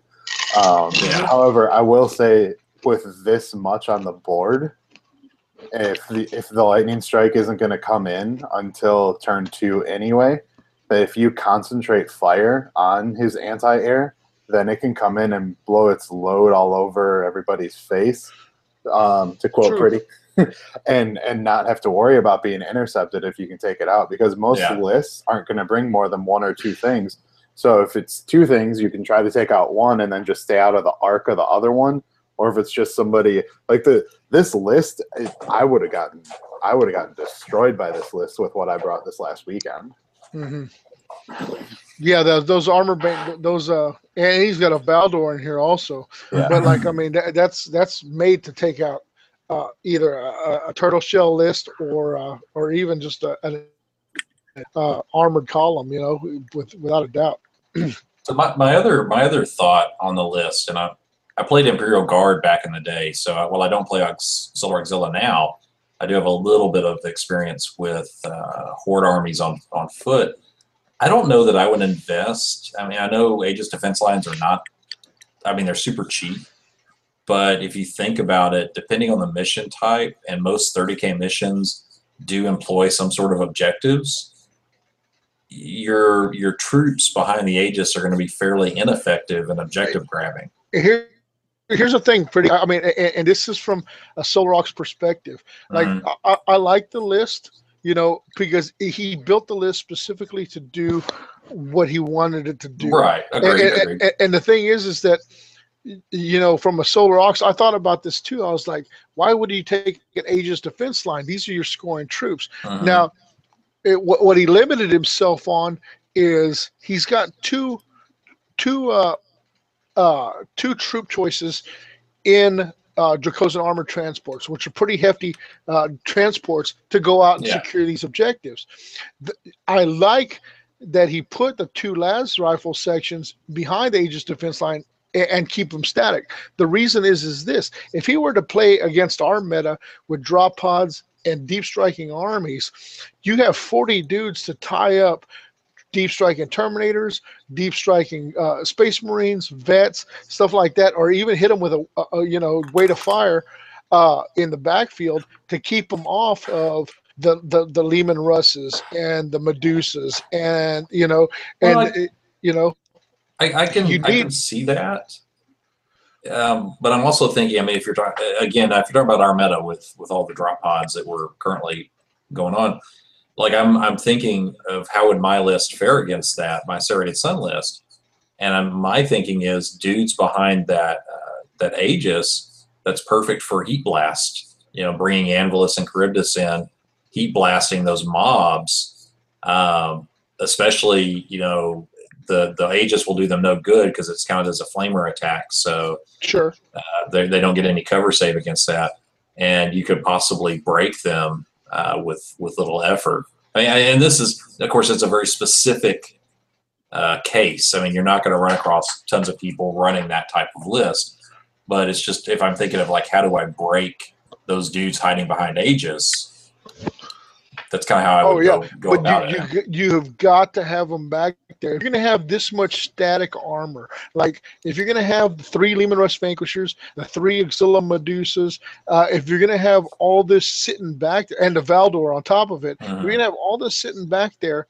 Um, yeah. However, I will say with this much on the board, if the if the lightning strike isn't going to come in until turn two anyway, that if you concentrate fire on his anti-air, then it can come in and blow its load all over everybody's face um, to quote True. Pretty, and and not have to worry about being intercepted if you can take it out because most yeah. lists aren't going to bring more than one or two things. So if it's two things, you can try to take out one and then just stay out of the arc of the other one. Or if it's just somebody like the this list, I would have gotten I would have gotten destroyed by this list with what I brought this last weekend. Mm-hmm. Yeah, those, those armor bane, those uh, and he's got a Valdor in here also. Yeah. But like, I mean, that, that's that's made to take out uh, either a, a, turtle shell list or uh, or even just a, an uh, armored column. You know, with without a doubt. so my, my other my other thought on the list, and I I played Imperial Guard back in the day. So I, while I don't play Solar Auxilia now, I do have a little bit of experience with uh, horde armies on on foot I don't know that I would invest. I mean, I know Aegis defense lines are not. I mean, they're super cheap, but if you think about it, depending on the mission type, and most 30k missions do employ some sort of objectives, your your troops behind the Aegis are going to be fairly ineffective in objective grabbing. Here, here's the thing pretty i mean and, and, this is from a Solar Aux's perspective like mm-hmm. I, I, like the list you know, because he built the list specifically to do what he wanted it to do. Right. Agreed, and, agreed. And, and, the thing is, is that, you know, from a Solar Aux, I thought about this too. I was like, why would he take an Aegis defense line? These are your scoring troops. Uh-huh. Now, it, what, what he limited himself on is he's got two, two, uh, uh, two troop choices in uh, Dracosan armor transports, which are pretty hefty uh, transports to go out and yeah. secure these objectives. The, I like that he put the two las rifle sections behind the Aegis defense line and, keep them static. The reason is is this: if he were to play against our meta with drop pods and deep striking armies, you have 40 dudes to tie up deep striking Terminators, deep striking uh, Space Marines, vets, stuff like that, or even hit them with a, a you know weight of fire uh, in the backfield to keep them off of the the, the Leman Russes and the Medusas, and you know, and well, I, you know, I, I can I can see that. Um, but I'm also thinking, I mean, if you're talking again, if you're talking about our meta with with all the drop pods that we're currently going on, like I'm I'm thinking of how would my list fare against that, my Serrated Sun list, and I'm, my thinking is dudes behind that uh, that Aegis that's perfect for Heat Blast. You know, bringing Anvillus and Kharybdis in heat blasting those mobs, um, especially you know the the Aegis will do them no good because it's counted as a flamer attack. So Sure. uh, they, they don't get any cover save against that, and you could possibly break them uh, with with little effort. I mean, and this is, of course, it's a very specific uh, case. I mean, you're not going to run across tons of people running that type of list, but it's just if I'm thinking of like, how do I break those dudes hiding behind Aegis? That's kind of how I Oh, would yeah, go, go but about you, it. you you have got to have them back there. If you're gonna have this much static armor, like if you're gonna have the three Leman Russ Vanquishers, the three Auxilia Medusas, uh, if you're gonna have all this sitting back there, and the Valdor on top of it, Mhm. you're gonna have all this sitting back there.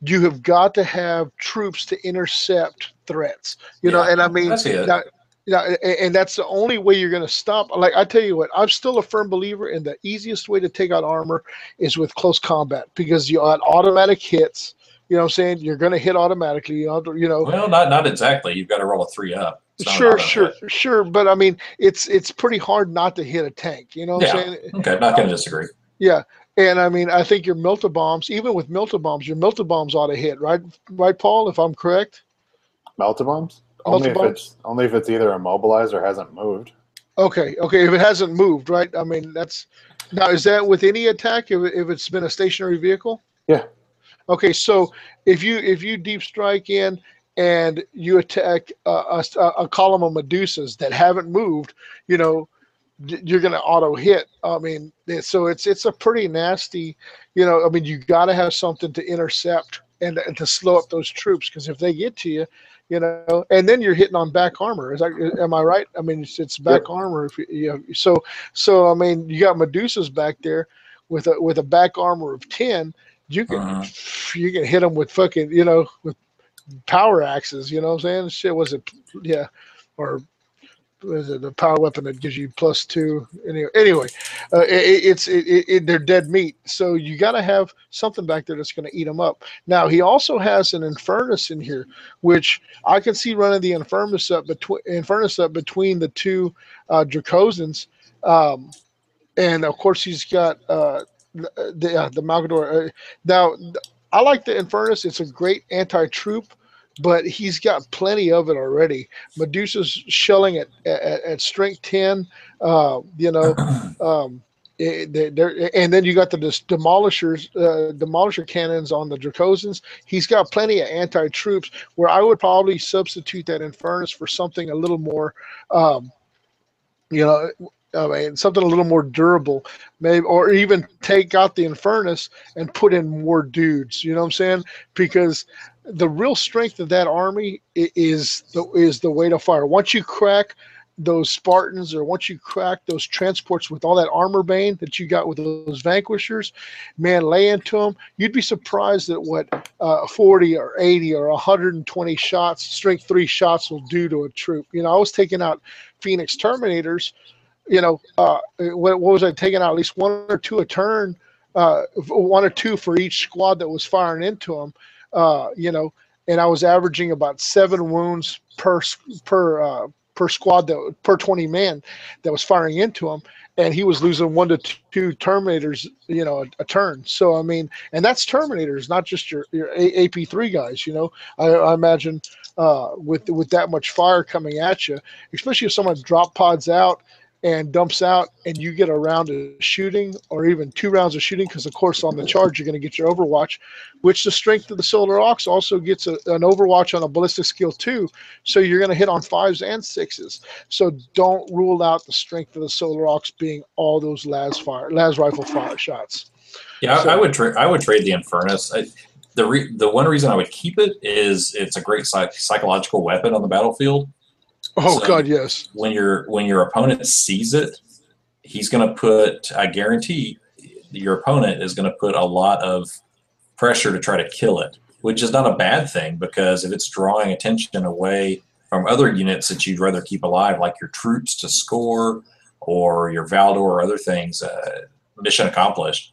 You have got to have troops to intercept threats. You know, and I mean, now, yeah, a- and that's the only way you're going to stop. Like I tell you what, I'm still a firm believer in the easiest way to take out armor is with close combat because you got automatic hits. You know what I'm saying? You're going to hit automatically. You know, you know Well, not not exactly. You've got to roll a three up. It's not an sure, sure, hit. sure. But I mean, it's it's pretty hard not to hit a tank. You know what Yeah. I'm saying? Okay, not going to disagree. Yeah. And I mean, I think your Melta bombs, even with Melta bombs, your Melta bombs ought to hit, right? Right, Paul, if I'm correct? Melta bombs? Only if it's only if it's either immobilized or hasn't moved. Okay, okay. If it hasn't moved, right? I mean, that's now is that with any attack? If, if it's been a stationary vehicle? Yeah. Okay, so if you if you deep strike in and you attack a, a, a column of Medusas that haven't moved, you know, you're going to auto hit. I mean, so it's it's a pretty nasty. You know, I mean, you got to have something to intercept and, and to slow up those troops because if they get to you, you know, and then you're hitting on back armor. Is that am I right? I mean, it's, it's back armor. If you, you know, so so I mean, you got Medusas back there with a with a back armor of ten. You can Uh-huh. you can hit them with fucking you know with power axes. You know what I'm saying? Shit, was it yeah, or was it a power weapon that gives you plus two? Anyway, anyway, uh, it, it's it, it, they're dead meat. So you got to have something back there that's going to eat them up. Now he also has an Infernus in here, which I can see running the Infernus up between Infernus up between the two uh, Dracosans, um, and of course he's got uh, the the, uh, the Malcador. Uh, now I like the Infernus; it's a great anti-troop, but he's got plenty of it already. Medusa's shelling at at, at strength ten. Uh, you know. Um, it- they- and then you got the demolishers, uh, demolisher cannons on the Dracosans. He's got plenty of anti troops. Where I would probably substitute that Infernus for something a little more, um, you know, I mean, something a little more durable, maybe, or even take out the Infernus and put in more dudes. You know what I'm saying? Because the real strength of that army is the is the weight of fire. Once you crack those Spartans, or once you crack those transports with all that armor bane that you got with those vanquishers, man, lay into them. You'd be surprised at what uh, 40 or 80 or 120 shots, strength three shots will do to a troop. You know, I was taking out Phoenix Terminators. You know, uh, what, what was I taking out? At least one or two a turn, uh, one or two for each squad that was firing into them. Uh, you know, and I was averaging about seven wounds per per uh, per squad that per 20 men that was firing into him and he was losing one to two terminators you know a, a turn. So i mean and that's terminators not just your your ap3 guys you know. I, I imagine uh, with with that much fire coming at you especially if someone drop pods out and dumps out and you get a round of shooting or even two rounds of shooting because of course on the charge you're going to get your overwatch which the strength of the Solar Aux also gets a, an overwatch on a ballistic skill too so you're going to hit on fives and sixes so don't rule out the strength of the Solar Aux being all those las fire las rifle fire shots Yeah, I- So- I would trade. I would trade the Infernus. I, the re- the one reason I would keep it is it's a great psych- psychological weapon on the battlefield. Oh So- god yes When your when your opponent sees it, he's going to put. I guarantee your opponent is going to put a lot of pressure to try to kill it, which is not a bad thing because if it's drawing attention away from other units that you'd rather keep alive, like your troops to score or your Valdor or other things, uh, mission accomplished.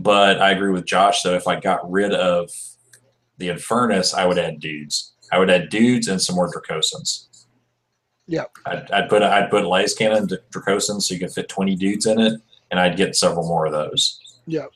But I agree with Josh though. If I got rid of the Infernus, I would add dudes. I would add dudes and some more Dracosans. Yeah. I'd, I'd put I'd put Lays Cannon to Dracosans so you can fit twenty dudes in it, and I'd get several more of those. yeah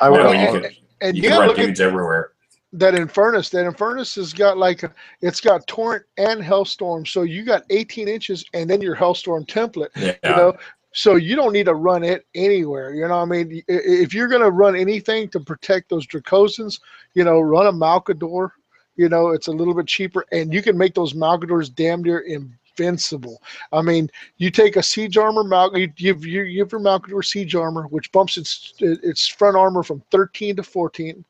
I would. know, and- you could, And you you could gotta run look at dudes everywhere. that Infernus. That Infernus has got like a, it's got Torrent and Hellstorm, so you got 18 inches, and then your Hellstorm template. Yeah. You know, so you don't need to run it anywhere. You know, what I mean, I- i- if you're gonna run anything to protect those Dracosans, you know, run a Malcador. You know, it's a little bit cheaper, and you can make those Malcadors damn near invincible. I mean, you take a siege armor Mal, you give you give your Malcador siege armor, which bumps its its front armor from 13 to 14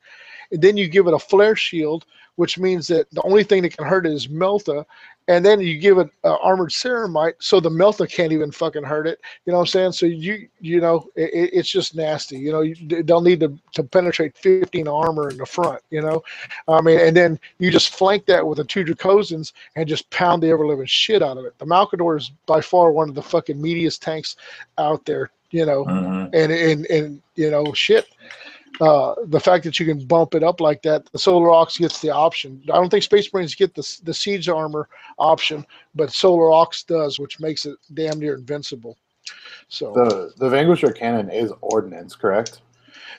and then you give it a flare shield, which means that the only thing that can hurt it is Melta, and then you give it uh, armored ceramite, so the Melta can't even fucking hurt it. You know what I'm saying? So you you know it, it- it's just nasty. You know you, they'll need to, to penetrate 15 armor in the front. You know, I mean, and then you just flank that with the two Dracosans and just pound the ever living shit out of it. The Malcador is by far one of the fucking meatiest tanks out there. You know, Mhm. and and and you know shit uh the fact that you can bump it up like that the Solar Aux gets the option i don't think space marines get the the siege armor option but Solar Aux does which makes it damn near invincible so The the Vanquisher cannon is ordnance, correct?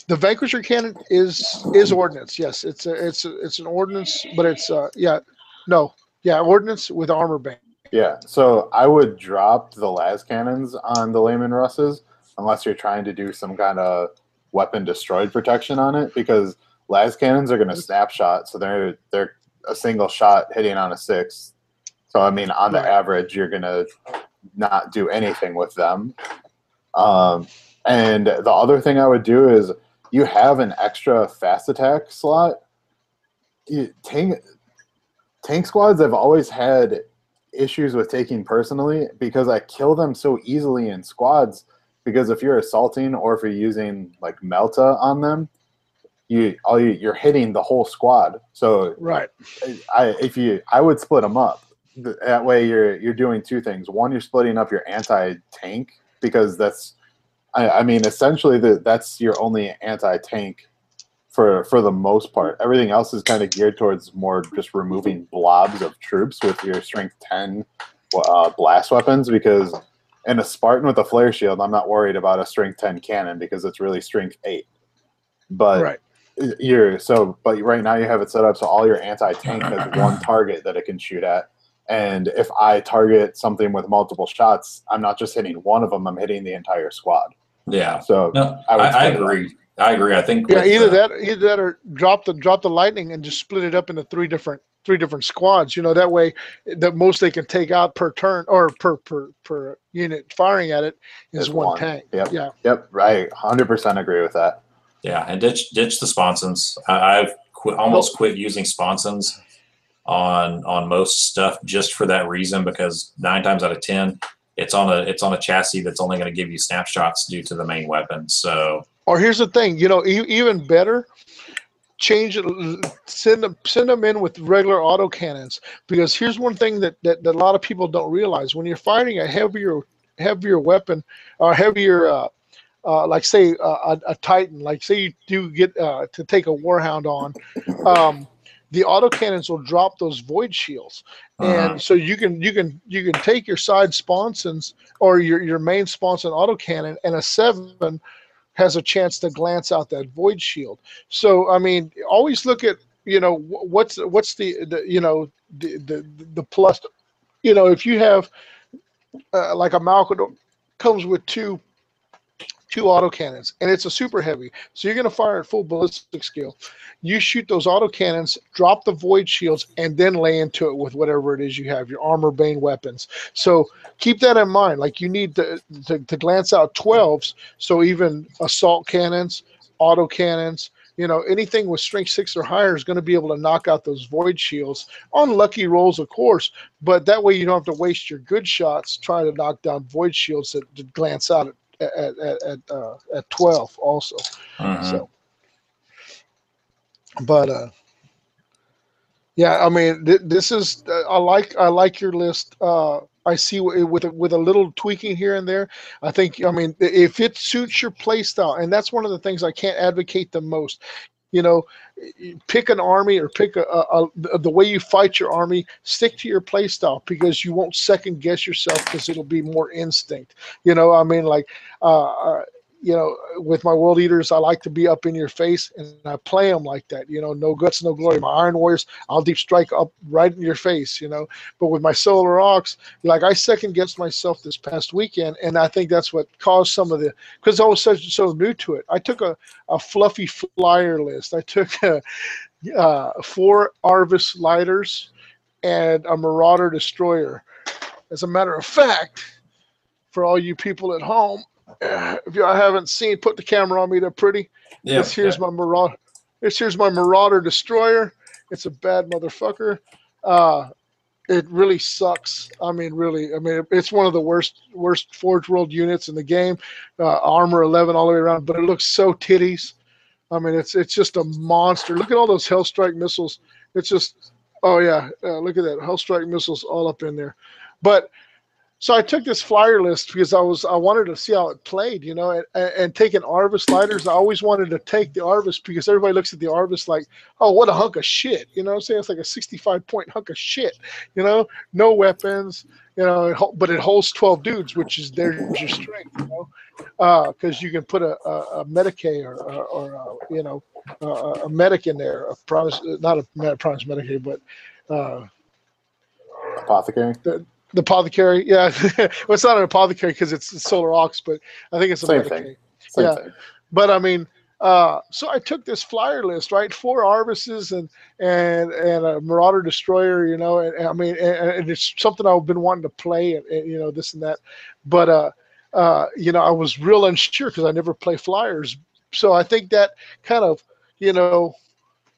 the vanquisher cannon is is ordnance yes it's a it's a, it's an ordnance but it's uh yeah no yeah ordnance with armor bane Yeah. So I would drop the las cannons on the Leman Russes unless you're trying to do some kind of weapon destroyed protection on it because las cannons are going to snapshot, so they're they're a single shot hitting on a six. So I mean, on the average, you're going to not do anything with them. Um, and the other thing I would do is you have an extra fast attack slot. You, tank tank squads I've always had issues with taking personally because I kill them so easily in squads. Because if you're assaulting or if you're using like Melta on them, you all you, you're hitting the whole squad. So right I if you I would split them up. That way you're you're doing two things. One, you're splitting up your anti tank because that's I, I mean essentially the, that's your only anti tank for for the most part. Everything else is kind of geared towards more just removing blobs of troops with your strength ten uh, blast weapons because in a Spartan with a flare shield, I'm not worried about a strength ten cannon because it's really strength eight. But right you're so but right now you have it set up so all your anti-tank has one target that it can shoot at and if i target something with multiple shots i'm not just hitting one of them i'm hitting the entire squad Yeah. so No, I I, would I, split it up. agree. I agree. I think yeah either the- that either that or drop the drop the lightning and just split it up into three different three different squads you know that way the most they can take out per turn or per per per unit firing at it is Is one, one. tank Yep. yeah yep right 100% agree with that Yeah, and ditch ditch the sponsons. I, I've quit, almost quit using sponsons on on most stuff just for that reason because nine times out of ten, it's on a it's on a chassis that's only going to give you snapshots due to the main weapon. So Or here's the thing, you know, e- even better, change it, send them, send them in with regular auto cannons. Because here's one thing that, that, that a lot of people don't realize: when you're fighting a heavier, heavier weapon, or heavier, uh, uh, like say uh, a, a Titan, like say you do get uh, to take a Warhound on, um, the autocannons will drop those void shields, uh, and so you can you can you can take your side sponsons or your your main sponson autocannon, and a seven has a chance to glance out that void shield. So I mean, always look at you know wh- what's what's the, the you know the, the the plus. You know, if you have uh, like a Malcolm comes with two two autocannons and it's a super heavy, so you're going to fire at full ballistic skill. You shoot those autocannons, drop the void shields, and then lay into it with whatever it is you have, your armor bane weapons. So keep that in mind. Like you need to, to, to glance out 12s. So even assault cannons, auto cannons, you know, anything with strength six or higher is going to be able to knock out those void shields on lucky rolls, of course. But that way you don't have to waste your good shots trying to knock down void shields that, that glance out at at at, at, uh, at 12 also. mhm. So, but uh, yeah, I mean, th- this is uh, I like I like your list. Uh, I see w- with a, with a little tweaking here and there. I think I mean if it suits your play style, and that's one of the things I can't advocate the most. You know, pick an army or pick a, a, a the way you fight your army. Stick to your play style because you won't second guess yourself because it'll be more instinct. You know, I mean, like uh, uh, you know, with my world eaters, I like to be up in your face, and I play them like that. You know, no guts, no glory. My Iron Warriors, I'll deep strike up right in your face. You know, but with my Solar Aux, like I second guessed myself this past weekend, and I think that's what caused some of the because I was so so new to it. I took a a fluffy flyer list. I took a, uh, four Arvus lighters and a Marauder destroyer. As a matter of fact, for all you people at home, if y'all haven't seen, put the camera on me. They're pretty. Yeah. This here's my Marauder. This here's my Marauder destroyer. It's a bad motherfucker. Uh, it really sucks. I mean, really. I mean, it's one of the worst worst Forge World units in the game. Uh, armor 11 all the way around, but it looks so titties. I mean, it's it's just a monster. Look at all those Hellstrike missiles. It's just, oh yeah, uh, look at that Hellstrike missiles all up in there. But so I took this flyer list because I was I wanted to see how it played, you know, and, and taking Arvus lighters. I always wanted to take the Arvus because everybody looks at the Arvus like, oh, what a hunk of shit, you know. what I'm saying it's like a 65 point hunk of shit, you know, no weapons, you know, but it holds 12 dudes, which is there's your strength, you know, because you can put a a, a Medicaid or or, or uh, you know a, a medic in there, a promise, not a promise Medicaid, but uh, Apothecary. the apothecary. Yeah, well, it's not an apothecary because it's solar aux, but I think it's a Same thing. Same Yeah. thing. But I mean, uh, so I took this flyer list, right? Four Arvuses and and and a Marauder Destroyer, you know, and, and I mean, and, and it's something I've been wanting to play, and, and you know, this and that. But uh, uh, you know, I was real unsure because I never play flyers, so I think that kind of, you know,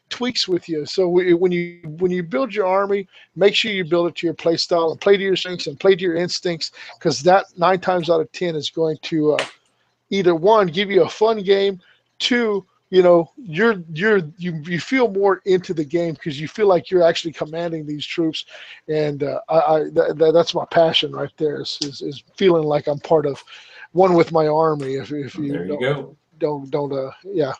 tweaks with you. So we, when you when you build your army, make sure you build it to your play style and play to your strengths and play to your instincts, because that nine times out of ten is going to uh, either one give you a fun game, two you know you're you're you, you feel more into the game because you feel like you're actually commanding these troops and uh, i, I th- th- that's my passion right there is, is, is feeling like i'm part of one with my army if, if you, There you don't, go. don't don't uh yeah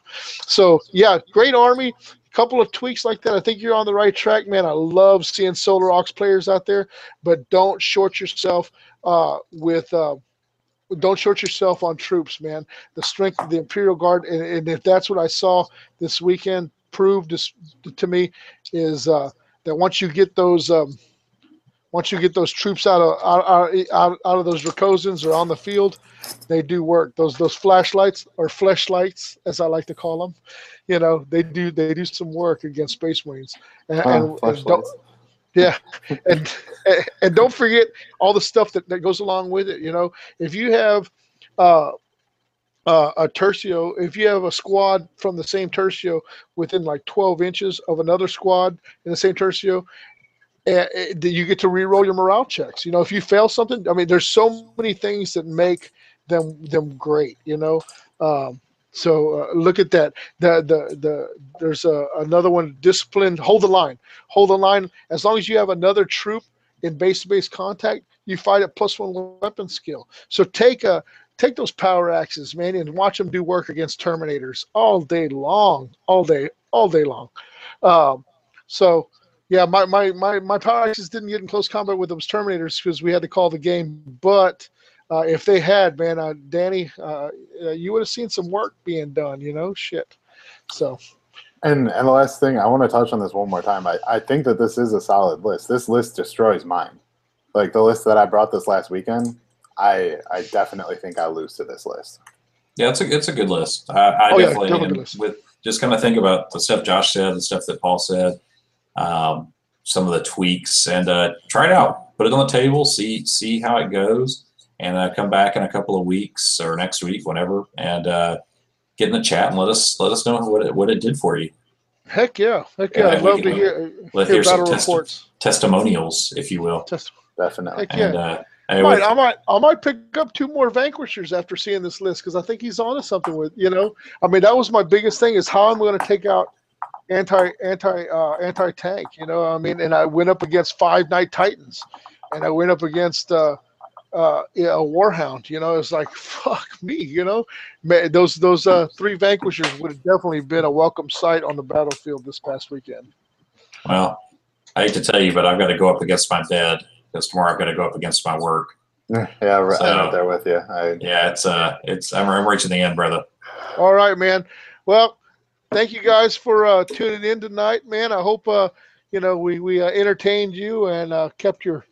so yeah great army couple of tweaks like that. I think you're on the right track man. I love seeing solar aux players out there but don't short yourself uh with uh don't short yourself on troops man. The strength of the imperial guard and, and if that's what i saw this weekend proved this, to me is uh that once you get those um once you get those troops out of out, out, out, of those Dracosans or on the field, they do work. Those those flashlights or fleshlights, as I like to call them, you know, they do they do some work against Space Marines. And, and- and don't, yeah, and and don't forget all the stuff that, that goes along with it. You know, if you have uh, uh, a tercio, if you have a squad from the same tercio within like 12 inches of another squad in the same tercio, uh, you get to re-roll your morale checks. You know, if you fail something, I mean, there's so many things that make them them great. You know, um, so uh, look at that. The the the there's a, another one. Disciplined. Hold the line. Hold the line. As long as you have another troop in base-to-base contact, you fight at plus one weapon skill. So take a take those power axes, man, and watch them do work against Terminators all day long, all day, all day long. Um, so yeah, my, my, my, my power axes didn't get in close combat with those Terminators because we had to call the game. But uh, if they had, man, uh, Danny, uh, uh, you would have seen some work being done, you know, shit. So And and the last thing I want to touch on this one more time. I, I think that this is a solid list. This list destroys mine. Like the list that I brought this last weekend, I I definitely think I lose to this list. Yeah, it's a it's a good list. I, I Oh, yeah, definitely, definitely list. with just kind of think about the stuff Josh said, the stuff that Paul said, um, some of the tweaks, and uh, try it out. Put it on the table, see see how it goes, and uh, come back in a couple of weeks or next week, whenever, and uh, get in the chat and let us let us know what it what it did for you. heck yeah, heck Yeah, yeah, I'd love can to hear, Let's hear hear some battle testi- reports. testimonials, if you will. Test- Definitely. heck yeah. And uh, I might, I might, I might pick up two more vanquishers after seeing this list because I think he's onto something with you know. I mean, that was my biggest thing is how I'm going to take out anti anti uh, anti tank. You know, I mean, and I went up against five Knight Titans, and I went up against uh, uh, yeah, a Warhound. You know, it's like fuck me. You know, Man, those those uh, three vanquishers would have definitely been a welcome sight on the battlefield this past weekend. Well, I hate to tell you, but I've got to go up against my bed because tomorrow I've got to go up against my work. Yeah, I'm So- right there with you. I, Yeah, it's uh, it's I'm, I'm reaching the end, brother. All right, man. Well, thank you guys for uh, tuning in tonight, man. I hope uh, you know we we uh, entertained you and uh, kept your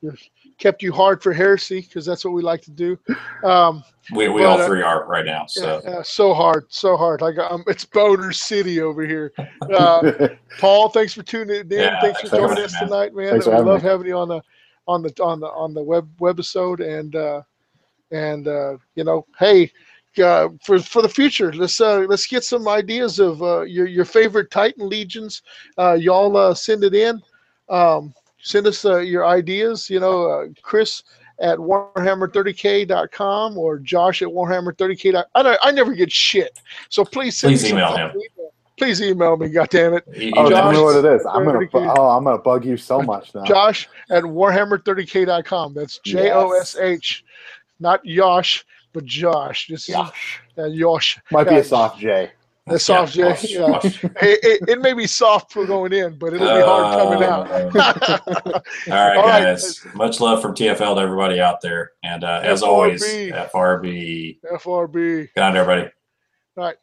your kept you hard for heresy because that's what we like to do. Um, We we But, all uh, three are right now. So yeah, uh, so hard, so hard. Like um, it's Boner City over here. Uh, Paul, thanks for tuning in. Yeah, thanks for thanks joining us man. tonight, man. Thanks for we having love me. having you on the on the on the on the web webisode and uh, and uh, you know, hey, uh, for for the future, let's uh, let's get some ideas of uh, your your favorite Titan legions. Uh, y'all uh, send it in. Um, send us uh, your ideas. You know, uh, Chris at warhammer30k.com or Josh at warhammer30k. dot- I don't, I never get shit. So please send Please email him. email. Please email me. God damn it. oh, you tell me what it is. I'm gonna. bu- Very good. Oh, I'm gonna bug you so much now. Josh at warhammer30k.com. That's J O S H, not Yosh, but Josh. This is Gosh, uh, Yosh. might be a soft J. The soft Yeah, J. wash- Yeah. wash. It, it, it may be soft for going in, but it'll be hard coming out. Uh, all right, All right. guys. Much love from TFL to everybody out there, and uh, as always, FRB. FRB. FRB. Good night, everybody. All right.